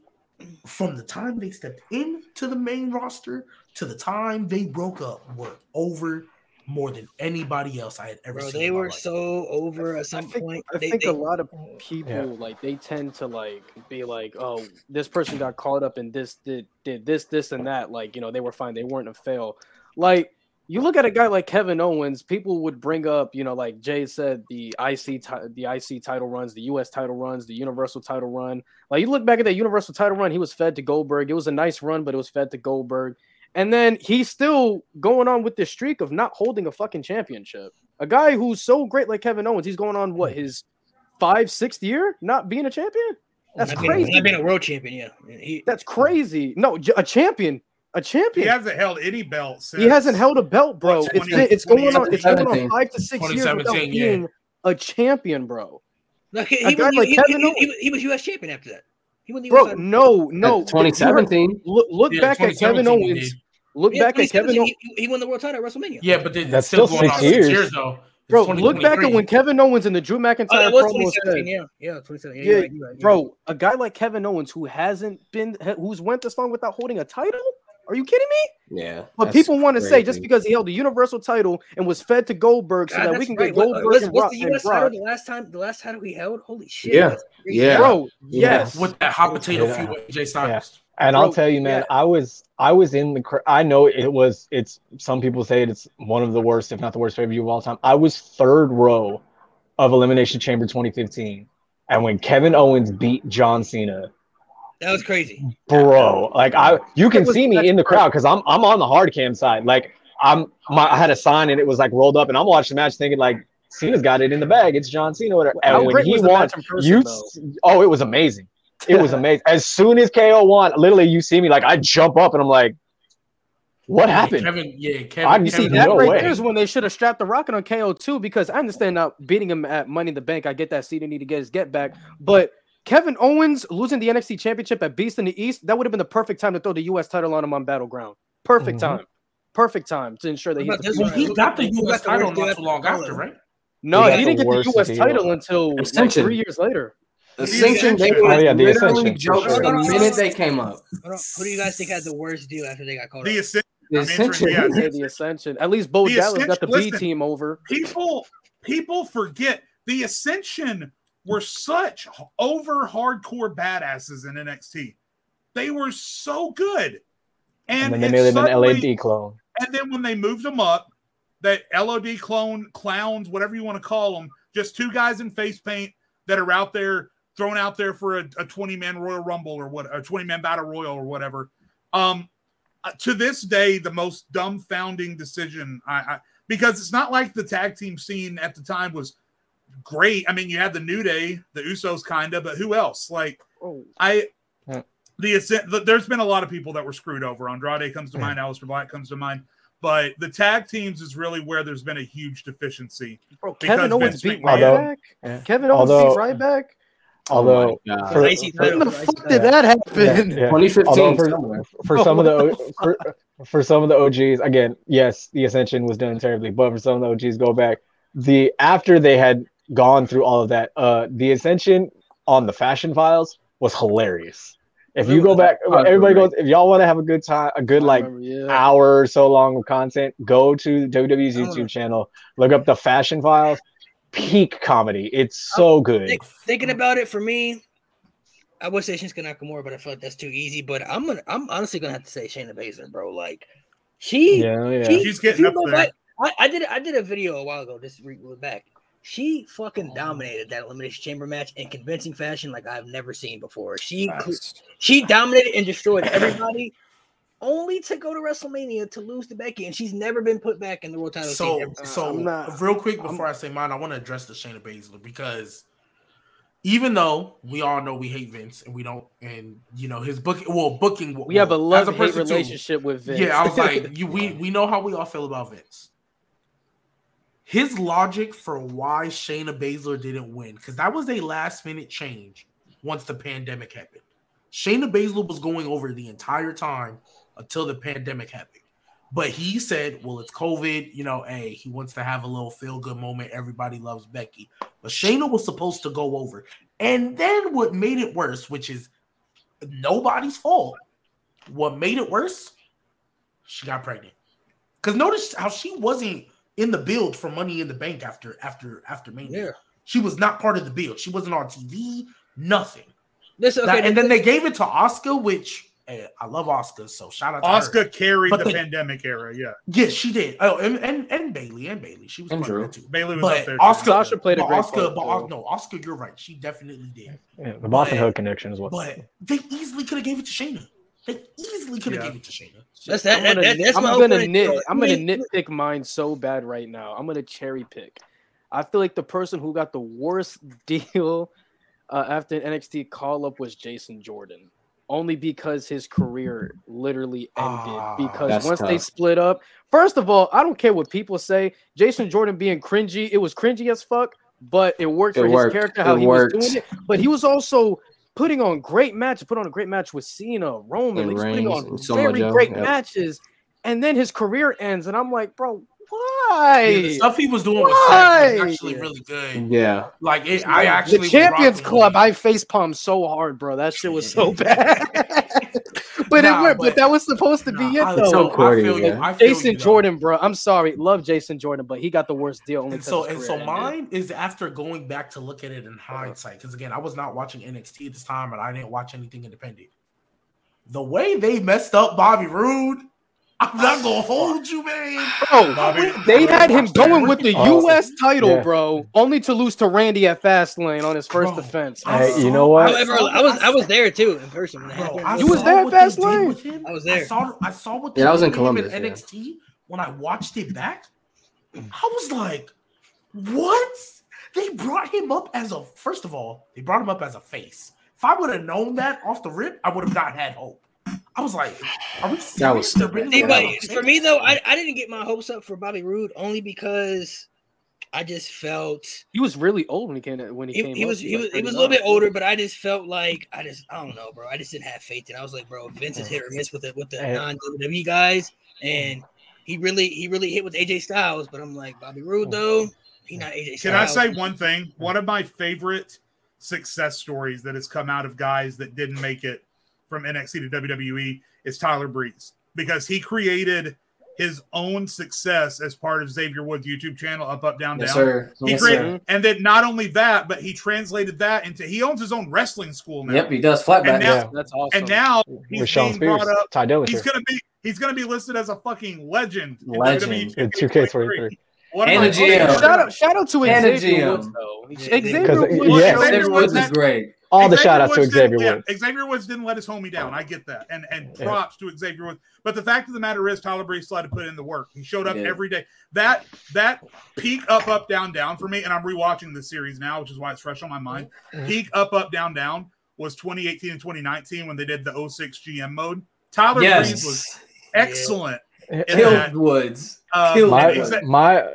from the time they stepped into the main roster to the time they broke up, were over more than anybody else I had ever Bro, seen. they in my were life. so over at I some think, point. I They- think they- a lot of people like they tend to like be like, oh, this person got caught up in this, did did this, this, and that. Like, you know, they were fine, they weren't a fail. Like, you look at a guy like Kevin Owens, people would bring up, you know, like Jay said, the IC ti- the IC title runs, the US title runs, the Universal title run. Like you look back at that Universal title run, he was fed to Goldberg. It was a nice run, but it was fed to Goldberg. And then he's still going on with this streak of not holding a fucking championship. A guy who's so great like Kevin Owens, he's going on what hmm. his five, sixth year not being a champion. Oh, That's not being- crazy. Not being a world champion, yeah. He, That's crazy. No, a champion, a champion. He hasn't held any belt since He hasn't held a belt, bro. Like It's, 20 it's going on. It's going on five to six years without 2017, yeah. being a champion, bro. like, he, a he, guy was, like he, Kevin he, Owens. he, he was U.S. champion after that. He won the Bro, US title. no, no. 2017. Look, look Yeah, back at Kevin 2017 he Owens. Did. Look Yeah, back at Kevin He, he won the world title at WrestleMania. Yeah, but then That's still still going six on six years. years though. It's Bro, look back at when Kevin Owens and the Drew Oh, McIntyre that was promo 2017. said, Yeah, yeah, 2017. Yeah, Yeah, you're right, you're right, you're right. bro, a guy like Kevin Owens who hasn't been, who's went this long without holding a title? Are you kidding me? Yeah. But people want to say just because he held the Universal title and was fed to Goldberg so that we can right. get What- Goldberg what's, and what's Brock. the and U.S. Title the last time? The last title he held? Holy shit! Yeah, yeah. Bro, Yeah. yes. with that hot potato Yeah. feud with AJ Styles. And I'll tell you, man, yeah. I was I was in the. cr- I know it was. It's some people say it's one of the worst, if not the worst pay per view of all time. I was third row of Elimination Chamber 2015, and when Kevin Owens beat John Cena, That was crazy. bro, like I, you can was- see me in the crowd because I'm I'm on the hard cam side. Like I'm, my, I had a sign and it was like rolled up, and I'm watching the match thinking like Cena's got it in the bag. It's John Cena, whatever. How when great he was the won, person, you, though? oh, it was amazing. It was amazing. As soon as KO won, literally, you see me like I jump up and I'm like, "What happened?" Kevin, yeah, I Kevin. can See, see Kevin that no right way. there is when they should have strapped the rocket on KO too, because I understand now beating him at Money in the Bank. I get that Cena need to get his get back, but Kevin Owens losing the NXT Championship at Beast in the East, that would have been the perfect time to throw the US title on him on Battleground. Perfect Mhm. time. Perfect time to ensure that What he. about this Well, one? he got the US title not too long after, right? No, He he, didn't get the worst US deal. title until like three years later. Ascension, they Oh, yeah, the literally Ascension. jokes Hold the on, hold on, minute they came up. Who do you guys think had the worst deal after they got called The up? Ascension. The Ascension, yeah. Yeah, the Ascension. At least Bo The Dallas got the Ascension- B team over. People people forget the Ascension were such over hardcore badasses in NXT. They were so good. And, And, then they made them an suddenly- LOD clone. and then when they moved them up, that LOD clone, clowns, whatever you want to call them, just two guys in face paint that are out there thrown out there for a, a 20 man Royal Rumble or what, a 20 man Battle Royal or whatever. Um, uh, to this day, the most dumbfounding decision, I, I because it's not like the tag team scene at the time was great. I mean, you had the New Day, the Usos, kind of, but who else? Like, Oh, I Yeah. the, ascent- the there's been a lot of people that were screwed over. Andrade comes to Yeah. mind, Aleister Black comes to mind, but the tag teams is really where there's been a huge deficiency. bro, Because Kevin Owens Vince beat McMahon- Ryback. Yeah. Kevin Owens Although- beat Ryback. Although, oh my for- Icy for- title, When the icy fuck title. did that happen? yeah, yeah. 2015 Although for, for some of the for, for some of the OGs, again, yes, the ascension was done terribly, but for some of the OGs, go back the after they had gone through all of that, uh, the ascension on the fashion files was hilarious. If you go back, Oh, everybody goes. If y'all want to have a good time, a good like remember, yeah. hour or so long of content, go to WWE's YouTube channel, look up the fashion files. Peak comedy. It's so good. Think, thinking about it for me, I would say Shinsuke Nakamura, but I feel like that's too easy. But I'm gonna, I'm honestly gonna have to say Shayna Baszler, bro. Like she, Yeah, oh, yeah. she She's getting up there. back- I, I did, I did a video a while ago. Just re look back. She fucking oh. dominated that elimination chamber match in convincing fashion like I've never seen before. She cl- she dominated and destroyed everybody, only to go to WrestleMania to lose to Becky, and she's never been put back in the world title. So, ever. so not- real quick before i say mine, I want to address the Shayna Baszler because even though we all know we hate Vince and we don't, and you know his booking, well, booking, We have a well, love as hate person too, relationship with Vince. Yeah, I was like, you, we we know how we all feel about Vince. His logic for why Shayna Baszler didn't win, because that was a last minute change once the pandemic happened. Shayna Baszler was going over the entire time until the pandemic happened. But he said, well, it's COVID, you know, hey, he wants to have a little feel good moment. Everybody loves Becky. But Shayna was supposed to go over. And then what made it worse, which is nobody's fault, what made it worse, she got pregnant. Because notice how she wasn't in the build for Money in the Bank after after after Mania. yeah. She was not part of the build. She wasn't on TV. Nothing. This okay, That- and then they gave it to Asuka, which eh, I love Asuka, so shout out to her. Asuka carried But the they- pandemic era. Yeah, Yes, she did. Oh, and and, and Bayley and Bayley, she was And part Drew. too. Bayley was up But there. too. Asuka, Sasha played a great Asuka, part, but too. No, Asuka, you're right. She definitely did. Yeah, the Boston But- Hood connection is what. But they easily could have gave it to Shayna. They easily could have Yeah. gave it to Shayna. That's that. I'm gonna, that that's I'm gonna opening- nit. I'm gonna nitpick mine so bad right now. I'm gonna cherry pick. I feel like the person who got the worst deal uh, after an NXT call up was Jason Jordan, only because his career literally ended. Ah, because that's once they split up, first of all, I don't care what people say. Jason Jordan being cringy, it was cringy as fuck, but it worked It for worked. his character how It he worked. was doing it. But he was also putting on great matches. Put on a great match with Cena, Roman. And He putting on and Samoa very great yep. matches, and then his career ends, and I'm like, bro, why? Yeah, the stuff he was doing was actually really good. Yeah. Like it, I actually the Champions Club, with I face palmed so hard, bro. That shit was so bad. but Nah, it worked. but- But that was supposed to Nah, be it, though. So I feel you. yeah. I feel Jason you. Jordan, bro. I'm sorry, love Jason Jordan, but he got the worst deal. Only And 'cause so and so ended. mine is after going back to look at it in hindsight, because again, I was not watching NXT at this time, and I didn't watch anything independent. The way they messed up Bobby Roode, I'm not gonna hold you, man. Bro, Bobby- they had him going with the U.S. title, yeah. bro, only to lose to Randy at Fastlane on his first Bro, defense. I Hey, saw- you know what? However, I was I was there too in person. Bro, You was there at what they Fast did Lane? with him. I was there. I saw I saw what Yeah, that was in did with him Columbus, yeah. NXT. When I watched it back, I was like, "What?" They brought him up as a first of all, they brought him up as a face. If I would have known that off the rip, I would have not had hope. I was like, "Are we serious?" That was stupid. bringing See, but up as a for me though, I, I didn't get my hopes up for Bobby Roode only because I just felt He was really old when he came. When he, he, came he up. was he was he was a little bit older, but I just felt like I just I don't know, bro. I just didn't have faith in. I was like, bro, Vince is hit or miss with the with the non WWE guys, and he really he really hit with AJ Styles. But I'm like Bobby Roode mm. though, he not AJ. Styles. Can I say one thing? One of my favorite success stories that has come out of guys that didn't make it from NXT to WWE is Tyler Breeze because he created his own success as part of Xavier Woods' YouTube channel, Up Up Down Yes, Down. sir. He Yes, created, sir. and then not only that, but he translated that into he owns his own wrestling school now. Yep, he does flatback. And now- Yeah. That's awesome. And now he's With Shawn being Spears, brought up. Tye Dillinger. He's gonna be he's gonna be listed as a fucking legend. Legend. In 2K23. What And am I a GM. shout out, shout out to And a Xavier Woods though. Yeah, Xavier Woods. yes. Xavier Woods is great. All the Xavier shout outs to Woods Xavier Woods. Yeah, Xavier Woods didn't let his homie down. I get that, and and Yeah. props to Xavier Woods. But the fact of the matter is, Tyler Breeze still had to put in the work. He showed up He every day. That that peak up up down down for me, and I'm rewatching the series now, which is why it's fresh on my mind. Mm-hmm. Peak up up down down was 2018 and 2019 when they did the 06 GM mode. Tyler Breeze was excellent. in that. Killed Woods. Uh, Killed My, exa- my,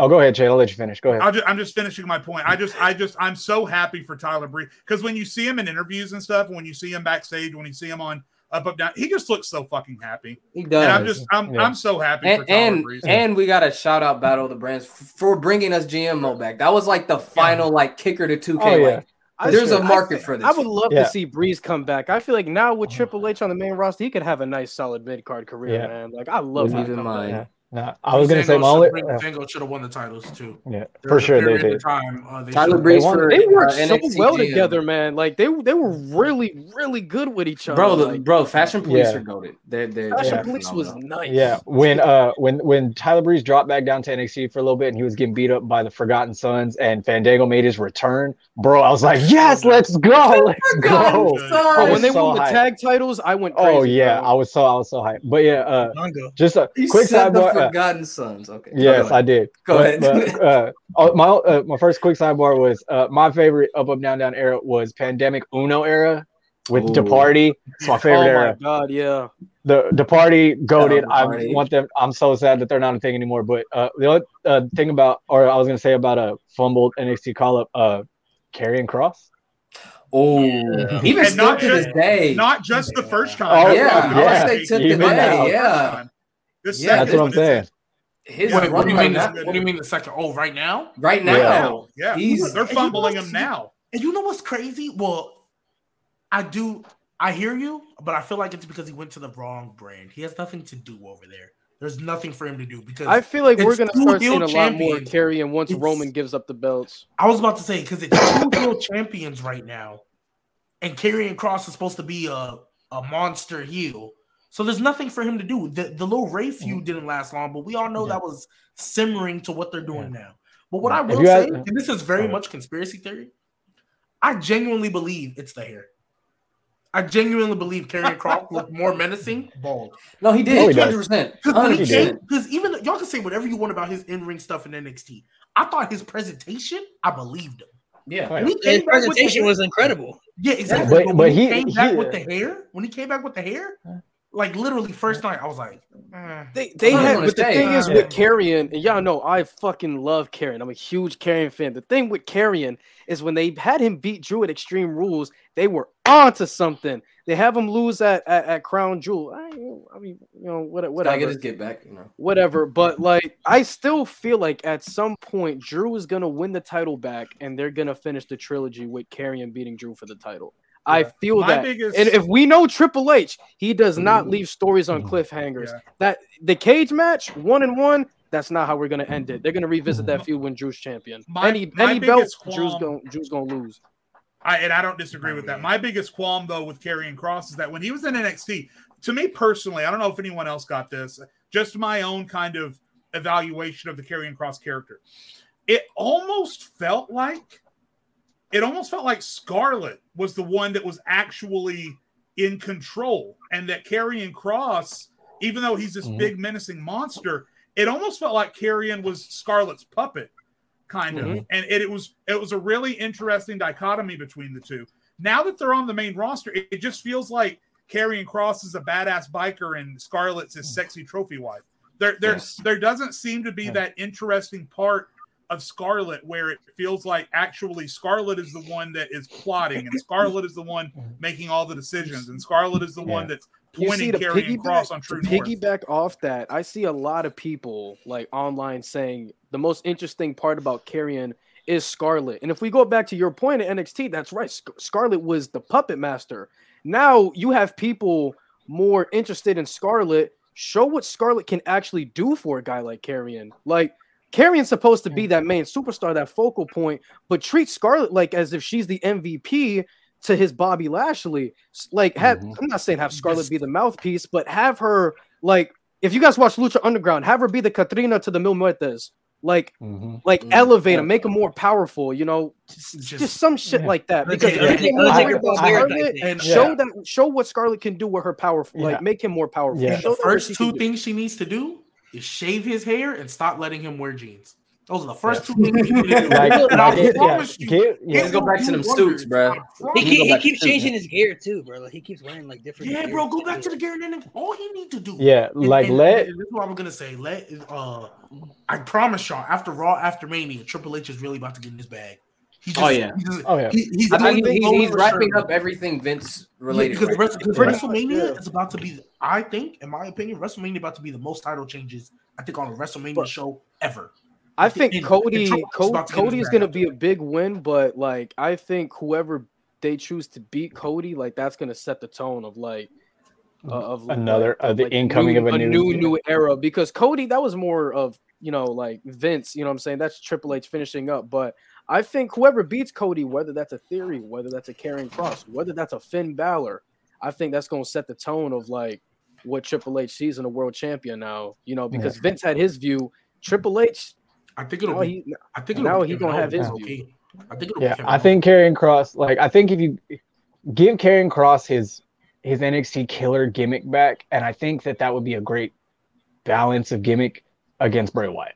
oh, go ahead, Jay. I'll let you finish. Go ahead. I'll just, I'm just finishing my point. I just, I just, I'm so happy for Tyler Breeze because when you see him in interviews and stuff, when you see him backstage, when you see him on up, up, down, he just looks so fucking happy. He does. And I'm just, I'm, Yeah. I'm so happy for and Tyler and, Breeze. and we got a shout out Battle of the Brands f- for bringing us GMO back. That was like the final like kicker to 2K. Oh, yeah. Like, I there's feel- a market I for this. I would love Yeah. to see Breeze come back. I feel like now with oh. Triple H on the main roster, he could have a nice, solid mid card career, Yeah. man. Like I love Wouldn't him even come mind. Back. Yeah. Nah, I was gonna say my Zango only. should- uh, should have won the titles too. yeah, There for sure they period of did. Time, uh, they Tyler Breeze won- They worked uh, so NXT well GM. together, man. Like they they were really, really good with each other. Bro, the, like, bro, Fashion Police Yeah. are goaded. They're, they're, Fashion they're Police was nice. Yeah, when uh when when Tyler Breeze dropped back down to NXT for a little bit and he was getting beat up by the Forgotten Sons and Fandango made his return, bro, I was like, yes, let's go, let's go. Son. Bro, when they so won the hyped. tag titles, I went crazy. Oh yeah, bro. I was so I was so hyped. But yeah, uh, just a You quick said the sidebar. Forgotten Sons. Okay. Yes, I did. Go But- ahead. but, uh, oh, my uh, my first quick sidebar was uh, my favorite up up down down era was pandemic Uno era with Ooh. Departy. It's my favorite oh my era. god, yeah. The Departy goaded. I want them. I'm so sad that they're not a thing anymore. But uh, the other uh, thing about, or I was gonna say about a fumbled NXT call up, uh, Karrion Cross. Oh, Yeah. even And still not to just- this day. Not just the first time. Oh, That's yeah, I was yeah. gonna They took the day, yeah. Time. This Yeah, second That's what I'm saying. His Wait, what do you right mean? What do you mean the second? Oh, right now? right now. Oh, yeah. Yeah, He's- they're And you fumbling know him now. And you know what's crazy? Well, I do. I hear you, but I feel like it's because he went to the wrong brand. He has nothing to do over there. There's nothing for him to do because I feel like we're gonna start seeing a lot more champions. carrying once It's- Roman gives up the belts. I was about to say because it's two heel champions right now, and Karrion Cross is supposed to be a, a monster heel. So there's nothing for him to do. The the little Rey feud mm-hmm. didn't last long, but we all know Yeah. that was simmering to what they're doing now. But what Yeah. I will say, had- and this is very much conspiracy theory, I genuinely believe it's the hair. I genuinely believe Karrion Cross looked more menacing bald. No, he Oh, did. he. Hundred percent. Because when Hundred he came, percent. because even y'all can say whatever you want about his in ring stuff in NXT. I thought his presentation, I believed him. Yeah. Oh, When he His came back with the presentation hair- was incredible. yeah, exactly. But- But, but when he, he- came back he- with the hair, when he came back with the hair, like literally first night, I was like, eh. They they I had, wanna but the say, thing is uh, with Karrion, and y'all know I fucking love Karrion. I'm a huge Karrion fan. The thing with Karrion is when they had him beat Drew at Extreme Rules, they were onto something. They have him lose at at, at Crown Jewel. I, I mean, you know, what, Gotta whatever get his get back. You know. whatever. But like, I still feel like at some point Drew is gonna win the title back, and they're gonna finish the trilogy with Karrion beating Drew for the title. I feel My that, biggest- and if we know Triple H, he does not leave stories on mm-hmm. cliffhangers. Yeah. That the cage match, one and one. That's not how we're gonna end it. They're gonna revisit that mm-hmm. feud when Drew's champion. My- any my any belt, biggest Drew's gonna Drew's gonna lose. I, and I don't disagree with that. My biggest qualm though with Karrion Cross is that when he was in NXT, to me personally, I don't know if anyone else got this, just my own kind of evaluation of the Karrion Cross character. It almost felt like it almost felt like Scarlett was the one that was actually in control, and that Karrion Cross, even though he's this Mhm. big menacing monster, it almost felt like Karrion was Scarlett's puppet, kind of. Mhm. And it, it was it was a really interesting dichotomy between the two. Now that they're on the main roster, it, it just feels like Karrion Cross is a badass biker and Scarlett's his sexy trophy wife. There, there, Yes. there doesn't seem to be Yeah. that interesting part of Scarlett where it feels like actually Scarlett is the one that is plotting and Scarlett is the one making all the decisions and Scarlett is the one that's pointing the Cross piggyback, on True to North. piggyback off that. I see a lot of people like online saying the most interesting part about Karrion is Scarlett. And if we go back to your point at NXT, that's right. Sc- Scarlett was the puppet master. Now you have people more interested in Scarlett show what Scarlett can actually do for a guy like Karrion. Like Karrion's supposed to be that main superstar, that focal point, but treat Scarlett like as if she's the MVP to his Bobby Lashley. Like, have Mhm. I'm not saying have Scarlett be the mouthpiece, but have her like if you guys watch Lucha Underground, have her be the Katrina to the Mil Muertes. Like, Mhm. like Mm, elevate him, yeah. make him more powerful. You know, just, Just- just some shit yeah. like that. Because take- make let's him take- more let's take worried a about Bobby Scarlett Hart and show Yeah. that show what Scarlett can do with her powerful. Yeah. Like make him more powerful. Yeah. Show The first two things she needs to do is shave his hair and stop letting him wear jeans. Those are the first two things you need. Like, And I like it- yeah, you, give, yeah. Let's go back to them It suits, bro. wonders. I He, promise can keep, go he keeps to changing his gear too, bro. Like he keeps wearing like different. Yeah, bro, go back to the Gary and all he need to do. Yeah, And- like and let This is what I'm gonna say. Let uh, I promise y'all. After Raw, after Mania, Triple H is really about to get in his bag. He just, Oh, yeah. he just- Oh, yeah. he- he's I doing think he's, he's wrapping up everything Vince Yeah, related. because right the rest, Right. WrestleMania Yeah. is about to be, I think, in my opinion, WrestleMania about to be the most title changes I think on a WrestleMania But- show ever. I think And- and Cody Triple H is Co- about to get his Cody is gonna be a big win, but like I think whoever they choose to beat Cody, like that's gonna set the tone of like uh, of Another- like, uh, the like, incoming new, of a new- new new era because Cody that was more of you know like Vince, you know what I'm saying? That's Triple H finishing up, but I think whoever beats Cody, whether that's a theory, whether that's a Karrion Cross, whether that's a Finn Balor, I think that's gonna set the tone of like what Triple H sees in a world champion now, you know, because Vince had his view. Triple H, I think it'll now be. he, I think now it'll be he gonna have his okay? view. I think it'll yeah, be I think Karrion Cross, like I think if you give Karrion Cross his his NXT killer gimmick back, and I think that that would be a great balance of gimmick against Bray Wyatt.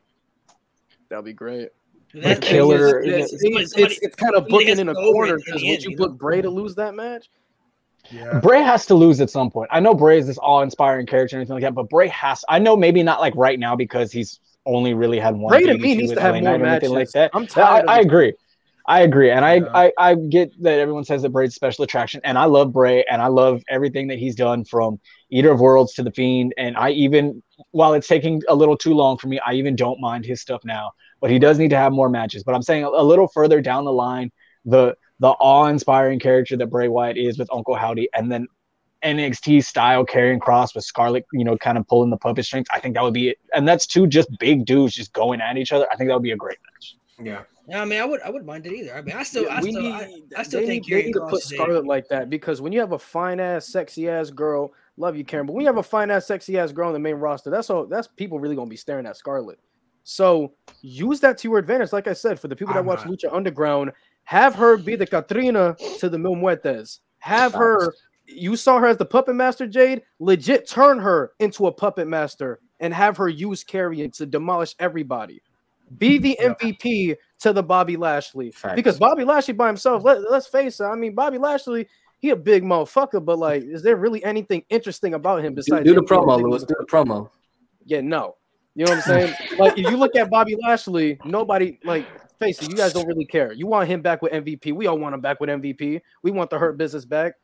that'd be great. That- killer- It's, It's, it's, it's, it's kind of booking in a corner because would you you book Bray to lose that match? Yeah. Bray has to lose at some point. I know Bray is this awe-inspiring character and anything like that, but Bray has. I know maybe not like right now because he's only really had one. Bray to me needs to have LA more Knight or anything matches. like that. I'm tired. I, I agree. I agree, and I, Yeah. I I get that everyone says that Bray's special attraction, and I love Bray, and I love everything that he's done from Eater of Worlds to the Fiend, and I even while it's taking a little too long for me, I even don't mind his stuff now. But he does need to have more matches. But I'm saying a, a little further down the line, the the awe-inspiring character that Bray Wyatt is with Uncle Howdy, and then NXT style Karrion Cross with Scarlett, you know, kind of pulling the puppet strings. I think that would be it. And that's two just big dudes just going at each other. I think that would be a great match. Yeah. Yeah, I mean, I would, I wouldn't mind it either. I mean, I still, I still, need, I, I still they think need, they need to put is a- Scarlett like that because when you have a fine ass, sexy ass girl, love you, Karen, but when you have a fine ass, sexy ass girl on the main roster, that's all. That's people really gonna be staring at Scarlett. So use that to your advantage. Like I said, for the people that I'm watch not- Lucha Underground, have her be the Katrina to the Mil Muertes. Have her. You saw her as the puppet master, Jade. Legit turn her into a puppet master and have her use Karrion to demolish everybody. Be the. MVP to the Bobby Lashley Facts. because Bobby Lashley by himself. Let, let's face it. I mean, Bobby Lashley, he a big motherfucker, but like, is there really anything interesting about him besides do the being a promo, Lewis. Do the promo. yeah, no. You know what I'm saying? like if you look at Bobby Lashley, nobody like face it, you guys don't really care. You want him back with MVP. We all want him back with MVP. We want the hurt business back.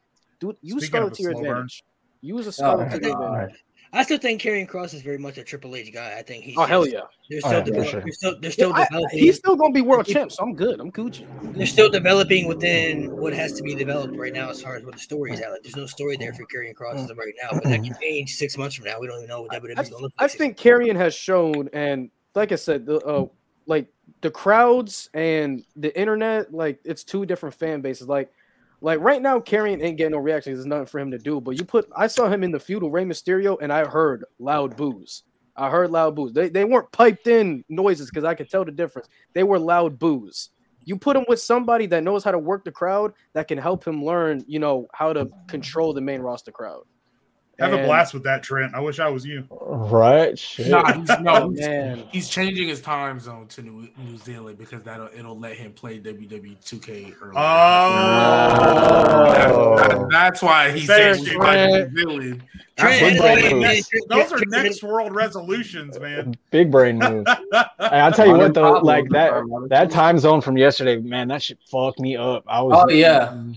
Dude, use Speaking of to your slow burn. advantage. Use a Scarlett Oh, to your advantage. I still think Karrion Cross is very much a Triple H guy. I think he's. Oh hell yeah. They're Oh, still, yeah, for develop- sure. they're still, they're still Yeah, I- developing. he's still gonna be world champ, so I'm good. I'm Gucci. they're still developing within what has to be developed right now as far as what the story is at. Like, there's no story there for Karrion Cross as of right now, but that can change six months from now. We don't even know what WWE's gonna look I think Karrion has shown, and like I said, the uh, like the crowds and the internet, like it's two different fan bases. Like, like right now, Karrion ain't getting no reactions. There's nothing for him to do. But you put, I saw him in the feud with Rey Mysterio, and I heard loud boos. I heard loud boos. They they weren't piped in noises because I could tell the difference. They were loud boos. You put him with somebody that knows how to work the crowd that can help him learn, you know, how to control the main roster crowd. Have a blast with that, Trent. I wish I was you. Right? Shit. Nah, he's, no, Oh, he's, man. he's changing his time zone to New, New Zealand because that'll it'll let him play WWE 2K early. Oh, That- that's why he's Fair, saying New Zealand. Trent, what Trent, Blake Trent, those are next world resolutions, man. Big brain move. Hey, I'll tell you what though, like that that time zone from yesterday, man, that shit fucked me up. I was Oh, yeah. Mm.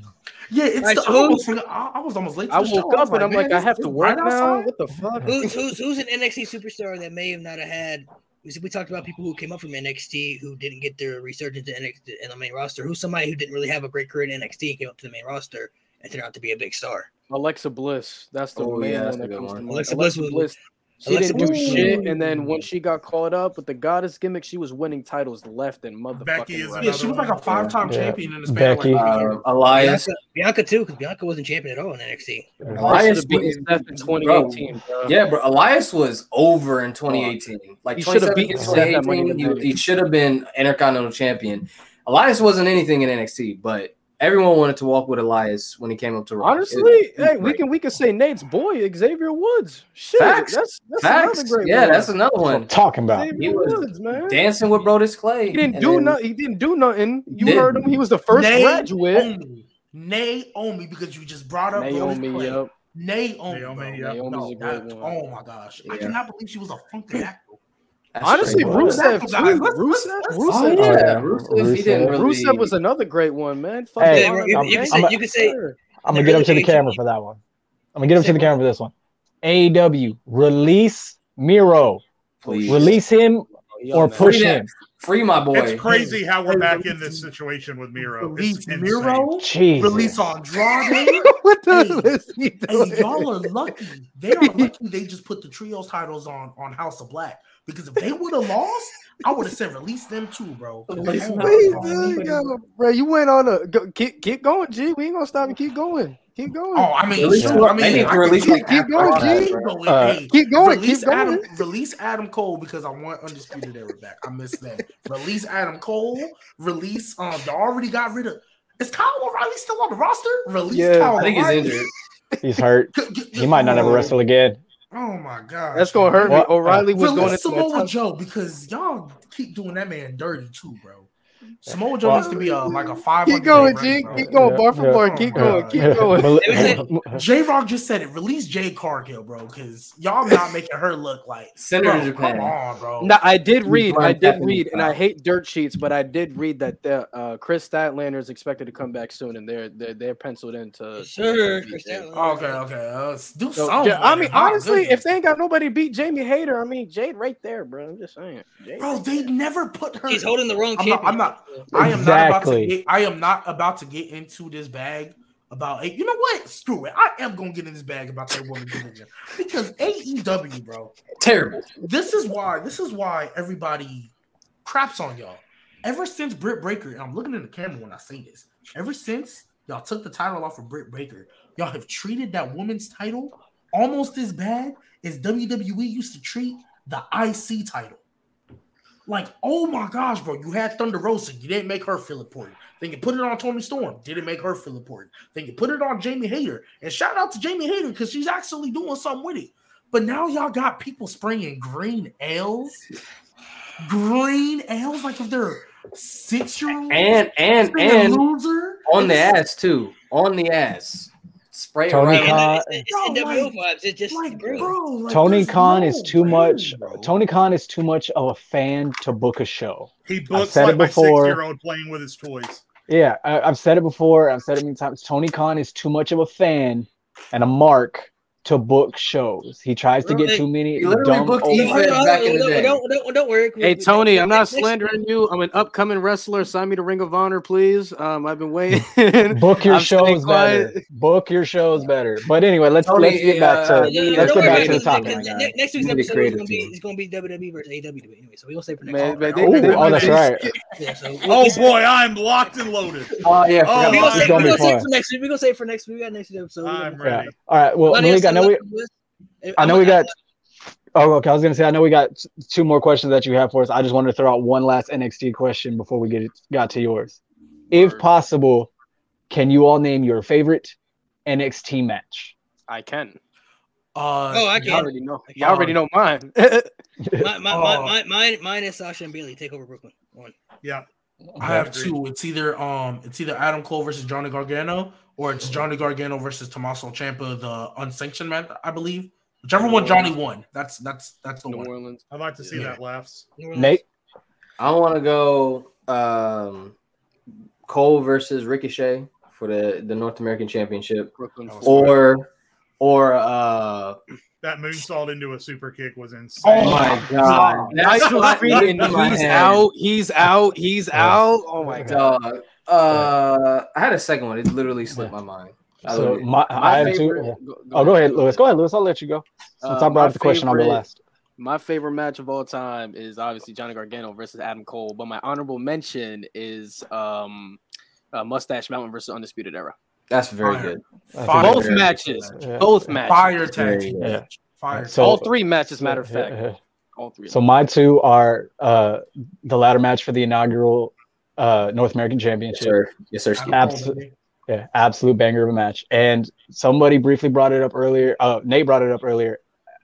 Yeah, it's Alright, the, so I, almost forgot- I, I was almost late. To I the show. woke up was and I'm like, I have to it's work right now. outside. What the fuck? who's, who's who's an NXT superstar that may have not have had? We we talked about people who came up from NXT who didn't get their resurgence in NXT in the main roster. Who's somebody who didn't really have a great career in NXT and came up to the main roster and turned out to be a big star? Alexa Bliss. That's the Oh, main yeah, that's one that good comes to mind. Alexa Alexa, Bliss Bliss. Was- She Alexa didn't do Bliss. shit, and then when she got caught up with the goddess gimmick, she was winning titles left and motherfucking Becky is right. Yeah, she was like a five-time Yeah. champion in the span of Becky. like Uh. Elias. Bianca, Bianca too, because Bianca wasn't champion at all in NXT. Elias should have beaten was- Seth in 2018. bro. Yeah, bro. Elias was over in 2018. Like He should've beaten Seth at Money in the 2018, he, he should have been Intercontinental Champion. Elias wasn't anything in NXT, but everyone wanted to walk with Elias when he came up to Raw. Honestly, It- hey, we can we can say Nate's boy Xavier Woods. Shit, Facts. that's that's Facts. another great Yeah, one. that's another That's what I'm one. talking about. Xavier He was Woods, man. Dancing with Brodus Clay. He didn't do nothing. He didn't do nothing. You Did. heard him. He was the first Naomi, graduate. Naomi, because you just brought up Naomi, Brodus Clay. yep. Naomi, Naomi, bro. yep. Naomi's No, a great that- one. oh my gosh, I Yeah. cannot believe she was a Funkadactyl. That's Honestly, Rusev- Rusev too. Rusev, let's- let's- Rusev, Oh, yeah. yeah. Rusev, Rusev. really. Rusev was another great one, man. Fuck Hey, yeah, you- man. you- I'm- you can I'm say, you can say, I'm gonna get up to the camera for that one. I'm gonna get up to the camera for this one. AEW release Miro, Please. release him Young or man. push Free him. Free my boy. It's crazy how we're back in this situation with Miro. Release It's. Miro, Jesus. release Andrade. what the Hey, hell is he doing? Hey, y'all are lucky. They are lucky they just put the trios titles on on House of Black. Because if they would have lost, I would have said release them too, bro. Release them. Please, God. dude, yo, bro, you went on a go, keep keep going, G. We ain't gonna stop and keep going. Keep going. Oh, I mean, Release sure. I mean, need to I can release keep, keep going, G. bro. Going, Uh, hey, keep going, release keep going. Adam, release Adam Cole because I want undisputed era back. I missed that. release Adam Cole. Release. Um, they already got rid of. Is Kyle O'Reilly still on the roster? Release Yeah, Kyle I think he's injured. He's hurt. He might not ever wrestle again. Oh my god, That's gonna hurt me. What? O'Reilly was uh, going to into my Samoa top- Joe because y'all keep doing that man dirty too, bro. Samoa Joe Well- needs to be a like a five. Keep going, G. Keep going, Yeah, bar for yeah. bar. Keep Oh, going. God. Keep going. Bel- J Rock just said it. Release Jade Cargill, bro, because y'all not making her look like. Send her Bro, Japan. come on, bro. No, I did read. I did read, and I hate dirt sheets, but I did read that the uh, Kris Statlander is expected to come back soon, and they're they're, they're penciled into. Sure. to- Kris to- Okay, okay. Uh, do So, something. yeah, I mean, it. My honestly, if they ain't got nobody beat Jamie Hayter, I mean, Jade right there, bro. I'm just saying. Jade bro, right they never put her. He's holding the wrong I'm not- I'm not- I am not about to get. I am not about to get into this bag about. it. You know what? Screw it. I am gonna get in this bag about that woman division because AEW, bro. Terrible. This is why. This is why everybody craps on y'all. Ever since Britt Baker, and I'm looking in the camera when I say this. Ever since y'all took the title off of Britt Baker, y'all have treated that woman's title almost as bad as WWE used to treat the IC title. Like, oh my gosh, bro, you had Thunder Rosa, you didn't make her feel important. Then you put it on Toni Storm, didn't make her feel important. Then you put it on Jamie Hayter, and shout out to Jamie Hayter because she's actually doing something with it. But now y'all got people spraying green ales, green ales, like if they're six year olds And and and loser on the ass too. On the ass. Spray Tony right Khan- it's, it's, Bro, NWO like- vibes. It's just Like, bro, like, Tony Khan no is too way, much. bro. Tony Khan is too much of a fan to book a show. He books said like it my six-year-old playing with his toys. Yeah, I, I've said it before. I've said it many times. Tony Khan is too much of a fan and a mark to book shows. He tries to get too many. He literally dumb booked old- Eve back in the don't, day. Don't, don't, don't worry. Hey Tony, I'm not slandering you. I'm an upcoming wrestler. Sign me to Ring of Honor, please. Um, I've been waiting. Book your I'm shows better. Book your shows better. But anyway, let's Tony, let's get back uh, to Yeah, yeah, let's get worry, back to the topic. next- my next- Next week's You need a episode is gonna be it's gonna be WWE versus AW anyway. So we gonna say for next. Man, week. Oh, they- they- that's right. Oh boy, I'm locked and loaded. Oh yeah, Oh, we my gonna about say, It's we gonna be gonna say fun. for next week. We gonna say for next week. We got next episode. I'm ready. All right. Well, Nobody Malik, I else know we. up? I know we got. Oh, okay. I was gonna say I know we got two more questions that you have for us. I just wanted to throw out one last NXT question before we get it, got to yours. If possible, can you all name your favorite NXT match? I can. Uh, Oh, I You can. already know. You already know mine. My, my, Oh. my, my, mine, mine is Sasha and Bayley take over Brooklyn. One. Yeah. I have Agreed. two. It's either um, it's either Adam Cole versus Johnny Gargano, or it's Johnny Gargano versus Tommaso Ciampa, the unsanctioned match, I believe. Whichever one Johnny won, that's that's that's the New one. Orleans. I'd like to see Yeah. that laughs. New Orleans. Nate. I want to go um, Cole versus Ricochet for the, the North American Championship, Brooklyn. Or or uh, That moonsault into a super kick was insane. Oh my God, that's still what screaming, in my he's head. out, he's out, he's Yeah. out. Oh my god. Dog. Uh, I had a second one. It literally slipped my mind. So love it. my, I have favorite- two. go- Oh, go ahead, Lewis. Go ahead, Lewis. I'll let you go. Since Uh, I brought my up the question, I'll go favorite- last. My favorite match of all time is obviously Johnny Gargano versus Adam Cole, but my honorable mention is um, uh, Mustache Mountain versus Undisputed Era. That's very Fire. good. That's Fire. Both very matches, Yeah. both matches, Fire tag Yeah. team Yeah. Fire. So- all three matches. Matter of fact, Yeah. all three. So my two are uh, the ladder match for the inaugural uh, North American Yes, Championship. sir. Yes, sir. Adam Cole, Absolutely. Yeah, absolute banger of a match. And somebody briefly brought it up earlier. Uh, Nate brought it up earlier.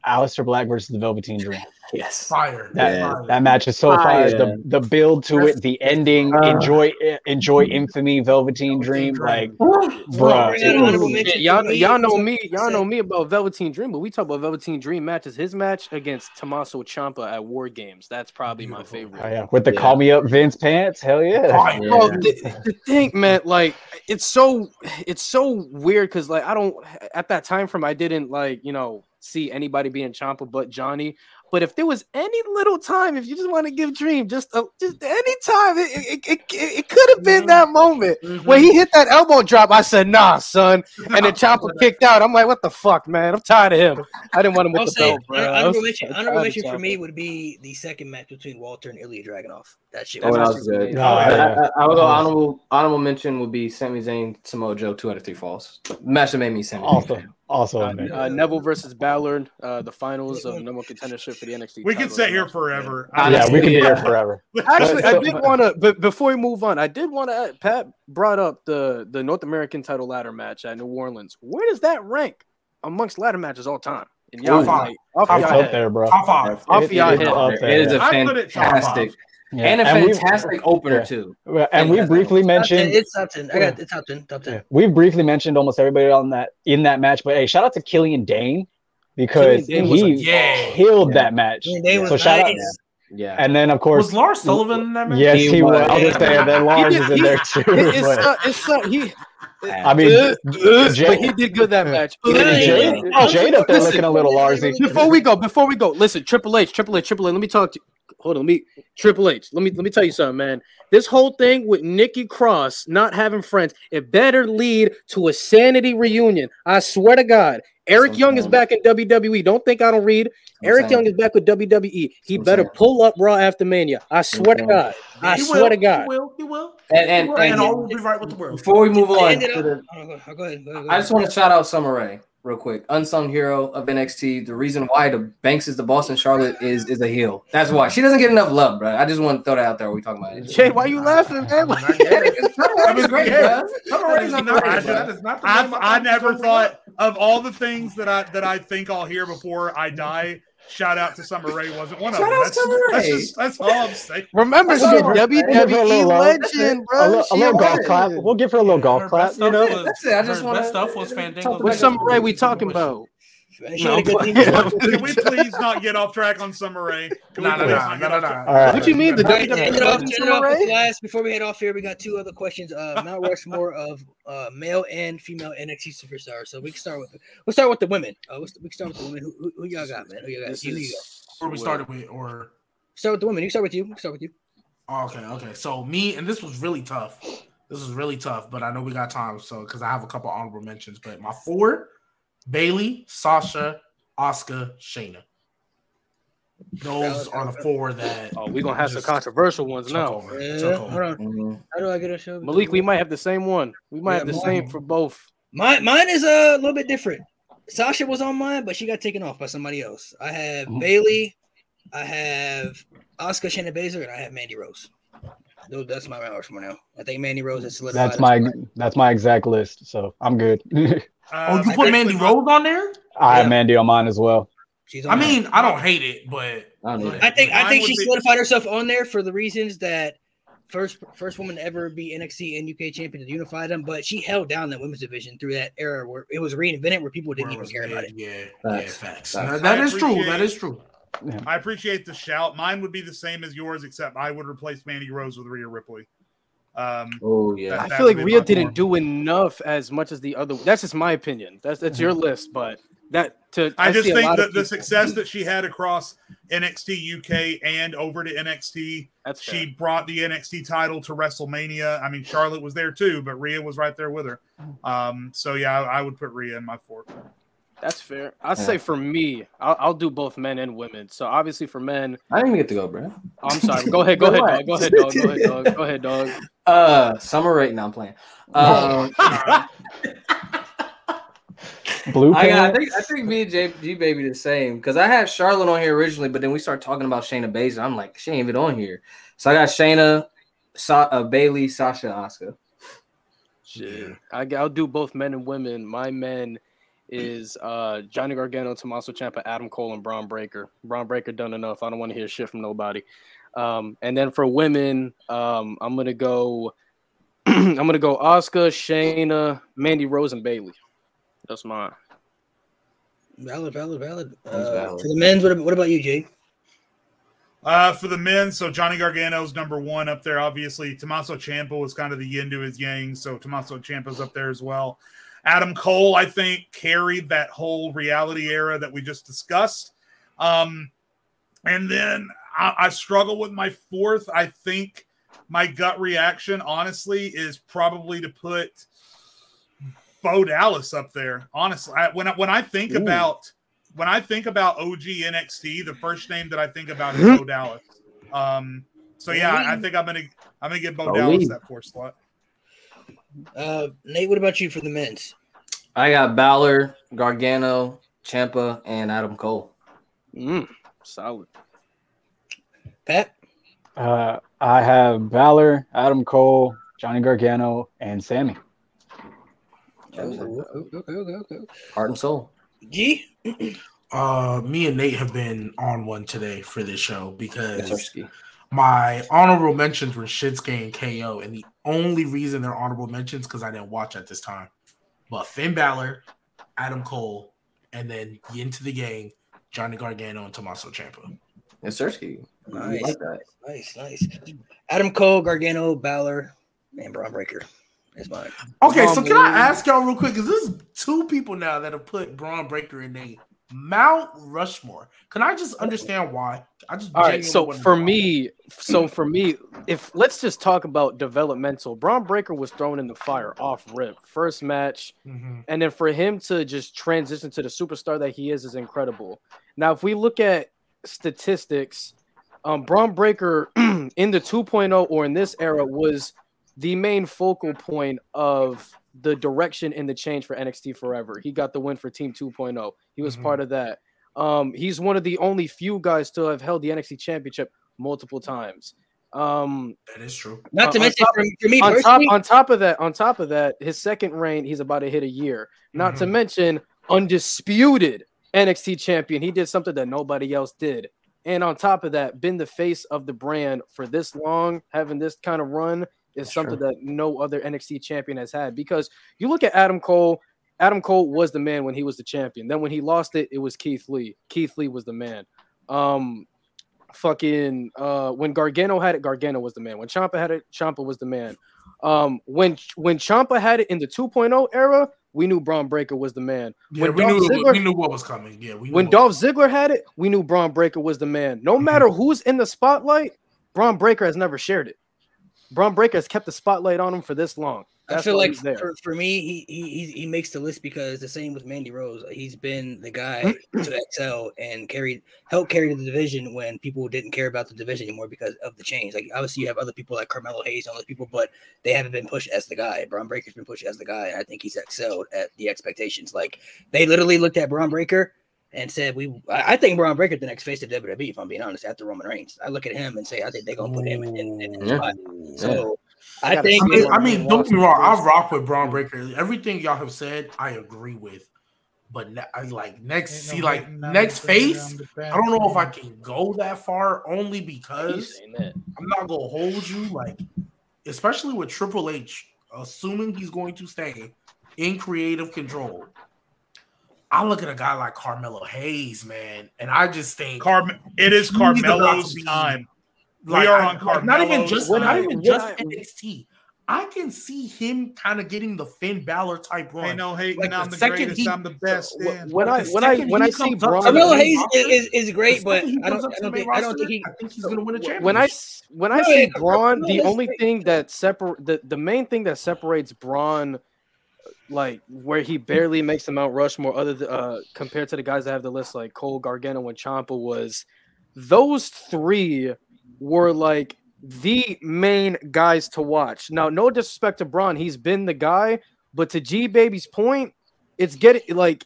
Aleister Black versus the Velveteen Dream. Yes. Fire. That Yeah. Fire. that match is so fire. Fire. The the build to it, the ending. Uh, enjoy enjoy infamy, Velveteen Dream. Like, bruh. Bring out an honorable mention Yeah, y'all, y'all know me. Y'all know me about Velveteen Dream, but we talk about Velveteen Dream matches. His match against Tommaso Ciampa at War Games. That's probably my favorite. Oh, yeah, with the Yeah. call me up Vince pants. Hell yeah. Fire. Yeah. Bro, the, the thing, man, like it's so it's so weird because like I don't at that time frame I didn't like you know see anybody being Ciampa but Johnny. But if there was any little time, if you just want to give Dream just a, just any time, it it, it, it, it could have been that moment when he hit that elbow drop. I said, "Nah, son," and the chopper kicked out. I'm like, "What the fuck, man? I'm tired of him. I didn't want him I'll with the say belt, bro." I honorable was- mention, I was honorable tired of mention for me would be the second match between Walter and Ilja Dragunov. That shit Oh, was that match was good. amazing. Oh, I, yeah. I, I would go honorable honorable mention would be Sami Zayn, Samoa Joe, two out of three falls. Match that made me Sami. Zayn. Also, also, Uh, uh, Neville versus Balor, uh, the finals of number one contendership for the NXT. We could sit here forever. I yeah, we could be here forever. Actually, I did want to, but before we move on, I did want to. Pat brought up the the North American title ladder match at New Orleans. Where does that rank amongst ladder matches all time? And Top five. off Top It's five. up head. there, bro. Top five. Off It- y'all it's head. up It there. is a I put it top five. fantastic Yeah. and a And we- fantastic opener yeah. too. and we briefly mentioned it's top ten. I got it's top ten. Top ten. Yeah. We've briefly mentioned almost everybody on that in that match, but hey, shout out to Killian Dain because Killian Dain was he a- Yeah. killed Yeah. that match. Yeah, they was So shout out, nice. Yeah. and then of course, Was Lars Sullivan in that match? yes, He he, was. was. I was saying that Lars He is did- in there too. It's, but- uh, it's uh, he. I mean, uh, uh, Jay- but he did good that match. Yeah, Uh, Jade, yeah. Jade up there Listen, looking a little Larsy. Before we go, before we go, listen, Triple H, Triple H, Triple H. Let me talk to. Hold on, let me Triple H. Let me let me tell you something, man. This whole thing with Nikki Cross not having friends, it better lead to a sanity reunion. I swear to God. Eric Young is back in WWE. Don't think I don't read. Eric Young is back with WWE. He I'm better saying. pull up Raw after Mania. I swear to. God. I He swear will, to God. He will. He will. And and, and, and all will be right with the world. before we move on, Ended to up- the- oh, go, go ahead. Go ahead, I just want to shout out Summer Rae real quick, unsung hero of NXT. The reason why the Banks is the Boston Charlotte is is a heel. That's why she doesn't get enough love, bro. I just want to throw that out there. When we talking about it. Jay, why you laughing, man? Not yet. Summer Rae's great, Yeah. bro. Summer Rae's That is not not- great, bro. that is not the I name of- I never thought of all the things that I that I think I'll hear before I die. Shout out to Summer Rae wasn't one of Shout them. out That's, Summer that's Rae. just that's all I'm saying. Remember, she's a all right. We'll give her a WWE little uh, legend, bro. a little, a little golf legend. clap. We'll give her a little golf Her clap. You know, was- That's it. I just her wanna- stuff was Fandango. Talk What Summer Rae we talking about? She No, had a good team. Can we please not get off track on Summer Rae? Can we Nah, nah, please nah, not nah, get nah, off nah. track? All right. What you mean the All right, to WWE off, legend to end it Summer Rae? last, before we head off here, we got two other questions. Uh, Mount Rushmore of uh, male and female NXT superstars. So we can start with we'll start with the women. Uh, we'll, we can start with the women. Who, who, who y'all got, man? Who y'all got? This You, you is go. Where we started with, or Start with the women. You start with you. We start with you. oh, okay, okay. So me, and this was really tough. This was really tough, but I know we got time, so because I have a couple honorable mentions. But my four: Bayley, Sasha, Asuka, Shayna. Those are the four that. Oh, we're gonna have some controversial ones took now. over, Yeah, hold over. on. Mhm. How do I get a show? Malik, we might have the same one. We might Yeah, have the mine- same for both. Mine, mine is a little bit different. Sasha was on mine, but she got taken off by somebody else. I have Mhm. Bayley, I have Asuka Shayna Baszler, and I have Mandy Rose. Those, that's my Mount Rushmore now. I think Mandy Rose has solidified. that's my my- that's my exact list. So I'm good. Oh, Uh, you put Mandy briefly, Rose on there? I have Yeah. Mandy on mine as well. She's on I mine. mean, I don't hate it, but I it. I think I think would she be- solidified herself on there for the reasons that first first woman to ever be NXT and UK champion to unify them, but she held down that women's division through that era where it was reinvented where people didn't where even it care was about it. made, Yeah, yeah, Facts. facts. Facts. That- that I is true. That appreciate- is true. I appreciate the shout. Mine would be the same as yours, except I would replace Mandy Rose with Rhea Ripley. Um, Oh yeah. That- I feel like be Rhea didn't four. do enough as much as the other. That's just my opinion. That's that's your list, but that to I, just think that the success that she had across NXT UK and over to NXT, That's she fair. brought the NXT title to WrestleMania. I mean, Charlotte was there too, but Rhea was right there with her. Um, so yeah, I, I would put Rhea in my fourth. That's fair. I'd Yeah. say for me, I'll, I'll do both men and women. So obviously for men, I didn't even get to go, bro. I'm sorry. Go ahead. Go ahead, Relax. dog. Go ahead, dog. Go ahead, dog. Go ahead, dog. Uh, summer rate. Now I'm playing. Um, Blue I, got, I think I think me and J, G baby the same because I had Charlotte on here originally, but then we started talking about Shayna Baszler. I'm like, she ain't even on here. So I got Shayna, Sa- uh, Bayley, Sasha, Asuka. Shit. I, I'll do both men and women. My men is uh, Johnny Gargano, Tommaso Ciampa, Adam Cole, and Bron Breakker. Bron Breakker done enough. I don't want to hear shit from nobody. Um, and then for women, um, I'm gonna go. I'm gonna go Asuka, Shayna, Mandy Rose, and Bayley. That's mine. Valid, valid, valid. Uh, valid. For the men's, what, what about you, Jay? Uh, for the men, so Johnny Gargano's number one up there. Obviously, Tommaso Ciampa was kind of the yin to his yang, so Tommaso Ciampa's up there as well. Adam Cole, I think, carried that whole reality era that we just discussed. Um, and then I, I struggle with my fourth. I think my gut reaction, honestly, is probably to put Bo Dallas up there. Honestly, I, when I, when I think Ooh. about when I think about OG NXT, the first name that I think about is Bo Dallas. Um, so yeah, I, think I'm gonna I'm gonna give Bo Bo Dallas that fourth slot. Uh, Nate, what about you for the men's? I got Balor, Gargano, Ciampa, and Adam Cole. Mm, solid. Pat? Uh, I have Balor, Adam Cole, Johnny Gargano, and Sami. Okay, okay, okay, okay. Heart and soul. G? Uh, me and Nate have been on one today for this show because Sirski. my honorable mentions were Shinsuke and KO, and the only reason they're honorable mentions because I didn't watch at this time. But Finn Balor, Adam Cole, and then into the gang, Johnny Gargano and Tommaso Ciampa. And Sirski. Nice. Like that. Nice, nice. Adam Cole, Gargano, Balor, and Bron Breakker. That's mine. Okay, Come so on, can I ask y'all real quick? Because there's two people now that have put Bron Breakker in a Mount Rushmore. Can I just understand why? I just All right, so for me, so for me, if let's just talk about developmental, Bron Breakker was thrown in the fire off rip, first match, Mhm. and then for him to just transition to the superstar that he is is incredible. Now, if we look at statistics, um, Bron Breakker in the 2.0 or in this era was the main focal point of the direction and the change for NXT forever. He got the win for Team 2.0. He was Mhm. part of that. Um, he's one of the only few guys to have held the NXT championship multiple times. Um, that is true. Not to On mention, top- for, for me on top on top of that, on top of that, his second reign, he's about to hit a year. Not to Mhm. mention undisputed NXT champion. He did something that nobody else did. And on top of that, been the face of the brand for this long, having this kind of run is something that no other NXT champion has had. Because you look at Adam Cole, Adam Cole was the man when he was the champion. Then when he lost it, it was Keith Lee. Keith Lee was the man. Um, fucking uh, when Gargano had it, Gargano was the man. When Ciampa had it, Ciampa was the man. Um, when when Ciampa had it in the 2.0 era, we knew Bron Breakker was the man. Yeah, When we Dolph knew Ziggler- we knew what was coming. Yeah, we knew When Dolph Ziggler had it, we knew Bron Breakker was the man. No matter who's in the spotlight, Bron Breakker has never shared it. Bron Breakker has kept the spotlight on him for this long. I feel like for, for me, he, he he makes the list because the same with Mandy Rose. He's been the guy Hmm? to excel and carried helped carry the division when people didn't care about the division anymore because of the change. Like obviously you have other people like Carmelo Hayes and all those people, but they haven't been pushed as the guy. Bron Breakker's been pushed as the guy, and I think he's excelled at the expectations. Like they literally looked at Bron Breakker and said, "We." I I think Bron Breakker the next face of WWE. If I'm being honest, after Roman Reigns, I look at him and say, "I think they're gonna put him in." in, in his Yeah. spot. So I I think I mean, I mean, don't get me wrong. I rock with Bron Breakker. Everything y'all have said, I agree with. But ne- I like next, Ain't see, no like hating next face. I don't know if I can go that far, only because. I'm not gonna hold you. Like, especially with Triple H, assuming he's going to stay in creative control. I look at a guy like Carmelo Hayes, man, and I just think Car- it is He's about to Carmelo's be- time. We are on Carmelo. not even Carmelo's just When not I- even when just I- NXT. I can see him kind of getting the Finn Balor type run. Hey, no hate. Like, I'm the the second greatest. he- I'm the best. Wh- When I when I when I see Bron, Carmelo Hayes is, is, is great, the but I don't. I don't the main think. I don't think he. I think he's gonna win a championship. when I s- when I No, see yeah, Bron, the only thing that separate the, the main thing that separates Bron, like where he barely makes the Mount Rushmore, other th- uh, compared to the guys that have the list like Cole, Gargano, and Ciampa, was those three were like the main guys to watch. Now, no disrespect to Bron, he's been the guy, but to G Baby's point, it's getting like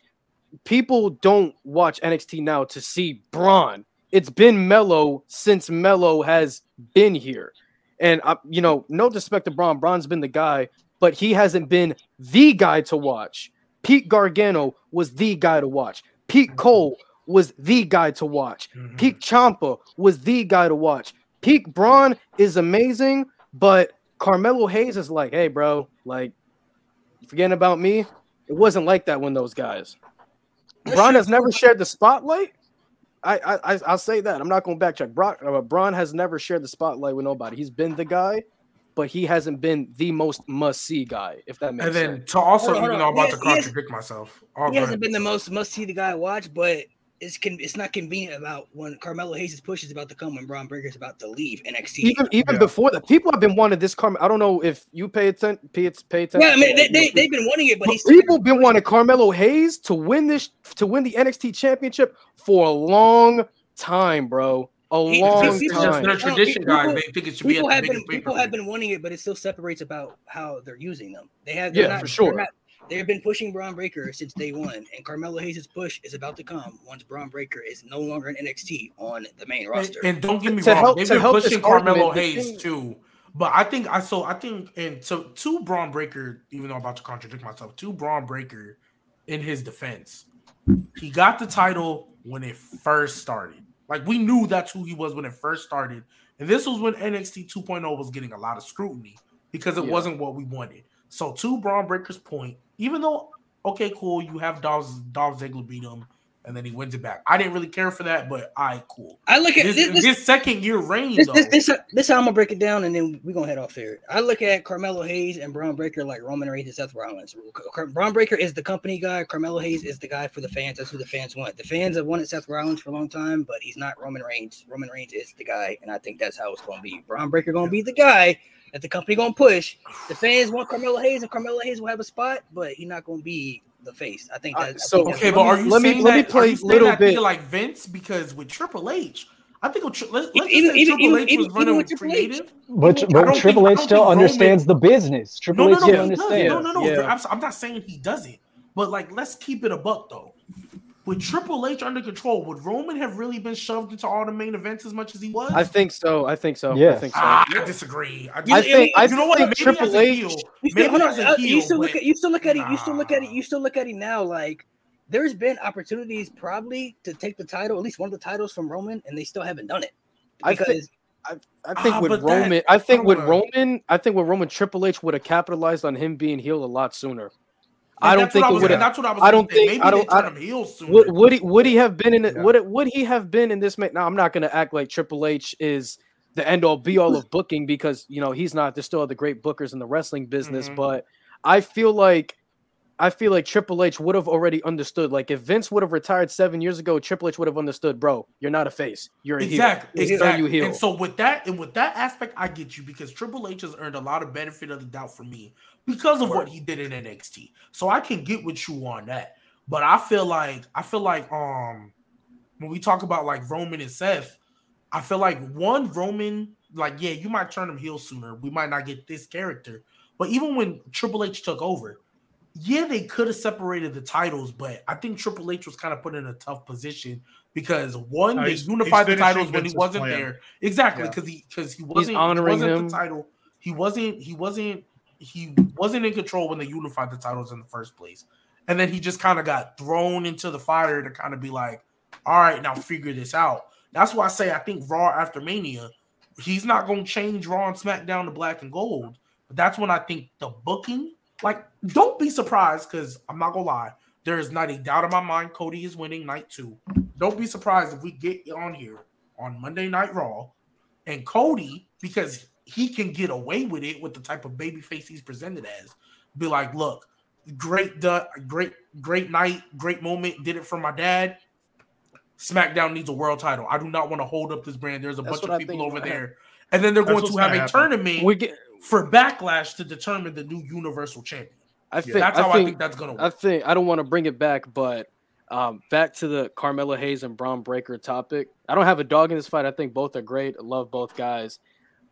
people don't watch NXT now to see Bron. It's been Melo since Melo has been here. And uh, you know, no disrespect to Bron, Bron's been the guy, but he hasn't been the guy to watch. Pete Gargano was the guy to watch. Pete Cole was the guy to watch. Mhm. Pete Ciampa was the guy to watch. Pete Bron is amazing, but Carmelo Hayes is like, hey, bro, like, forgetting about me. It wasn't like that when those guys. Bron has never shared the spotlight. I, I, I I'll say that. I'm not going to backtrack. Brock, uh, Bron has never shared the spotlight with nobody. He's been the guy, but he hasn't been the most must see guy. If that makes sense. and then sense. to also, Hold on, even hold though I'm about He to has- has- contradict myself, oh, He hasn't ahead. been the most must see the guy to watch, but it's con- it's not convenient about when Carmelo Hayes' push is about to come when Bron Breakker's about to leave NXT. Even even Yeah. before that, people have been wanting this Carmelo. I don't know if you pay attention. Pay, pay attention. yeah, I mean they, they they've been wanting it, but But he's people been wanting Carmelo Hayes to win this to win the NXT championship for a long time, bro. A He- long It's people- just time. their I don't- people- guys. They think it should people the have been people have been wanting it, but it still separates about how they're using them. They have Yeah, they're not, for sure. they're not- they've been pushing Bron Breakker since day one, and Carmelo Hayes' push is about to come once Bron Breakker is no longer in NXT on the main roster. and don't get me To wrong, help- they've been pushing Carmelo Hayes thing- too. But I think I so I think and so to Bron Breakker, even though I'm about to contradict myself, to Bron Breakker, in his defense, he got the title when it first started. Like we knew that's who he was when it first started, and this was when NXT 2.0 was getting a lot of scrutiny because it Yeah. wasn't what we wanted. So to Bron Breakker's point, even though okay, cool, you have Dolph Dolph Ziggler beat him, and then he wins it back. I didn't really care for that, but I cool. I look at This, this, this, second year reign this, this, this, this how I'm gonna break it down, and then we're gonna head off there. I look at Carmelo Hayes and Bron Breakker like Roman Reigns and Seth Rollins. Bron Breakker is the company guy. Carmelo Hayes is the guy for the fans. That's who the fans want. The fans have wanted Seth Rollins for a long time, but he's not Roman Reigns. Roman Reigns is the guy, and I think that's how it's gonna be. Bron Breakker gonna be the guy that the company gonna push. The fans want Carmelo Hayes, and Carmelo Hayes will have a spot, but he's not gonna be the face. I think Uh, so- think that's Okay, what- but are you let me- saying let me that, play are you saying little that bit. like Vince? Because with Triple H, I think let's, let's Even- just say even- Triple even- H was even running with Triple H. creative. But, but Triple think- H I still think Roman- understands the business. Triple No, no, H no, still he doesn't. understands. no, no, no. Yeah. I'm, I'm not saying he doesn't, but like, let's keep it a buck though. With Triple H under control, would Roman have really been shoved into all the main events as much as he was? I think so. I think so. I think so. ah, I disagree. I, I dis- think I you know what? Maybe Triple as a H. heel, You still, maybe as a uh, you still look at you still look at it. You still look at it. You still look at it now. Like there's been opportunities probably to take the title, at least one of the titles from Roman, and they still haven't done it I think- because I think Ah, with but that- Roman, I think with. Roman, I think with Roman, Triple H would have capitalized on him being healed a lot sooner. I don't think what it would. That's what I was. I don't think- Maybe I don't- I- turn him heel sooner. Would, would he would he have been in it? Yeah. Would it, would he have been in this? Now I'm not going to act like Triple H is the end all be all of booking because you know he's not. There's still other great bookers in the wrestling business, Mhm. but I feel like I feel like Triple H would have already understood. Like if Vince would have retired seven years ago, Triple H would have understood, bro. You're not a face. You're a Exactly. heel. Done you Exactly. heel. And so with that, and with that aspect, I get you because Triple H has earned a lot of benefit of the doubt for me because of what he did in NXT. So I can get with you on that. But I feel like I feel like um when we talk about like Roman and Seth, I feel like one Roman, like yeah, you might turn him heel sooner. We might not get this character. But even when Triple H took over, yeah, they could have separated the titles, but I think Triple H was kind of put in a tough position because one, No, they unified the titles when he wasn't plan. there. Exactly, Yeah. because he because he wasn't he honoring wasn't him. the title. He wasn't he wasn't he wasn't in control when they unified the titles in the first place. And then he just kind of got thrown into the fire to kind of be like, all right, now figure this out. That's why I say I think Raw after Mania, he's not going to change Raw and SmackDown to black and gold. But that's when I think the booking, like, don't be surprised because I'm not going to lie. There is not a doubt in my mind Cody is winning night two. Don't be surprised if we get on here on Monday Night Raw and Cody, because he can get away with it with the type of baby face he's presented as. Be like, look, great, du- great, great night, great moment. Did it for my dad. SmackDown needs a world title. I do not want to hold up this brand. There's a That's bunch of I people over might there, and then they're That's going to have gonna a happen. tournament We get. For Backlash to determine the new Universal Champion. I think. That's I how I think, think that's gonna I think I don't want to bring it back, but um, back to the Carmelo Hayes and Bron Breakker topic. I don't have a dog in this fight. I think both are great. I love both guys.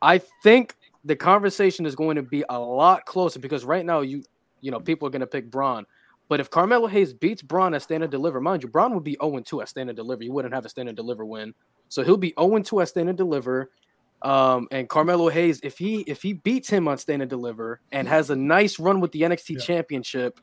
I think the conversation is going to be a lot closer because right now you you know people are going to pick Bron. But if Carmelo Hayes beats Bron at stand and deliver, mind you, Bron would be 0 2 at stand and deliver. You wouldn't have a stand and deliver win. So he'll be 0 2 at stand and deliver. Um, and Carmelo Hayes, if he if he beats him on stand and deliver and has a nice run with the NXT Yeah. championship,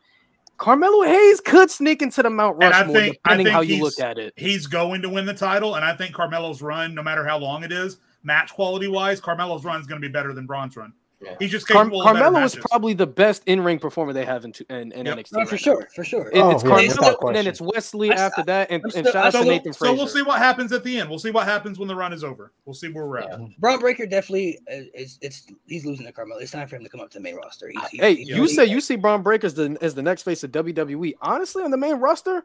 Carmelo Hayes could sneak into the Mount Rushmore, think- I depending think how you look at it. He's going to win the title, and I think Carmelo's run, no matter how long it is, match quality wise, Carmelo's run is going to be better than Bron's run. Yeah. He's just Car- capable of better Carmelo is probably the best in ring performer they have in, two, in, in Yep. NXT. No, right for now. sure, for sure. It- Oh, it's yeah, Carmelo, without and then it's Wes Lee I- after that, and, I'm and still- shout out so, to we'll, Nathan so Frazier. we'll see what happens at the end. We'll see what happens when the run is over. We'll see where we're at. Bron Breakker definitely uh, is. It's he's losing to Carmelo. It's time for him to come up to the main roster. He's, he's, Hey, he's you really- say you see Bron Breakker as the as the next face of WWE. Honestly, on the main roster,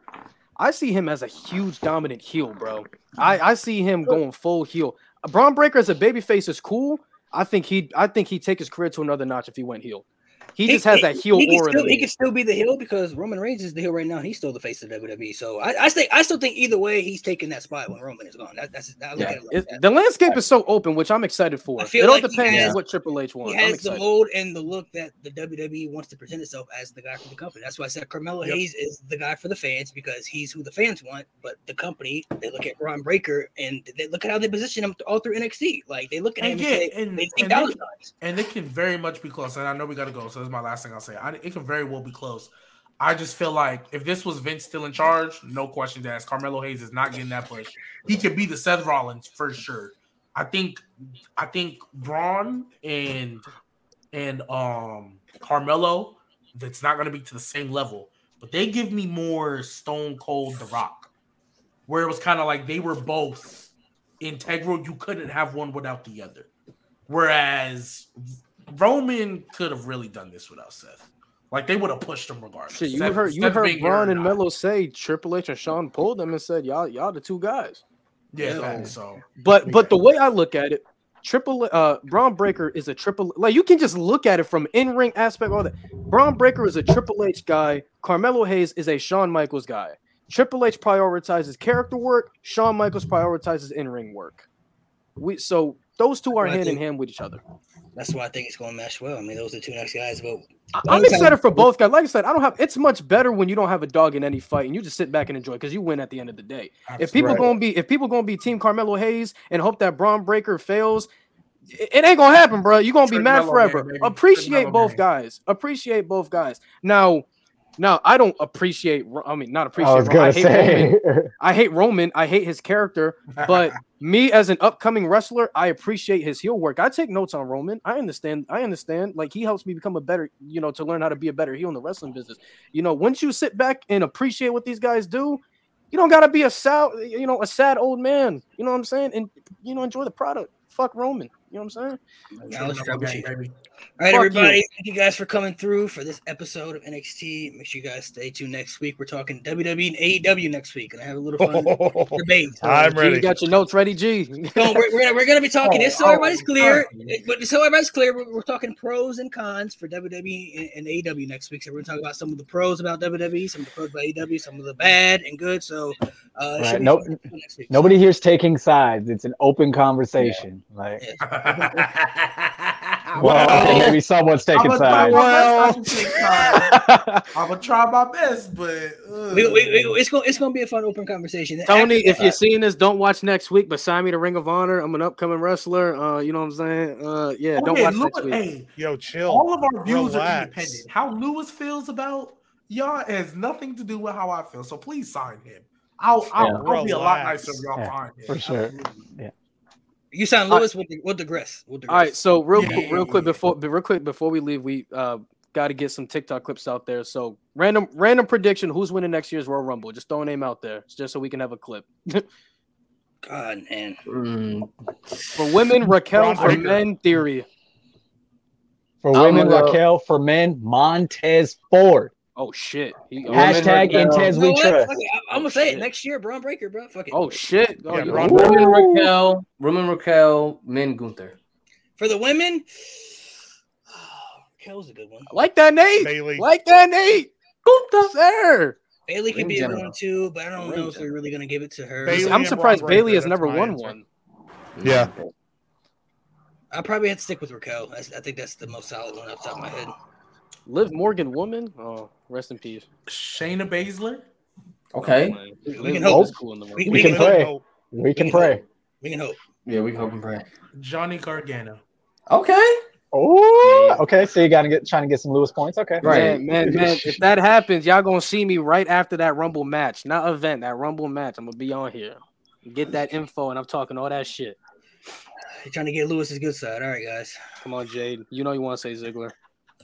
I see him as a huge dominant heel, bro. I, I see him going full heel. Bron Breakker as a babyface is cool. I think he I think he'd take his career to another notch if he went heel. He, just has that heel he aura. Still, he me. can still be the heel because Roman Reigns is the heel right now. and He's still the face of WWE. So I, I think I still think either way he's taking that spot when Roman is gone. That, that's I look Yeah. at it like It- that. the landscape is so open, which I'm excited for. I It all like depends has- on what Triple H wants. He has the mold and the look that the WWE wants to present itself as the guy for the company. That's why I said Carmelo Yep. Hayes is the guy for the fans because he's who the fans want. But the company, they look at Ron Breakker and they look at how they position him all through NXT. Like they look at him And and, yeah, say, and- they think and they- and it can very much be close. And I know we got to go, so is my last thing I'll say. I, it can very well be close. I just feel like if this was Vince still in charge, no questions asked. Carmelo Hayes is not getting that push. He could be the Seth Rollins for sure. I think, I think Bron and and um Carmelo, that's not going to be to the same level, but they give me more Stone Cold The Rock, where it was kind of like they were both integral. You couldn't have one without the other. Whereas Roman could have really done this without Seth. Like they would have pushed him regardless. Shit, you Seth- heard you Seth heard being here or Bron and. Melo say Triple H and Shawn pulled them and said y'all y'all the two guys. Yeah, Yeah. facts, so But but the way I look at it, Triple uh Bron Breakker is a triple like you can just look at it from in ring aspect all that. Bron Breakker is a Triple H guy. Carmelo Hayes is a Shawn Michaels guy. Triple H prioritizes character work. Shawn Michaels prioritizes in ring work. We so those two are Well, I hand in think- hand with each other. That's why I think it's going to mesh well. I mean, those are the two next guys. But I- Long I'm time- excited for both guys. Like I said, I don't have. It's much better when you don't have a dog in any fight and you just sit back and enjoy because you win at the end of the day. If people Right. gonna be if people gonna be Team Carmelo Hayes and hope that Bron Breakker fails, it, it ain't gonna happen, bro. You're gonna be Trent mad Melo forever. gang, baby. Trent Appreciate both gang. guys. Appreciate both guys. Now, now I don't appreciate. I mean, not I appreciate. was I gonna hate Roman. I hate Roman. I hate his character. But me as an upcoming wrestler, I appreciate his heel work. I take notes on Roman. I understand. I understand. Like he helps me become a better, you know, to learn how to be a better heel in the wrestling business. You know, once you sit back and appreciate what these guys do, you don't gotta be a sad, you know, a sad old man. You know what I'm saying? And you know, enjoy the product. Fuck Roman. You know what I'm saying? now let's Trent Melo gang, troubleshoot. baby. All right, Fuck everybody. you. Thank you guys for coming through for this episode of NXT. Make sure you guys stay tuned next week. We're talking WWE and AEW next week, and I have a little fun debate. So, I'm G, ready. you got your notes ready, G. so we're, we're, gonna, we're gonna be talking this so Oh, everybody's oh, clear. But so everybody's clear, we're, we're talking pros and cons for WWE and, and AEW next week. So we're gonna talk about some of the pros about WWE, some of the pros about AEW, some of the bad and good. So uh, Right, nope. fun next. Nobody here's taking sides. It's an open conversation. Like, well, maybe someone's taking I'ma sides. my best not to take sides. I'm gonna try my best, but uh, We, we, we, it's gonna it's gonna be a fun open conversation. Tony, After if you're seeing this, don't watch next week, but sign me to Ring of Honor. I'm an upcoming wrestler. Uh, you know what I'm saying? Uh, yeah, don't okay, watch look, next week. hey, Yo, chill. all of our views are independent. How Lewis feels about y'all has nothing to do with how I feel. So please sign him. I'll I'll, Yeah. I'll be a lot nicer if y'all Yeah, sign him. for sure. Absolutely. You sound Lewis with the with the grist. With the All right, so real Yeah, quick, yeah, real quick yeah. before real quick before we leave, we uh got to get some TikTok clips out there. So random random prediction: who's winning next year's Royal Rumble? Just throw a name out there, just so we can have a clip. God man, Mm, For women, Raquel. For men, Theory. For women, Raquel. For men, Montez Ford. Oh shit. He, oh, Women, Hashtag Raquel. Intez we trust. I, am gonna say it next year, Bron Breakker, bro. Fuck it. oh shit. Oh, Yeah, you- Bron Ooh. Raquel, women Raquel, men Gunther. For the women, Raquel's a good one. I like that Nate. Bayley. Like that Nate. Gunther. Sir. Bayley could In be a good one too, but I don't In know if we're really gonna give it to her. Bayley I'm surprised Bron Bayley Breakker, has never won answer. one. Yeah. I probably had to stick with Raquel. That's, I think that's the most solid one off the top of my head. Liv Morgan woman. Oh, rest in peace. Shayna Baszler. Okay. Oh, we Liv can hope. is cool in the We- We can can pray. hope. We can We can pray. We can hope. Yeah, we can hope and pray. Johnny Gargano. Okay. Oh, okay. So you gotta get trying to get some Lewis points. Okay. Right. Man, man, man, if that happens, y'all gonna see me right after that Rumble match, not event, that Rumble match. I'm gonna be on here, get that info, and I'm talking all that shit. You're trying to get Lewis's good side. All right, guys. Come on, Jade. You know you want to say Ziggler.